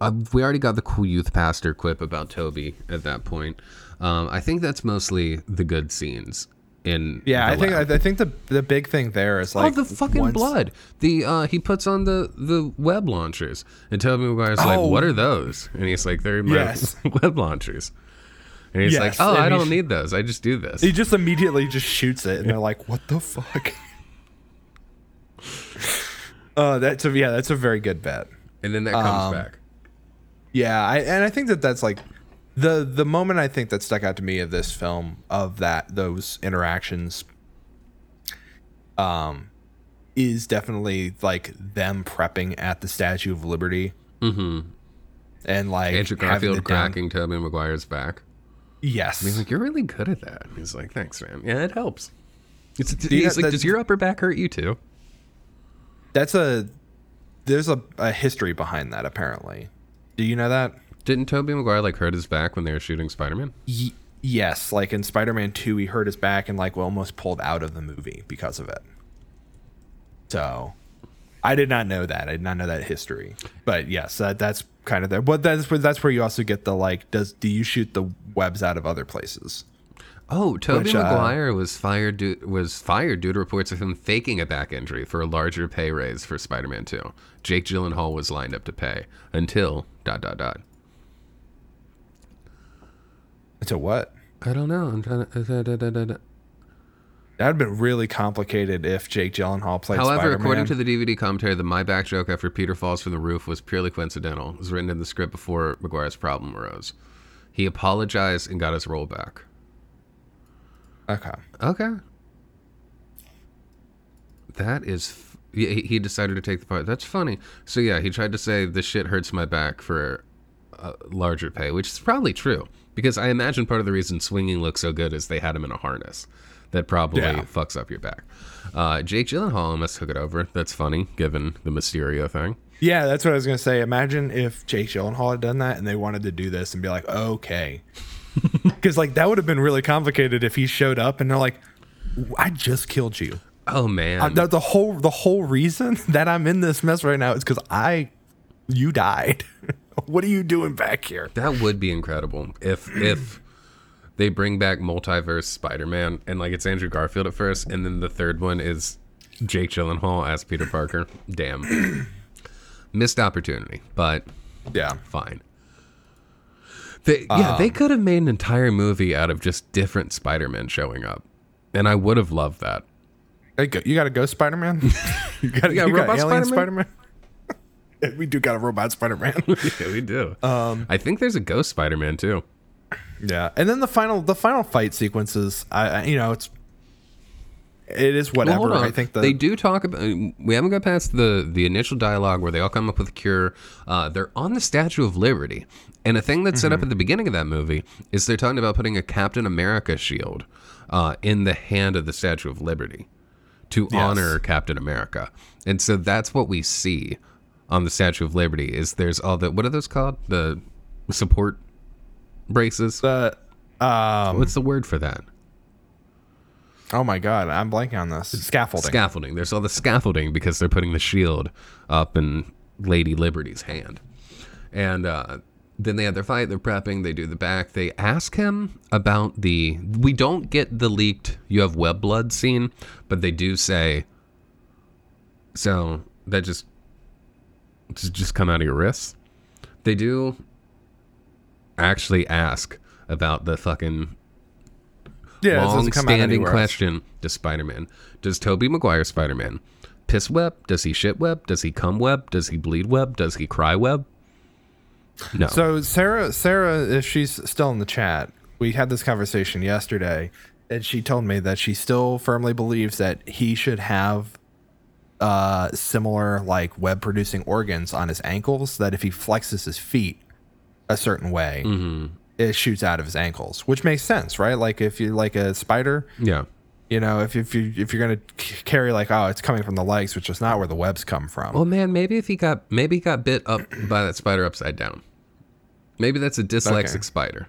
uh, we already got the cool youth pastor quip about Tobey at that point. Um, I think that's mostly the good scenes in. yeah, the I think lab. I, I think the the big thing there is like oh, the fucking once- blood. The uh, he puts on the the web launchers, and Tobey Maguire's like, Oh. "What are those?" And he's like, "They're my Yes. web launchers." And he's like, "Oh, and I don't sh- need those. I just do this." He just immediately just shoots it, and they're like, "What the fuck?" Uh, that's a yeah, that's a very good bet. and then that comes Um, back. Yeah, I, and I think that that's like the the moment I think that stuck out to me of this film of that those interactions um is definitely like them prepping at the Statue of Liberty. Mm-hmm. And like Andrew Garfield the down- cracking Tobey Maguire's back. Yes. He's like, "You're really good at that." And he's like, "Thanks, man. Yeah, it helps." It's, he's know, like, "Does your upper back hurt you too?" That's a there's a, a history behind that apparently. Do you know that? Didn't Tobey Maguire like hurt his back when they were shooting Spider-Man? Y- yes, like in Spider-Man 2 he hurt his back and like almost pulled out of the movie because of it. So, I did not know that. I did not know that history. But yes, that that's kind of there. But that's where that's where you also get the like does do you shoot the webs out of other places? Oh, Tobey Which, uh, Maguire was fired due, was fired due to reports of him faking a back injury for a larger pay raise for Spider-Man 2. Jake Gyllenhaal was lined up to pay until dot dot dot. To what? I don't know. I'm trying to. uh, da, da, da, da. That'd been really complicated if Jake Gyllenhaal played However, Spider-Man. according to the DVD commentary, the my back joke after Peter falls from the roof was purely coincidental. It was written in the script before Maguire's problem arose. He apologized and got his role back. okay. Okay. That is. F- yeah, he he decided to take the part. That's funny. So yeah, he tried to say the shit hurts my back for uh, larger pay, which is probably true because I imagine part of the reason swinging looks so good is they had him in a harness that probably Yeah. fucks up your back. Uh, Jake Gyllenhaal must took it over. That's funny given the Mysterio thing. Yeah, that's what I was gonna say. Imagine if Jake Gyllenhaal had done that and they wanted to do this and be like, okay, because like that would have been really complicated if he showed up and they're like, I just killed you. Oh man, Uh, the, the whole the whole reason that I'm in this mess right now is because I, you died. what are you doing back here? That would be incredible if if they bring back multiverse Spider-Man and like it's Andrew Garfield at first, and then the third one is Jake Gyllenhaal as Peter Parker. Damn, missed opportunity, but Yeah, fine. They, yeah, they um, could have made an entire movie out of just different Spider-Men showing up, and I would have loved that. You got a ghost Spider Man. you got, You got a robot Spider-Man? Spider-Man? we do got a robot Spider Man. yeah, we do. Um, I think there's a Ghost Spider-Man too. Yeah, and then the final the final fight sequences, I, I you know it's it is whatever. on. I think the they do talk about. We haven't got past the the initial dialogue where they all come up with a cure. Uh, they're on the Statue of Liberty, and a thing that's set Mm-hmm. up at the beginning of that movie is they're talking about putting a Captain America shield uh, in the hand of the Statue of Liberty to Yes. honor Captain America, and so that's what we see on the Statue of Liberty. Is there's all the what are those called? The support braces. the um What's the word for that? oh my god, I'm blanking on this scaffolding. Scaffolding. There's all the scaffolding because they're putting the shield up in Lady Liberty's hand. And uh, then they have their fight. They're prepping. They do the back. They ask him about the. We don't get the leaked "you have web blood" scene, but they do say. So that just just just come out of your wrists. They do actually ask about the fucking yeah, long-standing question to Spider-Man: Does Tobey Maguire Spider-Man piss web? Does he shit web? Does he cum web? Does he bleed web? Does he cry web? No. So Sarah, Sarah, if she's still in the chat, we had this conversation yesterday, and she told me that she still firmly believes that he should have uh, similar like web producing organs on his ankles. That if he flexes his feet a certain way, it shoots out of his ankles, which makes sense, right? Like if you're like a spider, yeah. you know, if if you if you're gonna carry like oh, it's coming from the legs, which is not where the webs come from. Well, man, maybe if he got maybe he got bit up by that spider upside down. Maybe that's a dyslexic Okay. spider.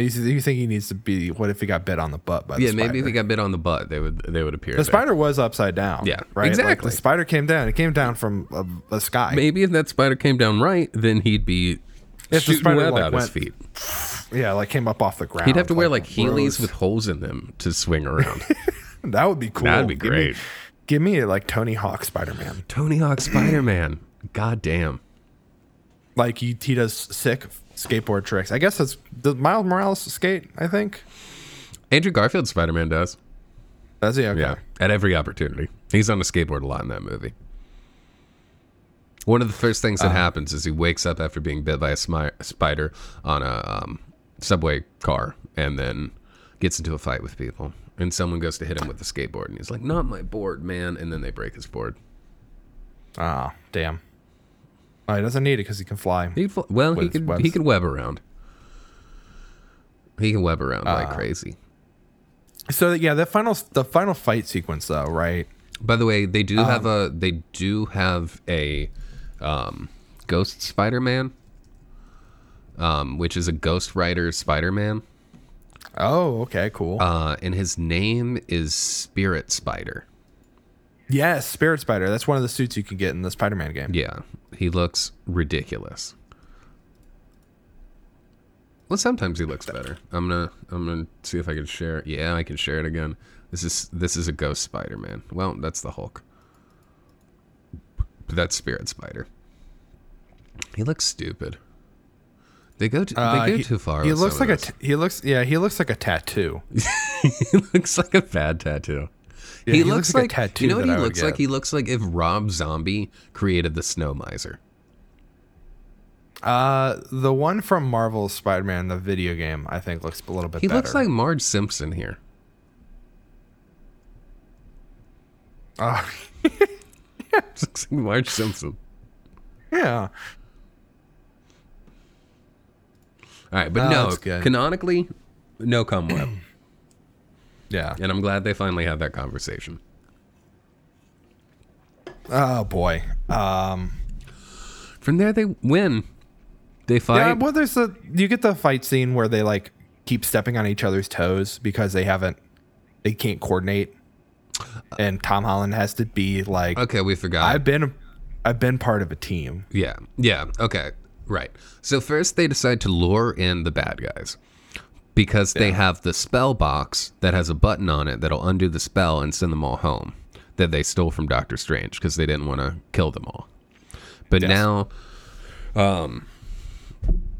You, think he needs to be? What if he got bit on the butt by the Yeah, spider? maybe if he got bit on the butt, they would they would appear. The there. spider was upside down. Yeah, right. Like, exactly. the spider came down. It came down from a, a sky. Maybe if that spider came down right, then he'd be If the shooting spider, web like, out his feet. Yeah, like came up off the ground. He'd have to wear like Heelys with holes in them to swing around. That would be cool. That'd be Give me- great. Give me, like Tony Hawk Spider Man. Tony Hawk Spider Man. God damn. Like he, he does sick skateboard tricks. I guess that's does Miles Morales skate. I think. Andrew Garfield Spider Man does. Does he? Okay. Yeah, at every opportunity. He's on a skateboard a lot in that movie. One of the first things that happens is he wakes up after being bit by a smi- spider on a um, subway car, and then gets into a fight with people. And someone goes to hit him with a skateboard, and he's like, "Not my board, man!" And then they break his board. Ah, damn. Oh, he doesn't need it because he can fly. He fl- well, he could he could web around. He can web around like Uh, crazy. So yeah, the final the final fight sequence though, right? By the way, they do Um, have a they do have a um, Ghost Spider Man, um, which is a Ghost Rider Spider Man, Oh, okay, cool. uh, and his name is Spirit Spider. Yes, Spirit Spider. That's one of the suits you can get in the Spider-Man game. Yeah, he looks ridiculous. Well, sometimes he looks better. I'm gonna I'm gonna see if I can share. Yeah, I can share it again. This is this is a Ghost Spider Man. Well, that's the Hulk. But that's Spirit Spider. He looks stupid. They go too, Uh, they go he, too far. He looks like a t- he looks yeah he looks like a tattoo. he looks like a bad tattoo. Yeah, he, he looks, looks like like, You know what he I looks like? get. He looks like if Rob Zombie created the Snow Miser. Uh, the one from Marvel's Spider-Man, the video game, I think looks a little bit He better. looks like Marge Simpson here. Oh, looks like Marge Simpson. yeah. All right, but Oh, no, canonically, no cum web. Yeah. and I'm glad they finally had that conversation. Oh boy. Um. From there, they win. They fight. Yeah. Well, there's a you get the fight scene where they like keep stepping on each other's toes because they haven't, they can't coordinate, and Tom Holland has to be like, okay, we forgot. I've been, I've been part of a team. Yeah, yeah, okay, right. So first they decide to lure in the bad guys because they have the spell box that has a button on it that'll undo the spell and send them all home that they stole from Doctor Strange because they didn't want to kill them all. But Yes. now, um,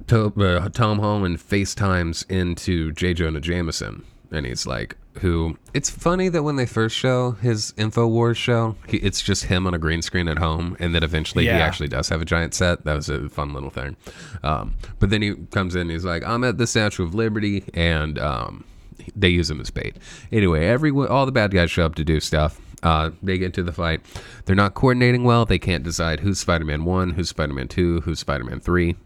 to, uh, Tom Holland FaceTimes into J. Jonah Jameson, and he's like, "Who?" It's funny that when they first show his Infowars show, he, it's just him on a green screen at home, and that eventually he actually does have a giant set. That was a fun little thing. Um, but then he comes in, and he's like, "I'm at the Statue of Liberty," and um, they use him as bait. Anyway, every all the bad guys show up to do stuff. Uh, they get into the fight. They're not coordinating well. They can't decide who's Spider-Man one, who's Spider-Man two, who's Spider-Man three.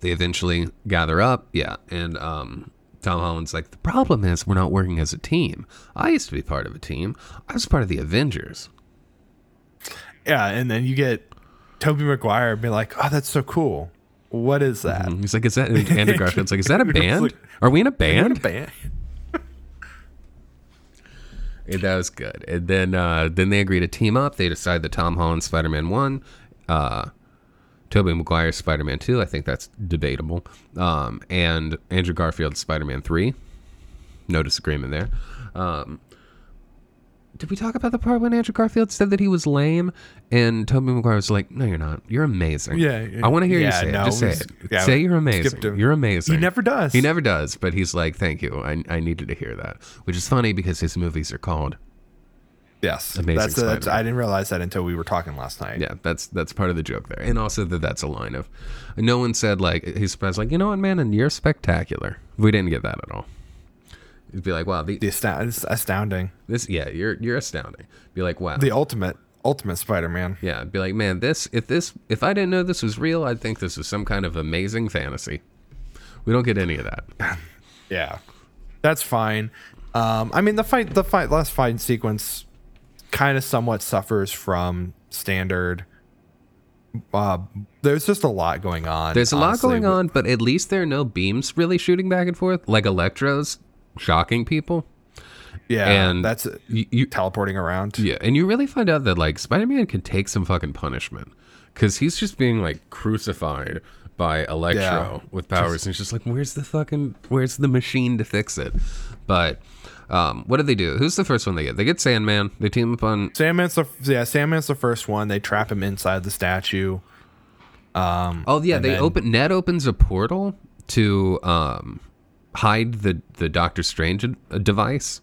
They eventually gather up, yeah, and um, Tom Holland's like, the problem is we're not working as a team. I used to be part of a team. I was part of the Avengers. Yeah, and then you get Tobey Maguire be like, "Oh, that's so cool. What is that?" He's like, is that Andrew Garfield's like, is that a band? like- Are we in a What a band? band. And that was good. And then uh, then they agree to team up. They decide that Tom Holland Spider Man one, uh, Tobey Maguire Spider Man two. I think that's debatable. Um, and Andrew Garfield's Spider Man three. No disagreement there. Um, did we talk about the part when Andrew Garfield said that he was lame, and Tobey Maguire was like, "No, you're not. You're amazing. Yeah, I want to hear you say no, it. Just say it. yeah, say you're amazing. You're amazing. He never does. He never does, but he's like, "Thank you. I, I needed to hear that," which is funny because his movies are called Yes, Amazing That's, that's Spider-Man. I didn't realize that until we were talking last night. Yeah, that's that's part of the joke there, and also that that's a line of. No one said like he's surprised, like you know what, man, and you're spectacular. We didn't get that at all. It'd be like, wow, the, The astound- it's astounding. this, yeah, you're you're astounding. Be like, wow, The ultimate, ultimate Spider-Man. yeah. Be like, man, this if this if I didn't know this was real, I'd think this was some kind of amazing fantasy. We don't get any of that. Yeah, that's fine. Um, I mean, the fight, the fight, last fight sequence, kind of somewhat suffers from standard. Uh, there's just a lot going on. There's a lot going on, but at least there are no beams really shooting back and forth like Electro's shocking people. Yeah, and that's You, you teleporting around. Yeah, and you really find out that like Spider-Man can take some fucking punishment because he's just being like crucified by Electro Yeah. with powers, and it's just like, where's the fucking, where's the machine to fix it? But um, what do they do? Who's the first one they get? They get Sandman. They team up on. Sandman's the yeah. Sandman's the first one. They trap him inside the statue. Oh yeah, they then- open. Ned opens a portal to um, hide the the Doctor Strange uh, device.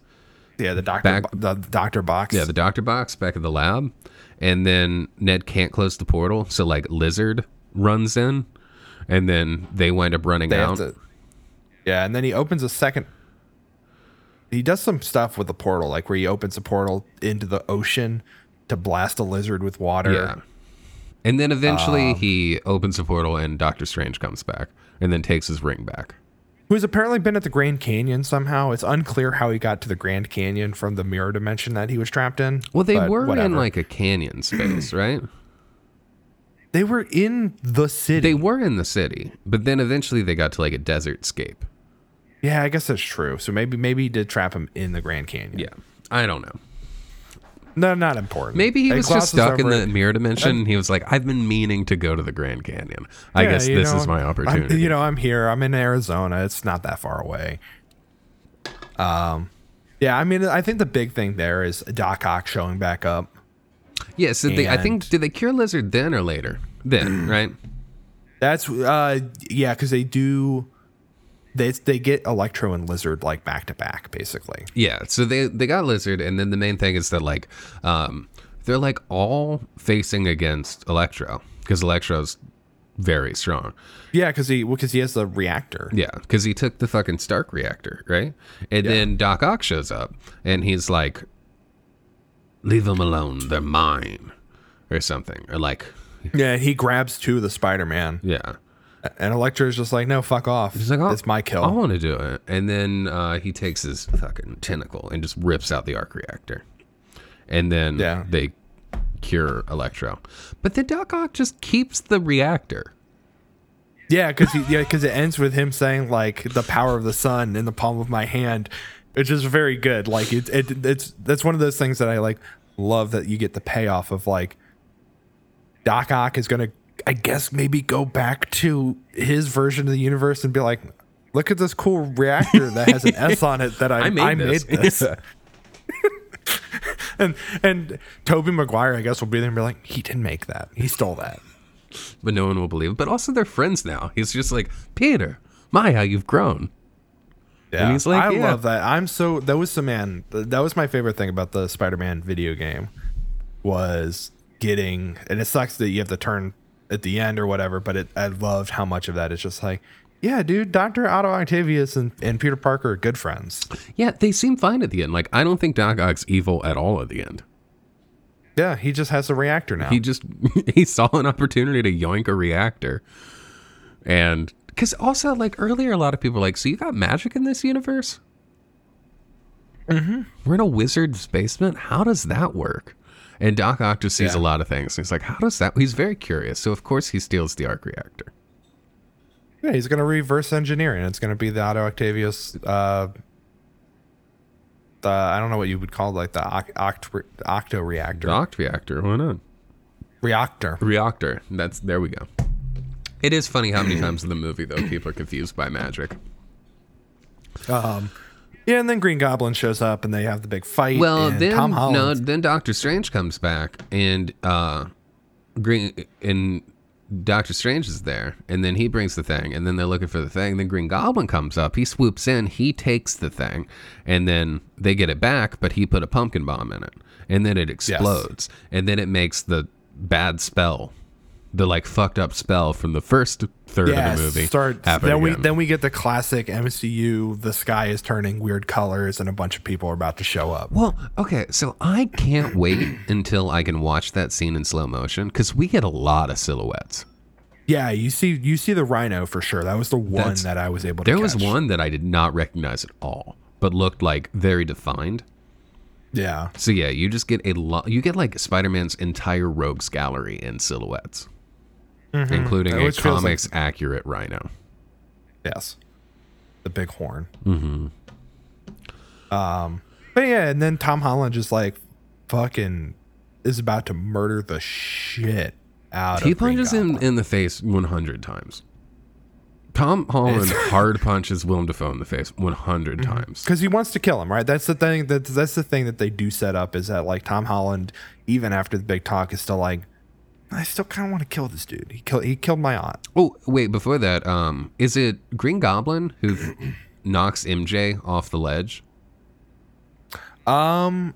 Yeah, the doctor, Back- the doctor box. Yeah, the doctor box back at the lab, and then Ned can't close the portal, so like Lizard runs in, and then they wind up running They out. to, yeah, and then he opens a second. He does some stuff with the portal, like where he opens a portal into the ocean to blast a lizard with water. Yeah. And then eventually Um, he opens a portal and Doctor Strange comes back and then takes his ring back. Who's apparently been at the Grand Canyon somehow. It's unclear how he got to the Grand Canyon from the mirror dimension that he was trapped in. Well, they were in like a canyon space, right? they were in the city. They were in the city, but then eventually they got to like a desert scape. Yeah, I guess that's true. So maybe maybe he did trap him in the Grand Canyon. Yeah. I don't know. No, not important. Maybe he was just stuck in the it. mirror dimension. and he was like, I've been meaning to go to the Grand Canyon. I Yeah, guess this know, is my I'm- opportunity. you know, I'm here. I'm in Arizona. It's not that far away. Um, yeah. I mean, I think the big thing there is Doc Ock showing back up. yeah, so they, I think, did they cure Lizard then or later? Then, right? That's uh, yeah, because they do. They they get Electro and Lizard like back to back, basically. Yeah, so they they got Lizard, and then the main thing is that like um, they're like all facing against Electro because Electro's very strong. Yeah, because he because he has the reactor. Yeah, because he took the fucking Stark reactor, right? And then Doc Ock shows up, and he's like, "Leave them alone. They're mine," or something, or like, Yeah, and he grabs two of the Spider Man, yeah. And Electro's just like, no, fuck off. He's like, "Oh, it's my kill. I want to do it. And then uh, he takes his fucking tentacle and just rips out the arc reactor. And then Yeah. they cure Electro. But then Doc Ock just keeps the reactor. Yeah, because yeah, because it ends with him saying like the power of the sun in the palm of my hand, which is very good. Like it, it it's that's one of those things that I like love that you get the payoff of like Doc Ock is gonna I guess maybe go back to his version of the universe and be like, look at this cool reactor that has an S on it that I, I made this." this. and and Tobey Maguire, I guess, will be there and be like, he didn't make that. He stole that. But no one will believe it. But also they're friends now. He's just like, Peter, my, how you've grown. Yeah, he's like, I yeah. love that. I'm so that was the man. That was my favorite thing about the Spider-Man video game was getting, and it sucks that you have to turn at the end or whatever. But it, I loved how much of that is just like, yeah, dude, Doctor Otto Octavius and, and Peter Parker are good friends. Yeah, they seem fine at the end. Like, I don't think Doc Ock's evil at all at the end. Yeah, he just has a reactor now. He just he saw an opportunity to yoink a reactor, and because also like earlier, a lot of people were like, "So you got magic in this universe? Mm-hmm. We're in a wizard's basement. How does that work?" And Doc Ock just sees a lot of things. He's like, "How does that?" He's very curious. So of course he steals the arc reactor. yeah, he's gonna reverse engineer, and it's gonna be the Otto Octavius. Uh, the I don't know what you would call like the oct- oct- octo reactor The oct reactor. Why not? reactor. Reactor. That's there we go. It is funny how many times in the movie though people are confused by magic. Um, yeah, and then Green Goblin shows up, and they have the big fight. Well, and then Tom no, then Doctor Strange comes back and uh Green and Doctor Strange is there and then he brings the thing and then they're looking for the thing. Then Green Goblin comes up, he swoops in, he takes the thing, and then they get it back, but he put a pumpkin bomb in it. And then it explodes. And then it makes the bad spell. The like fucked up spell from the first third yeah, of the movie. start. Then we again. then we get the classic MCU. The sky is turning weird colors, and a bunch of people are about to show up. Well, okay, so I can't wait until I can watch that scene in slow motion because we get a lot of silhouettes. Yeah, you see, you see the Rhino for sure. That was the one That's- that I was able to. There was one that I did not recognize at all, but looked like very defined. Yeah, So yeah, you just get a lot. You get like Spider-Man's entire rogues gallery in silhouettes, including a Which feels like- comics accurate Rhino. yes, the big horn. Mm-hmm. Um, but yeah, and then Tom Holland just like fucking is about to murder the shit out He of Green punches him in the face 100 times. Tom Holland hard punches Willem Dafoe in the face 100 Mm-hmm. times. because he wants to kill him, right? That's the thing. That's that's the thing that they do set up is that like Tom Holland, even after the big talk, is still like, I still kind of want to kill this dude. He killed he killed my aunt. Oh wait, before that, um, is it Green Goblin who knocks MJ off the ledge? Um,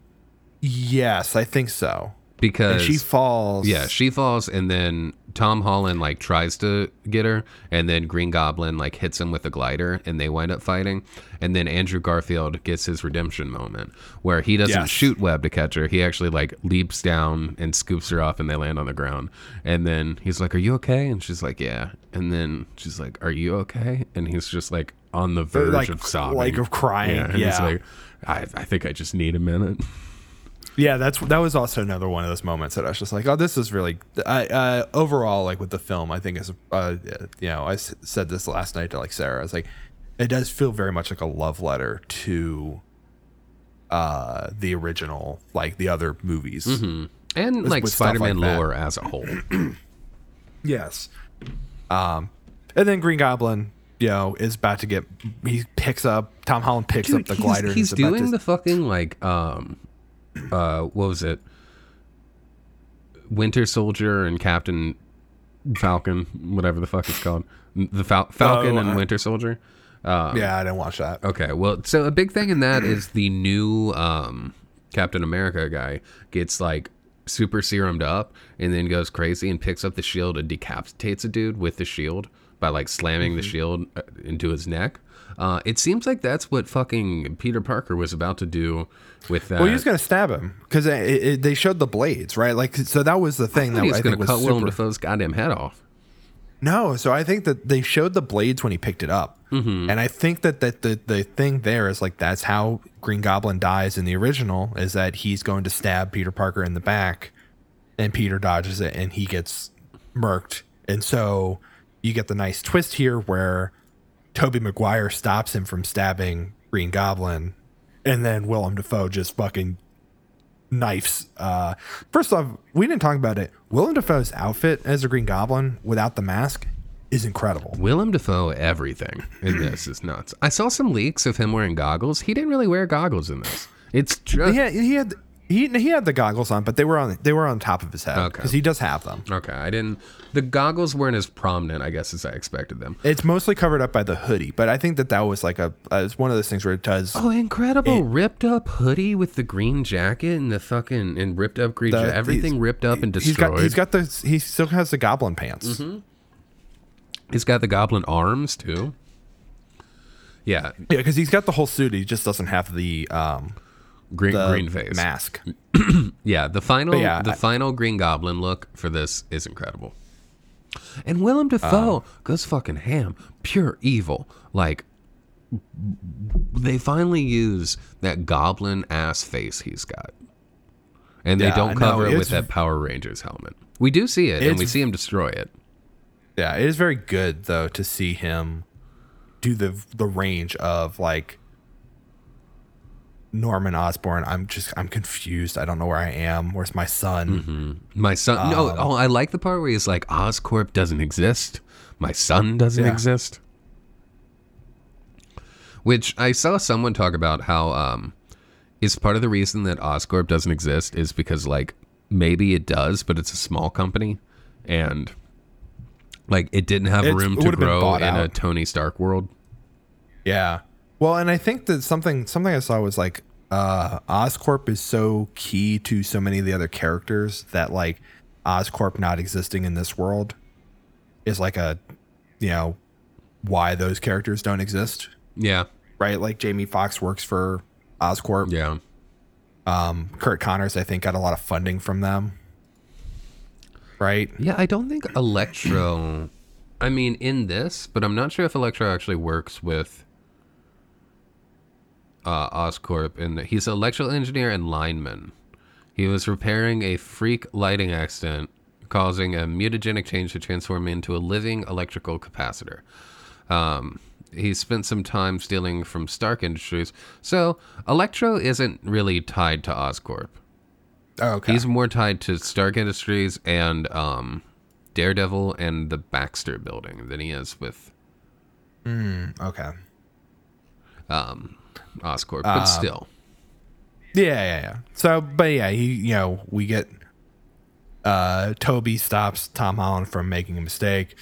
yes, I think so. because And she falls. Yeah, she falls, and then Tom Holland like tries to get her, and then Green Goblin like hits him with a glider, and they wind up fighting. And then Andrew Garfield gets his redemption moment where he doesn't Yes. shoot Web to catch her; he actually like leaps down and scoops her off, and they land on the ground. And then he's like, "Are you okay?" And she's like, "Yeah." And then she's like, "Are you okay?" And he's just like on the verge like- of sobbing, like of crying, Yeah, and he's like, I, "I think I just need a minute." Yeah, that's that was also another one of those moments that I was just like, oh, this is really. I uh, overall like with the film, I think is uh, you know I s- said this last night to like Sarah. I was like, it does feel very much like a love letter to uh the original, like the other movies. and like with Spider-Man that. lore as a whole. Yes. Um, and then Green Goblin, you know, is about to get. He picks up Tom Holland picks up the glider. He's is doing to- the fucking like um uh what was it? Winter Soldier and Captain Falcon, whatever the fuck it's called. The Fal- Falcon Oh, and uh, Winter Soldier. Uh, Yeah, I didn't watch that. Okay, well, so a big thing in that is the new um, Captain America guy gets like super serumed up and then goes crazy and picks up the shield and decapitates a dude with the shield by like slamming Mm-hmm. the shield uh, into his neck. Uh, it seems like that's what fucking Peter Parker was about to do with that. Well, he was gonna stab him because they showed the blades, right? Like, so that was the thing that he was going to cut Willem super. Dafoe's goddamn head off. No, so I think that they showed the blades when he picked it up, Mm-hmm. and I think that that the the thing there is like that's how Green Goblin dies in the original is that he's going to stab Peter Parker in the back, and Peter dodges it and he gets murked, and so you get the nice twist here where Tobey Maguire stops him from stabbing Green Goblin, and then Willem Dafoe just fucking knifes. Uh, first off, we didn't talk about it. Willem Dafoe's outfit as a Green Goblin without the mask is incredible. Willem Dafoe, everything in this is nuts. I saw some leaks of him wearing goggles. He didn't really wear goggles in this. It's just had, he had he he had the goggles on, but they were on they were on top of his head Okay. because he does have them. Okay, I didn't. The goggles weren't as prominent, I guess, as I expected them. It's mostly covered up by the hoodie, but I think that that was like a uh, it's one of those things where it does. Oh, incredible! ripped up hoodie with the green jacket and the fucking and ripped up green. The- jacket. Everything ripped up and He's destroyed. got he's got the he still has the goblin pants. Mm-hmm. He's got the goblin arms too. Yeah, Yeah, because he's got the whole suit. He just doesn't have the um green green face. mask. Yeah, the final yeah, the I- final Green Goblin look for this is incredible. And Willem Dafoe Um, goes fucking ham, pure evil. Like they finally use that goblin ass face he's got. And they Yeah, don't no, cover it with that Power Rangers helmet. We do see it and we see him destroy it. Yeah, it is very good though to see him do the the range of like Norman Osborn. I'm just I'm confused. I don't know where I am. Where's my son? My son Um, no, oh, I like the part where he's like Oscorp doesn't exist. My son doesn't Yeah. exist. Which I saw someone talk about how um is part of the reason that Oscorp doesn't exist is because like maybe it does, but it's a small company and like it didn't have It's- room to grow in a. Tony Stark world. Yeah. Well, and I think that something something I saw was like uh Oscorp is so key to so many of the other characters that like Oscorp not existing in this world is like a you know why those characters don't exist. Yeah. Right? Like Jamie Foxx works for Oscorp. Yeah. Um, Curt Connors, I think, got a lot of funding from them. Right? Yeah, I don't think Electro. I mean, in this, but I'm not sure if Electro actually works with uh, Oscorp. And he's an electrical engineer and lineman. He was repairing a freak lighting accident, causing a mutagenic change to transform into a living electrical capacitor. Um, he spent some time stealing from Stark Industries, so Electro isn't really tied to Oscorp. Oh, okay. He's more tied to Stark Industries and um, Daredevil and the Baxter Building than he is with okay. um, Oscorp. Uh, But still, Yeah, yeah, yeah. So, but yeah, he, you know, we get uh Tobey stops Tom Holland from making a mistake,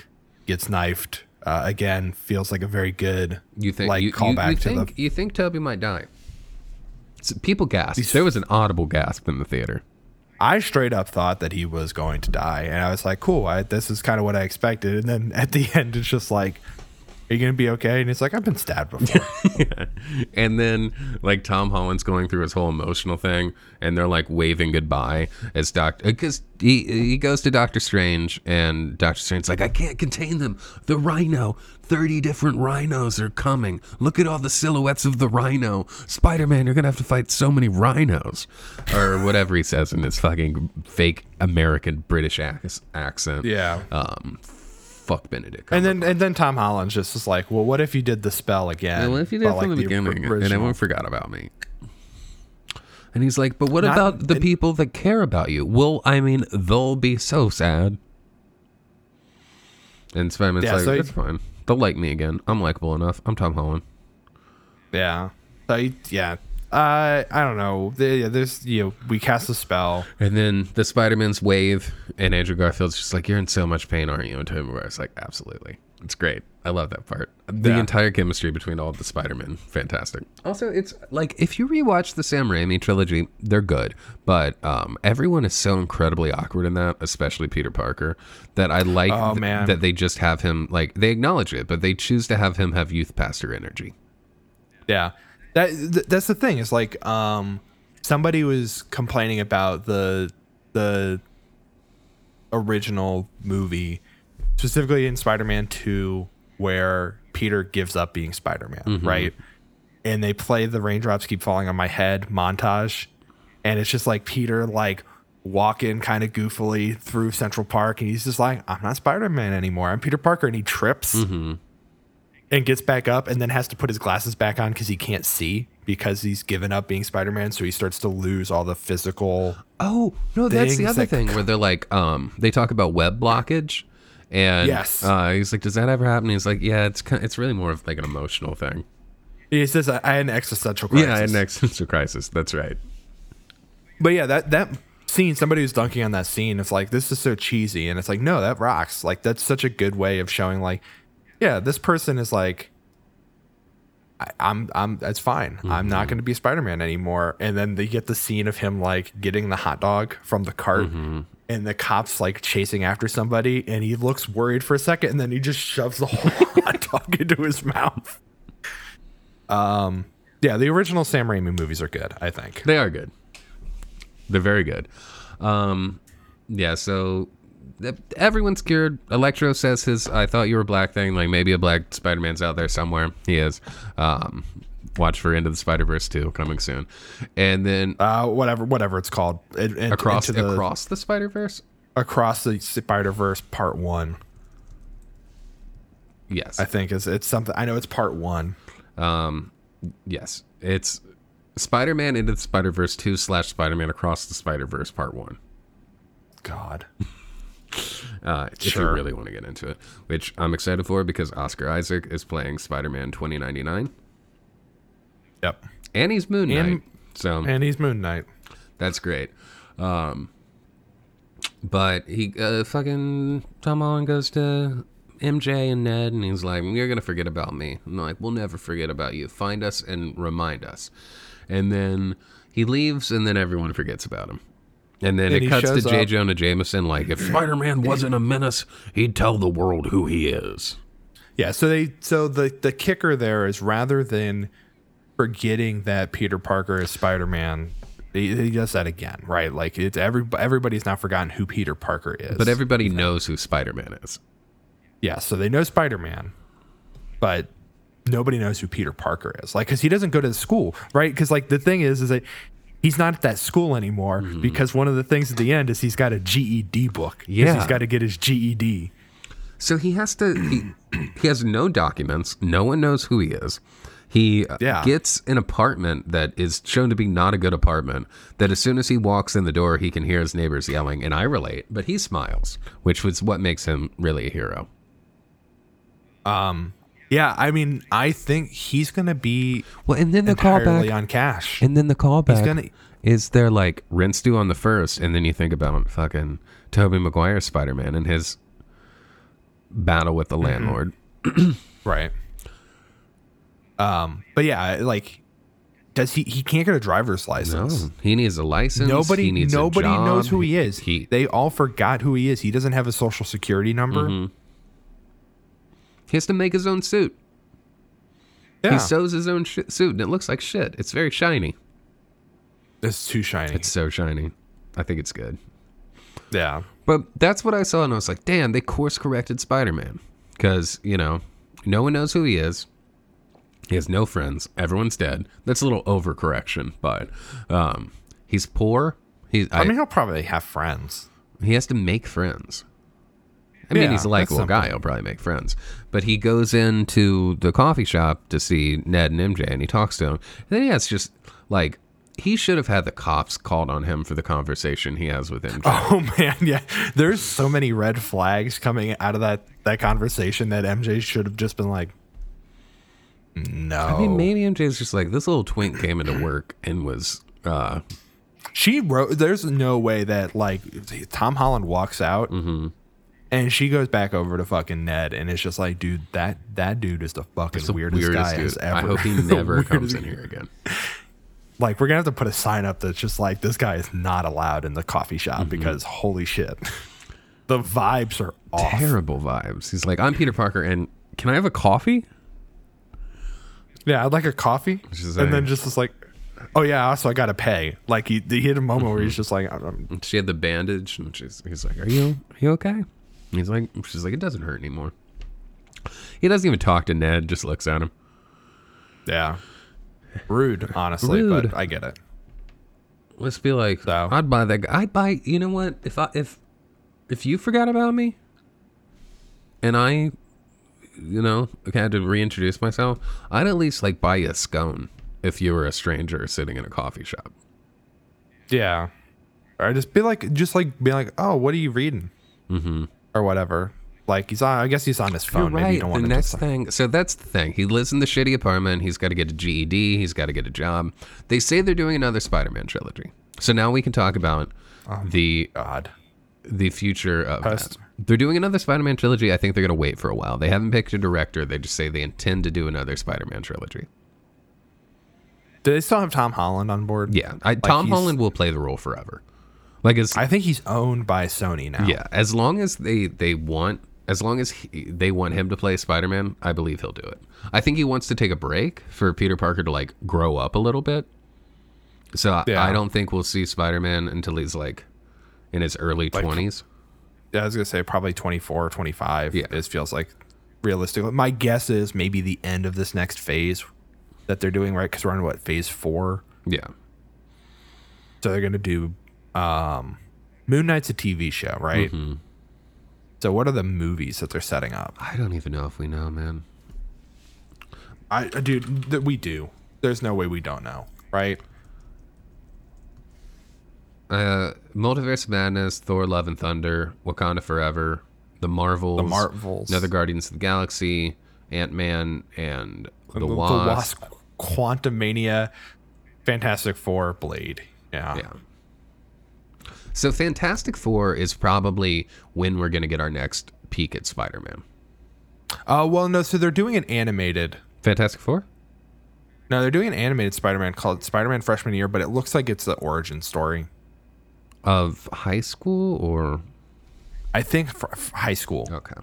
gets knifed. Uh, again, feels like a very good you think like you, you, callback you to think the you think Toby might die? S- People gasped. There was an audible gasp in the theater. I straight up thought that he was going to die, and I was like, "Cool, I, this is kind of what I expected." And then at the end, it's just like, "Are you gonna be okay?" And it's like, "I've been stabbed before." And then like Tom Holland's going through his whole emotional thing, and they're like waving goodbye as Doctor because he he goes to Doctor Strange, and Doctor Strange's like, I can't contain them. The Rhino, thirty different rhinos are coming. Look at all the silhouettes of the Rhino. Spider Man, you're gonna have to fight so many rhinos, or whatever he says in his fucking fake American British ac- accent. yeah. Um, fuck Benedict. And then and then Tom Holland's just was like, "Well, what if you did the spell again?" Well, if you did it from the the beginning, and everyone forgot about me. And he's like, but what Not- about the people that care about you? Well, I mean, they'll be so sad. And Spider-Man's Yeah, like, so that's fine. They'll like me again. I'm likable enough. I'm Tom Holland. Yeah. So he- yeah. Uh, I don't know. There's you know we cast a spell. And then the Spider-Man's wave, and Andrew Garfield's just like, you're in so much pain, aren't you? And Tobey Maguire's like, absolutely. It's great. I love that part. The Yeah. entire chemistry between all of the Spider-Men, fantastic. Also, it's like if you rewatch the Sam Raimi trilogy, they're good, but um, everyone is so incredibly awkward in that, especially Peter Parker, that I like Oh, th- man. that they just have him like they acknowledge it, but they choose to have him have youth pastor energy. Yeah. That th- that's the thing. It's like um somebody was complaining about the the original movie specifically in Spider-Man 2 where Peter gives up being Spider-Man, right? And they play the raindrops keep falling on my head montage and it's just like Peter like walking kind of goofily through Central Park and he's just like I'm not Spider-Man anymore. I'm Peter Parker and he trips and gets back up and then has to put his glasses back on because he can't see because he's given up being Spider-Man. So he starts to lose all the physical. Oh no, that's the other that- thing where they're like, um, they talk about web blockage, and Yes. uh, he's like, does that ever happen? He's like, yeah, it's kind, of, it's really more of like an emotional thing. He says, "I had an existential crisis." Yeah, I had an existential crisis. That's right. But yeah, that that scene, somebody was dunking on that scene. It's like this is so cheesy, and it's like, no, that rocks. Like that's such a good way of showing, like, yeah, this person is like. I, I'm I'm that's fine. I'm not going to be Spider-Man anymore. And then they get the scene of him like getting the hot dog from the cart, and the cops like chasing after somebody, and he looks worried for a second, and then he just shoves the whole hot dog into his mouth. Um, yeah, the original Sam Raimi movies are good. I think. They are good. They're very good. Um, yeah. So everyone's cured. Electro says his "I thought you were black" thing. Like maybe a black Spider-Man's out there somewhere. He is. Um, watch for Into the Spider-Verse 2 coming soon, and then uh, whatever whatever it's called It- it- across the, across the Spider-Verse. across the Spider Verse Part One. Yes. I think is it's something. I know it's Part One. Um, yes, it's Spider-Man into the Spider-Verse two slash Spider-Man across the Spider-Verse part one. God, Uh, if you really want to get into it, which I'm excited for because Oscar Isaac is playing Spider-Man 2099 yep. and he's Moon Knight, And- so And he's Moon Knight. that's great. Um, but he uh, fucking Tom Holland goes to MJ and Ned, and he's like, "You're gonna forget about me." I'm like, "We'll never forget about you. Find us and remind us." And then he leaves, and then everyone forgets about him. And then And it cuts to J. up- Jonah Jameson like, "If Spider-Man wasn't a menace, he'd tell the world who he is." Yeah. So they so the the kicker there is rather than forgetting that Peter Parker is Spider Man. He, he does that again, right? Like it's every everybody's not forgotten who Peter Parker is. But everybody knows who Spider-Man is. Yeah, so they know Spider Man, but nobody knows who Peter Parker is. Like, because he doesn't go to school, right? Because like the thing is, is that he's not at that school anymore. Mm-hmm. Because one of the things at the end is he's got a GED book. Yeah. he's got to get his GED. So he has to. He, he has no documents. No one knows who he is. He uh, Yeah. gets an apartment that is shown to be not a good apartment. That as soon as he walks in the door, he can hear his neighbors yelling, and I relate. But he smiles, which was what makes him really a hero. Yeah, I mean, I think he's gonna be Well, and then the entirely callback, on cash. and then the callback gonna- is there like rinse due on the first, and then you think about fucking Tobey Maguire Spider Man and his battle with the Mm-hmm. landlord. Right. Um, but yeah, like does he? He can't get a driver's license. No, he needs a license. Nobody, he needs a nobody knows who he is. He, they all forgot who he is. He doesn't have a social security number. Mm-hmm. He has to make his own suit. Yeah, He sews his own sh- suit, and it looks like shit. It's very shiny. it's too shiny. It's so shiny. I think it's good. yeah, But that's what I saw, and I was like, damn, they course corrected Spider Man. Because, you know, no one knows who he is. He has no friends. Everyone's dead. That's a little overcorrection, but um, he's poor. He's, I, I, mean, he'll probably have friends. he has to make friends. I mean, Yeah, he's a likable guy. He'll probably make friends. But he goes into the coffee shop to see Ned and MJ, and he talks to him. And then he has just, like, he should have had the cops called on him for the conversation he has with MJ. Oh man, yeah. There's so many red flags coming out of that that conversation that MJ should have just been like, no. I mean, maybe MJ's just like this little twink came into work and was uh she wrote. There's no way that like Tom Holland walks out. Mm-hmm. And she goes back over to fucking Ned, and it's just like, dude, that that dude is the fucking the weirdest, weirdest guy dude. ever. I hope he never comes in here again. Like, we're gonna have to put a sign up that's just like, this guy is not allowed in the coffee shop Mm-hmm. because holy shit, the vibes are off. Terrible vibes. He's like, I'm Peter Parker, and can I have a coffee? Yeah, I'd like a coffee, and then just was like, oh yeah, also I gotta pay. Like he, he hit a moment Mm-hmm. where he's just like, I'm, And she had the bandage, and she's he's like, Are you are you okay? He's like, she's like, it doesn't hurt anymore. He doesn't even talk to Ned, just looks at him. yeah, rude, honestly, Rude. but I get it. Let's be like, So? I'd buy that. guy. I'd buy. You know what? If I if if you forgot about me, and I, you know, had to reintroduce myself, I'd at least like buy you a scone if you were a stranger sitting in a coffee shop. Yeah, or just be like, just like be like, oh, what are you reading, mm-hmm. Or whatever. Like he's on. I guess he's on his phone. You're Maybe right. you don't the want next thing, so that's the thing. He lives in the shitty apartment. He's got to get a GED. He's got to get a job. They say they're doing another Spider-Man trilogy. So now we can talk about oh the God. the future of Post- that. They're doing another Spider-Man trilogy. I think they're going to wait for a while. They haven't picked a director. They just say they intend to do another Spider-Man trilogy. Do they still have Tom Holland on board? Yeah, I, Tom Holland will play the role forever. Like as I think he's owned by Sony now. yeah, as long as they they want, as long as he, they want him to play Spider-Man, I believe he'll do it. I think he wants to take a break for Peter Parker to like grow up a little bit. So I- Yeah. I don't think we'll see Spider-Man until he's like in his early twenties. Yeah, I was gonna say probably 24 or 25. Yeah. It feels like realistic. My guess is maybe the end of this next phase that they're doing, right? Because we're on what phase four. yeah. So they're gonna do um Moon Knight's a TV show, right? Mm-hmm. So what are the movies that they're setting up? I don't even know if we know, man. I dude, th- we do. There's no way we don't know, right? Uh, Multiverse of Madness, Thor: Love and Thunder, Wakanda Forever, The Marvels, The Marvels. Another Guardians of the Galaxy, Ant Man, and the, The Wasp. Quantumania, Fantastic Four, Blade. Yeah. Yeah. So Fantastic Four is probably when we're gonna get our next peek at Spider-Man. Uh, well, no. So they're doing an animated. Fantastic Four? No, they're doing an animated Spider-Man called Spider-Man Freshman Year, but it looks like it's the origin story. Of high school or I think for, for high school. okay.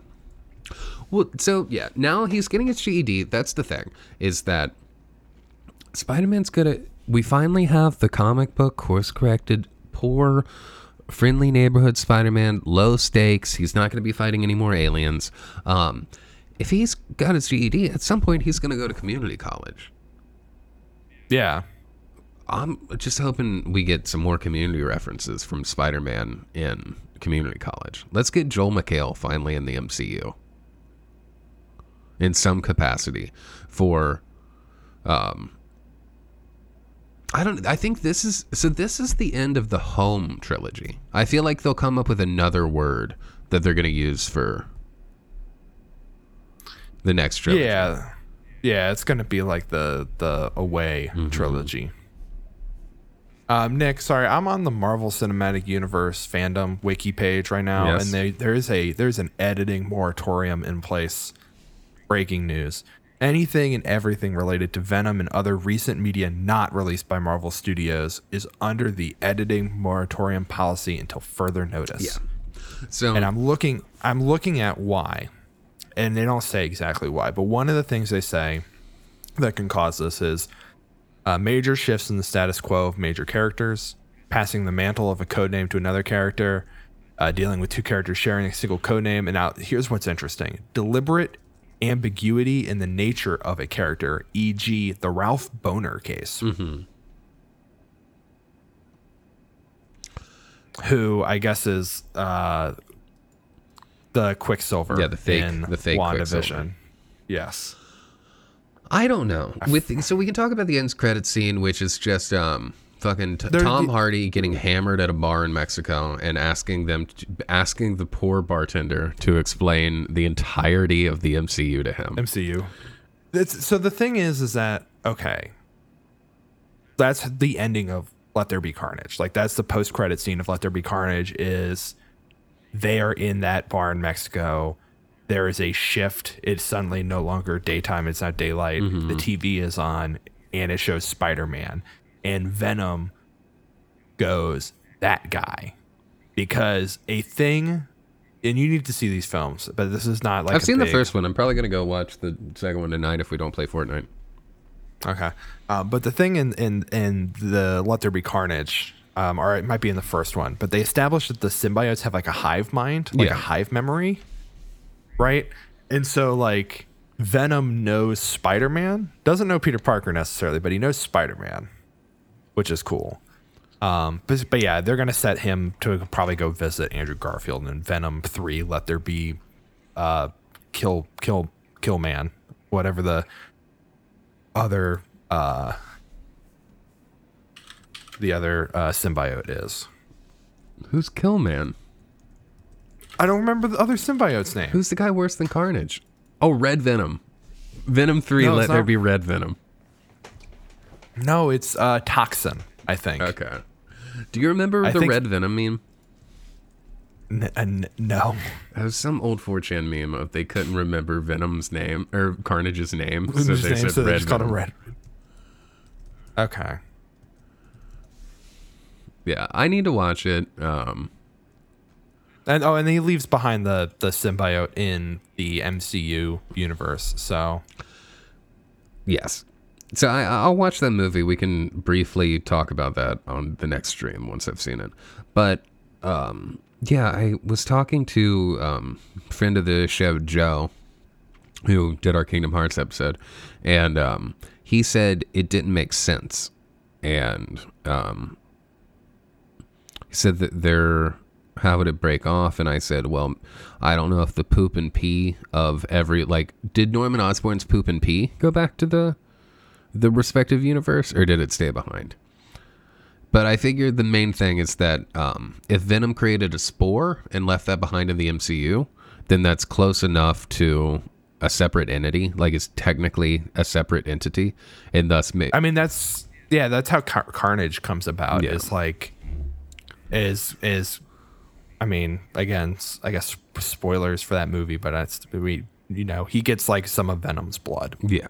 Well, so yeah, now he's getting his GED. That's the thing is that Spider-Man's gonna. We finally have the comic book course-corrected, poor, friendly neighborhood Spider-Man. Low stakes. He's not gonna be fighting any more aliens. Um, if he's got his GED, at some point he's gonna go to community college. Yeah. I'm just hoping we get some more community references from Spider-Man in community college. Let's get Joel McHale finally in the MCU in some capacity for um I don't I think this is so this is the end of the home trilogy. I feel like they'll come up with another word that they're going to use for the next trilogy. Yeah. Yeah, it's gonna be like the the away Mm-hmm. trilogy. Um, Nick, sorry, I'm on the Marvel Cinematic Universe fandom wiki page right now, Yes. and they, there is a there's an editing moratorium in place. Breaking news. Anything and everything related to Venom and other recent media not released by Marvel Studios is under the editing moratorium policy until further notice. Yeah. So And I'm looking I'm looking at why. And they don't say exactly why, but one of the things they say that can cause this is uh, major shifts in the status quo of major characters, passing the mantle of a code name to another character, uh, dealing with two characters sharing a single code name. And now here's what's interesting deliberate ambiguity in the nature of a character, e.g., the Ralph Bohner case. Who I guess is uh, the Quicksilver. Yeah, the fake- in the fake WandaVision. Yes. I don't know. With so we can talk about the end credit scene, which is just um fucking t- Tom Hardy getting hammered at a bar in Mexico and asking them to, asking the poor bartender to explain the entirety of the MCU to him. MCU. So the thing is, is that okay? That's the ending of Let There Be Carnage. Like that's the post credit scene of Let There Be Carnage. Is they are in that bar in Mexico. There is a shift. It's suddenly no longer daytime. It's not daylight. Mm-hmm. The TV is on, and it shows Spider Man, and Venom goes that guy because a thing. And you need to see these films, but this is not like I've seen the first one. I'm probably gonna go watch the second one tonight if we don't play Fortnite. Okay. Uh, but the thing in, in, in the Let There Be Carnage, um, or it might be in the first one, but they established that the symbiotes have like a hive mind, like Yeah. a hive memory, right? And so, like, Venom knows Spider Man, doesn't know Peter Parker necessarily, but he knows Spider Man, which is cool. Um, but, but yeah, they're going to set him to probably go visit Andrew Garfield in Venom 3, Let There Be uh, Kill, Kill, Kill Man, whatever the other uh the other uh symbiote is. Who's Kill Man? I don't remember the other symbiote's name. Who's the guy worse than Carnage? Oh, Red Venom. Venom three. No, let it's there be Red Venom. No, it's uh Toxin, I think. Okay. Do you remember I the think- Red Venom meme? N- uh, n- no. It was some old 4chan meme of they couldn't remember Venom's name or Carnage's name, so His they name, said so Red just called him. Red. Okay. Yeah, I need to watch it. Um, And oh, and he leaves behind the the symbiote in the MCU universe. So yes. So I, I'll watch that movie. We can briefly talk about that on the next stream once I've seen it. But um, yeah, I was talking to um, friend of the show, Joe, who did our Kingdom Hearts episode, and um, he said it didn't make sense, and um, he said that they're how would it break off? And I said, well, I don't know if the poop and pee of every like did Norman Osborn's poop and pee go back to the the respective universe or did it stay behind? But I figured the main thing is that um, if Venom created a spore and left that behind in the MCU, then that's close enough to a separate entity, like it's technically a separate entity, and thus ma- I mean, that's yeah, that's how Car- Carnage comes about. Yeah. Is like, is is, I mean, again, I guess spoilers for that movie, but that's we, you know, he gets like some of Venom's blood. yeah,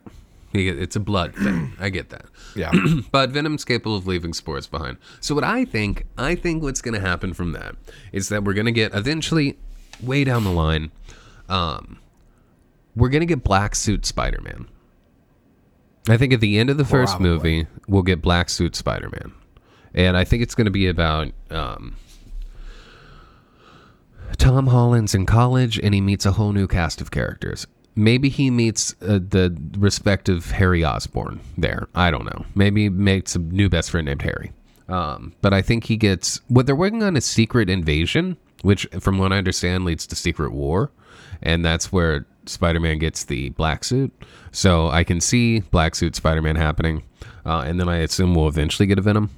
it's a blood thing. I get that. Yeah, but Venom's capable of leaving spores behind. So what I think, I think what's going to happen from that is that we're going to get eventually, way down the line, um, we're going to get black suit Spider-Man. I think at the end of the first Probably. movie, we'll get black suit Spider-Man, and I think it's going to be about um, Tom Holland's in college and he meets a whole new cast of characters. Maybe he meets uh, the respective Harry Osborn there. I don't know. Maybe makes a new best friend named Harry. Um, but I think he gets what they're working on is secret invasion, which, from what I understand, leads to secret war, and that's where Spider-Man gets the black suit. So I can see black suit Spider-Man happening, uh, and then I assume we'll eventually get a Venom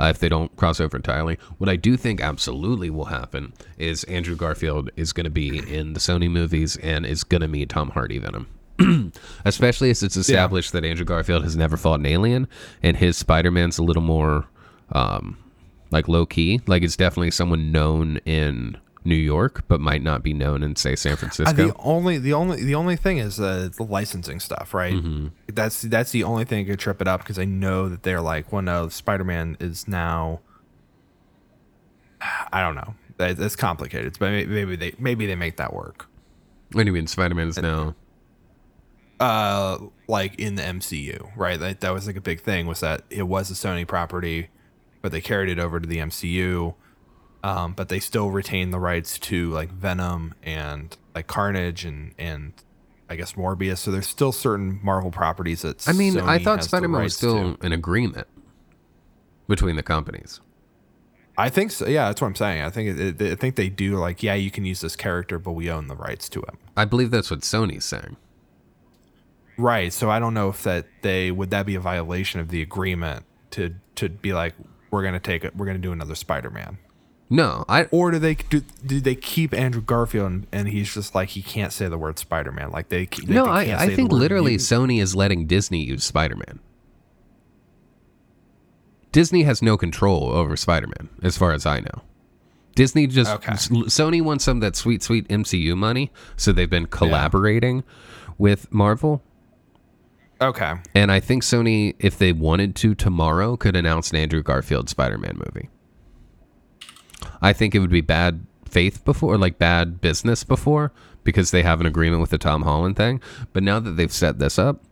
uh, if they don't cross over entirely. What I do think absolutely will happen is Andrew Garfield is going to be in the Sony movies and is going to meet Tom Hardy Venom. Especially as it's established that Andrew Garfield has never fought an alien and his Spider Man's a little more um, like low key. Like it's definitely someone known in New York, but might not be known in say San Uh, Francisco. the only the only the only thing is uh, the licensing stuff, right? Mm-hmm. That's that's the only thing that could trip it up because I know that they're like, well, no, Spider Man is now. I don't know. It's complicated, but maybe, maybe they maybe they make that work. what do you mean Spider Man is now? Uh, like in the MCU, right? That that was like a big thing was that it was a Sony property, but they carried it over to the MCU. Um, but they still retain the rights to like Venom and like Carnage and and I guess Morbius. So there's still certain Marvel properties that I mean, I thought Spider Man was still to. an agreement between the companies. I think so. Yeah, that's what I'm saying. I think it, it, I think they do like yeah, you can use this character, but we own the rights to him. I believe that's what Sony's saying. Right. So I don't know if that they would that be a violation of the agreement to to be like we're gonna take it, we're gonna do another Spider-Man. No, I Or do they do, do they keep Andrew Garfield and, and he's just like he can't say the word Spider Man like they, they no, they I, I think literally mutant. Sony is letting Disney use Spider Man. Disney has no control over Spider Man, as far as I know. Disney just Okay. Sony wants some of that sweet, sweet MCU money, so they've been collaborating with Marvel. okay And I think Sony, if they wanted to tomorrow, could announce an Andrew Garfield Spider Man movie. I think it would be bad faith before, like bad business before, because they have an agreement with the Tom Holland thing. But now that they've set this up,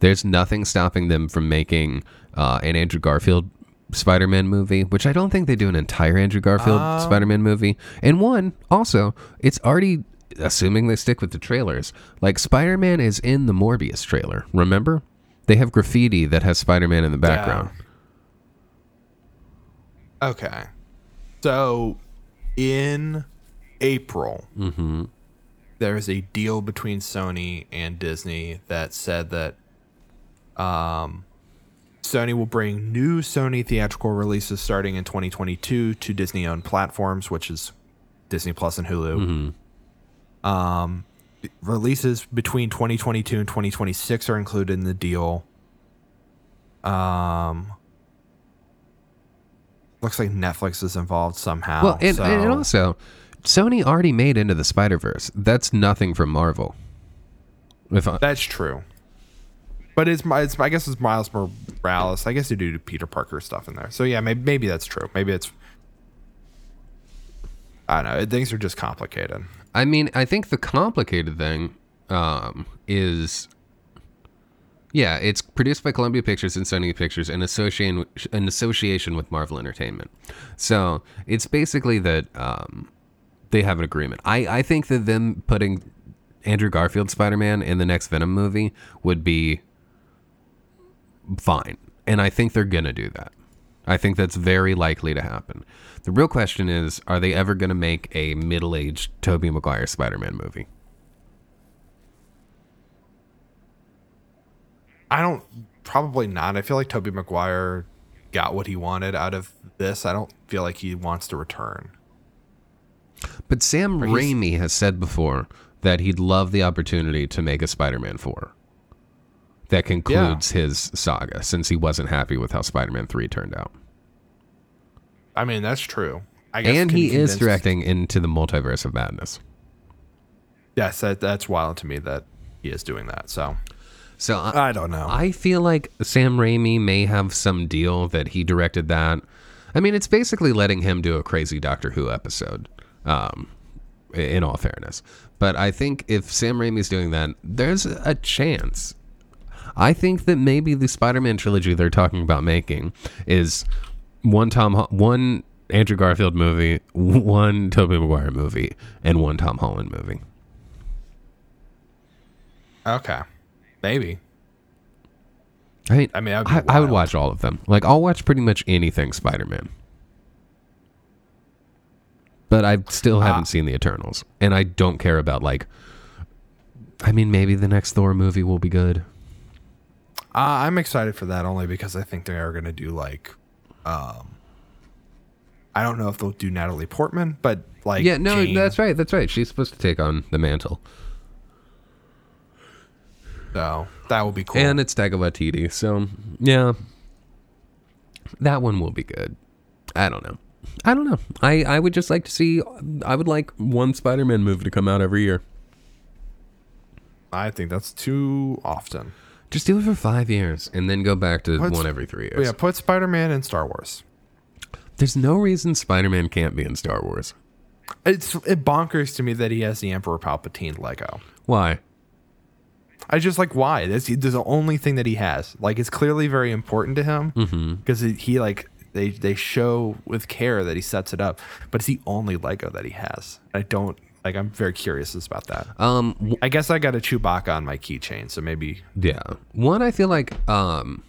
there's nothing stopping them from making uh, an Andrew Garfield Spider Man movie, which I don't think they do an entire Andrew Garfield Spider Man movie. And one, also, it's already, assuming they stick with the trailers, like Spider Man is in the Morbius trailer. Remember? They have graffiti that has Spider Man in the background. okay so in April Mm-hmm. there is a deal between Sony and Disney that said that um Sony will bring new Sony theatrical releases starting in 2022 to Disney owned platforms, which is Disney Plus and Hulu. Um, releases between 2022 and 2026 are included in the deal. Um, looks like Netflix is involved somehow. Well, and, so- and also, Sony already made Into the Spider Verse. That's nothing from Marvel. If I, That's true. But it's, my- it's I guess it's Miles Morales. I guess they do Peter Parker stuff in there. So yeah, maybe maybe that's true. Maybe it's I don't know. Things are just complicated. I mean, I think the complicated thing um, is, yeah, it's produced by Columbia Pictures and Sony Pictures in association in association with Marvel Entertainment. So it's basically that um, they have an agreement. I I think that them putting Andrew Garfield Spider Man in the next Venom movie would be fine, and I think they're gonna do that. I think that's very likely to happen. The real question is, are they ever to make a middle-aged Tobey Maguire Spider-Man movie? I don't probably not. I feel like Tobey Maguire got what he wanted out of this. I don't feel like he wants to return. But Sam Raimi has said before that he'd love the opportunity to make a Spider-Man 4 that concludes his saga since he wasn't happy with how Spider-Man 3 turned out. I mean, that's true. I guess And he is directing into the multiverse of madness. Yes, that, that's wild to me that he is doing that. So So I, I don't know. I feel like Sam Raimi may have some deal that he directed that. I mean, it's basically letting him do a crazy Doctor Who episode. Um, in all fairness, but I think if Sam Raimi's doing that, there's a chance. I think that maybe the Spider-Man trilogy they're talking about making is one Tom, one Andrew Garfield movie, one Tobey Maguire movie, and one Tom Holland movie. okay, maybe. I mean, I mean, I, I would watch all of them. Like, I'll watch pretty much anything Spider Man. But I still Ah. haven't seen the Eternals, and I don't care about like. I mean, maybe the next Thor movie will be good. Uh, I'm excited for that only because I think they are going to do like, um, I don't know if they'll do Natalie Portman, but like, yeah, no, Jane, that's right. That's right. She's supposed to take on the mantle, so that will be cool. and it's Taika Waititi. So yeah, that one will be good. I don't know. I don't know. I, I would just like to see. I would like one Spider-Man movie to come out every year. I think that's too often. Just do it for five years and then go back to What's- one every three years. yeah, put Spider Man in Star Wars. There's no reason Spider-Man can't be in Star Wars. It's it bonkers to me that he has the Emperor Palpatine Lego. Why? I just like why. That's that's the only thing that he has. Like it's clearly very important to him because he like they they show with care that he sets it up, but it's the only Lego that he has. I don't like. I'm very curious about that. Um, w- I guess I got a Chewbacca on my keychain, so maybe yeah. One, I feel like um,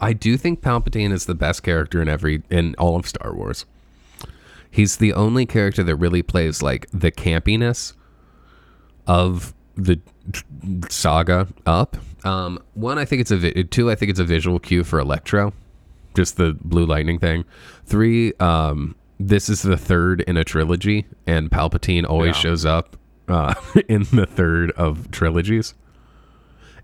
I do think Palpatine is the best character in every in all of Star Wars. He's the only character that really plays like the campiness of the saga up. Um, one, I think it's a vi- two. I think it's a visual cue for Electro, just the blue lightning thing. Three, um, this is the third in a trilogy, and Palpatine always Yeah. shows up uh, in the third of trilogies.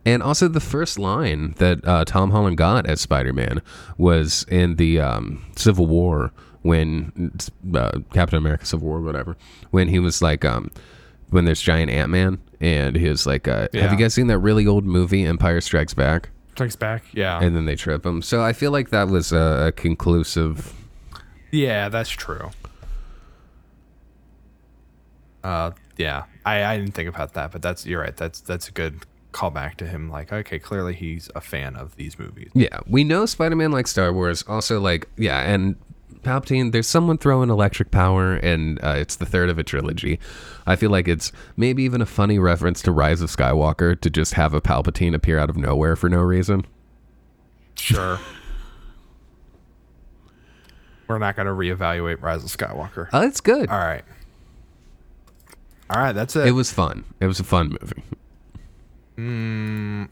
And also, the first line that uh, Tom Holland got as Spider Man was in the um, Civil War when uh, Captain America Civil War, whatever, when he was like, um, when there's giant Ant Man, and he was like, uh, Have you guys seen that really old movie, Empire Strikes Back? strikes back. Yeah, And then they trip him. So I feel like that was a, a conclusive. yeah, that's true. Uh, yeah, I I didn't think about that, but that's you're right. That's that's a good callback to him. Like, okay, clearly he's a fan of these movies. Yeah, we know Spider Man likes Star Wars. Also, like, yeah, and Palpatine, there's someone throwing electric power, and uh, it's the third of a trilogy. I feel like it's maybe even a funny reference to Rise of Skywalker to just have a Palpatine appear out of nowhere for no reason. Sure. We're not going to reevaluate Rise of Skywalker. Uh, it's good. All right. All right, that's it. It was fun. It was a fun movie.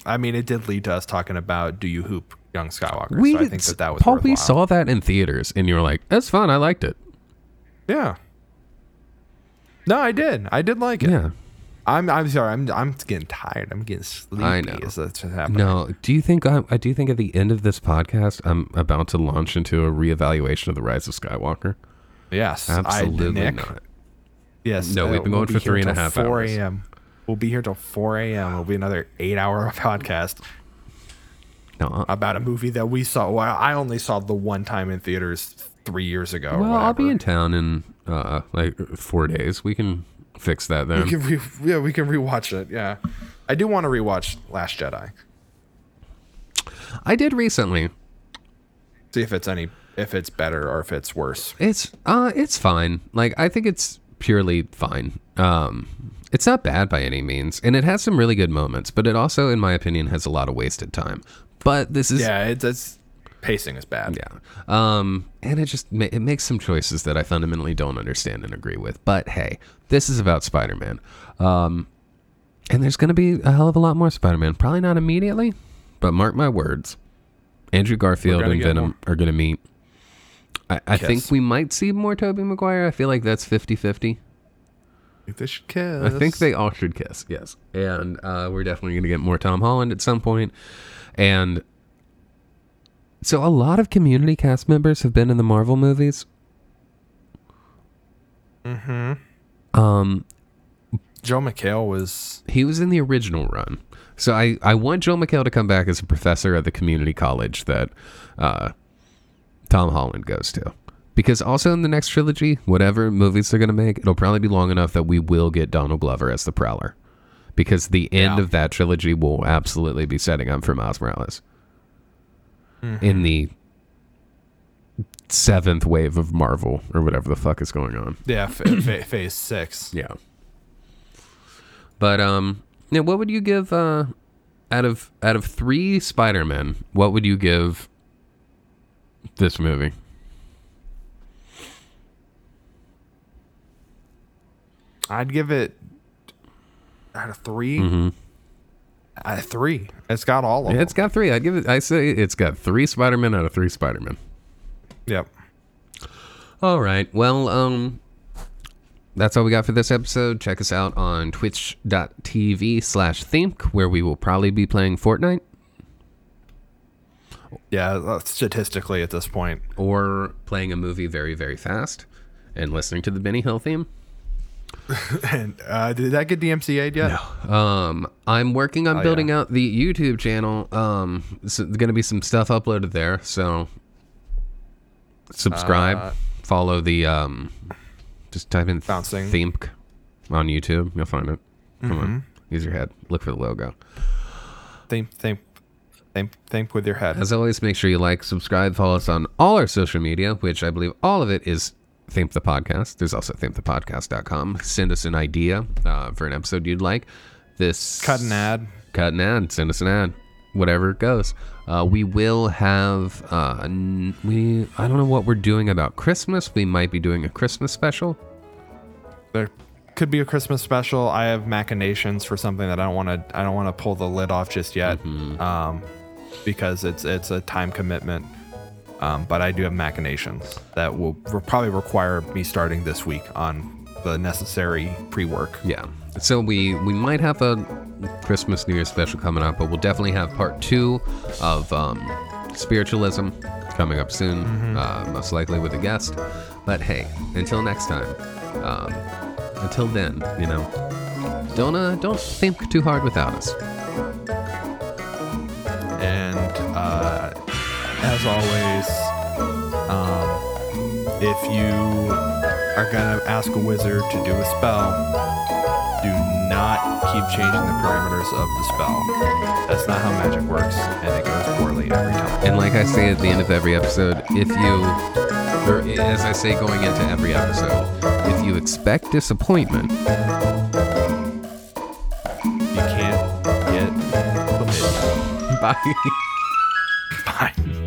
I mean, it did lead to us talking about Do You Hoop, Young Skywalker. We so I think that that was Paul. We saw that in theaters, and you were like, "That's fun. I liked it." Yeah. No, I did. I did like it. Yeah. I'm. I'm sorry. I'm. I'm getting tired. I'm getting sleepy. I know. As that's happening. No. Do you think I, I do think at the end of this podcast, I'm about to launch into a reevaluation of the Rise of Skywalker? Yes. Absolutely I, Nick, not. Yes. No, we've uh, been going be for three and a half three and a till half 4 hours. a.m. We'll be here till 4 a.m. It'll be another eight-hour podcast No. uh, about a movie that we saw. Well, I only saw the one time in theaters three years ago. Well, I'll be in town in uh, like four days. We can fix that then. We can re- yeah, we can rewatch it. Yeah, I do want to rewatch Last Jedi. I did recently. See if it's any if it's better or if it's worse. It's uh, it's fine. Like I think it's purely fine. Um, it's not bad by any means, and it has some really good moments. But it also, in my opinion, has a lot of wasted time. But this is Yeah, it's, it's pacing is bad. Yeah. Um, and it just ma- it makes some choices that I fundamentally don't understand and agree with. But hey, this is about Spider-Man. Um, and there's going to be a hell of a lot more Spider-Man. Probably not immediately, but mark my words. Andrew Garfield and Venom more. are going to meet. I, I think we might see more Tobey Maguire. I feel like that's 50-50. I think they should kiss. I think they all should kiss, yes. And uh, we're definitely going to get more Tom Holland at some point. And so a lot of community cast members have been in the Marvel movies. Mm-hmm. Um, Joel McHale was he was in the original run. So I, I want Joel McHale to come back as a professor at the community college that uh, Tom Holland goes to. Because also in the next trilogy, whatever movies they're going to make, it'll probably be long enough that we will get Donald Glover as the Prowler. Because the end Yeah. of that trilogy will absolutely be setting up for Miles Morales. In the seventh wave of Marvel, or whatever the fuck is going on. yeah fa- fa- phase six. Yeah. But um, now what would you give uh, out of out of three Spider Men? What would you give this movie? I'd give it out of 3 Out of three, it's got all of Yeah, them. it's got three. I'd give it. I say it's got three Spider Men out of three Spider Men. Yep. All right. Well, um, that's all we got for this episode. Check us out on twitch.tv slash think, where we will probably be playing Fortnite. Yeah, uh, statistically at this point. or playing a movie very, very fast and listening to the Benny Hill theme. And uh, did that get DMCA'd yet? Um, I'm working on Oh, building yeah. out the YouTube channel. Um, so there's gonna be some stuff uploaded there. So subscribe, Uh, follow the um, just type in Bouncing. Themk on YouTube. You'll find it. Come Mm-hmm. on, use your head. Look for the logo. Think, think, think, think with your head. As always, make sure you like, subscribe, follow us on all our social media, which I believe all of it is Think the Podcast. There's also thinkthepodcast.com. Send us an idea uh, for an episode you'd like. This Cut an ad. cut an ad, send us an ad, whatever it goes. Uh, we will have uh, n- we I don't know what we're doing about Christmas. We might be doing a Christmas special. There could be a Christmas special. I have machinations for something that I don't want to. I don't want to pull the lid off just yet, um, because it's it's a time commitment. Um, but I do have machinations that will, will probably require me starting this week on the necessary pre-work. Yeah. So we we might have a Christmas New Year special coming up, but we'll definitely have part two of um, spiritualism coming up soon, uh, most likely with a guest. But hey, until next time, um, until then, you know, don't uh, don't think too hard without us. And uh, as always, um, if you are gonna ask a wizard to do a spell, do not keep changing the parameters of the spell. That's not how magic works, and it goes poorly every time. And like I say at the end of every episode, if you, or as I say going into every episode, if you expect disappointment, You can't get chlamydia. bye. Bye.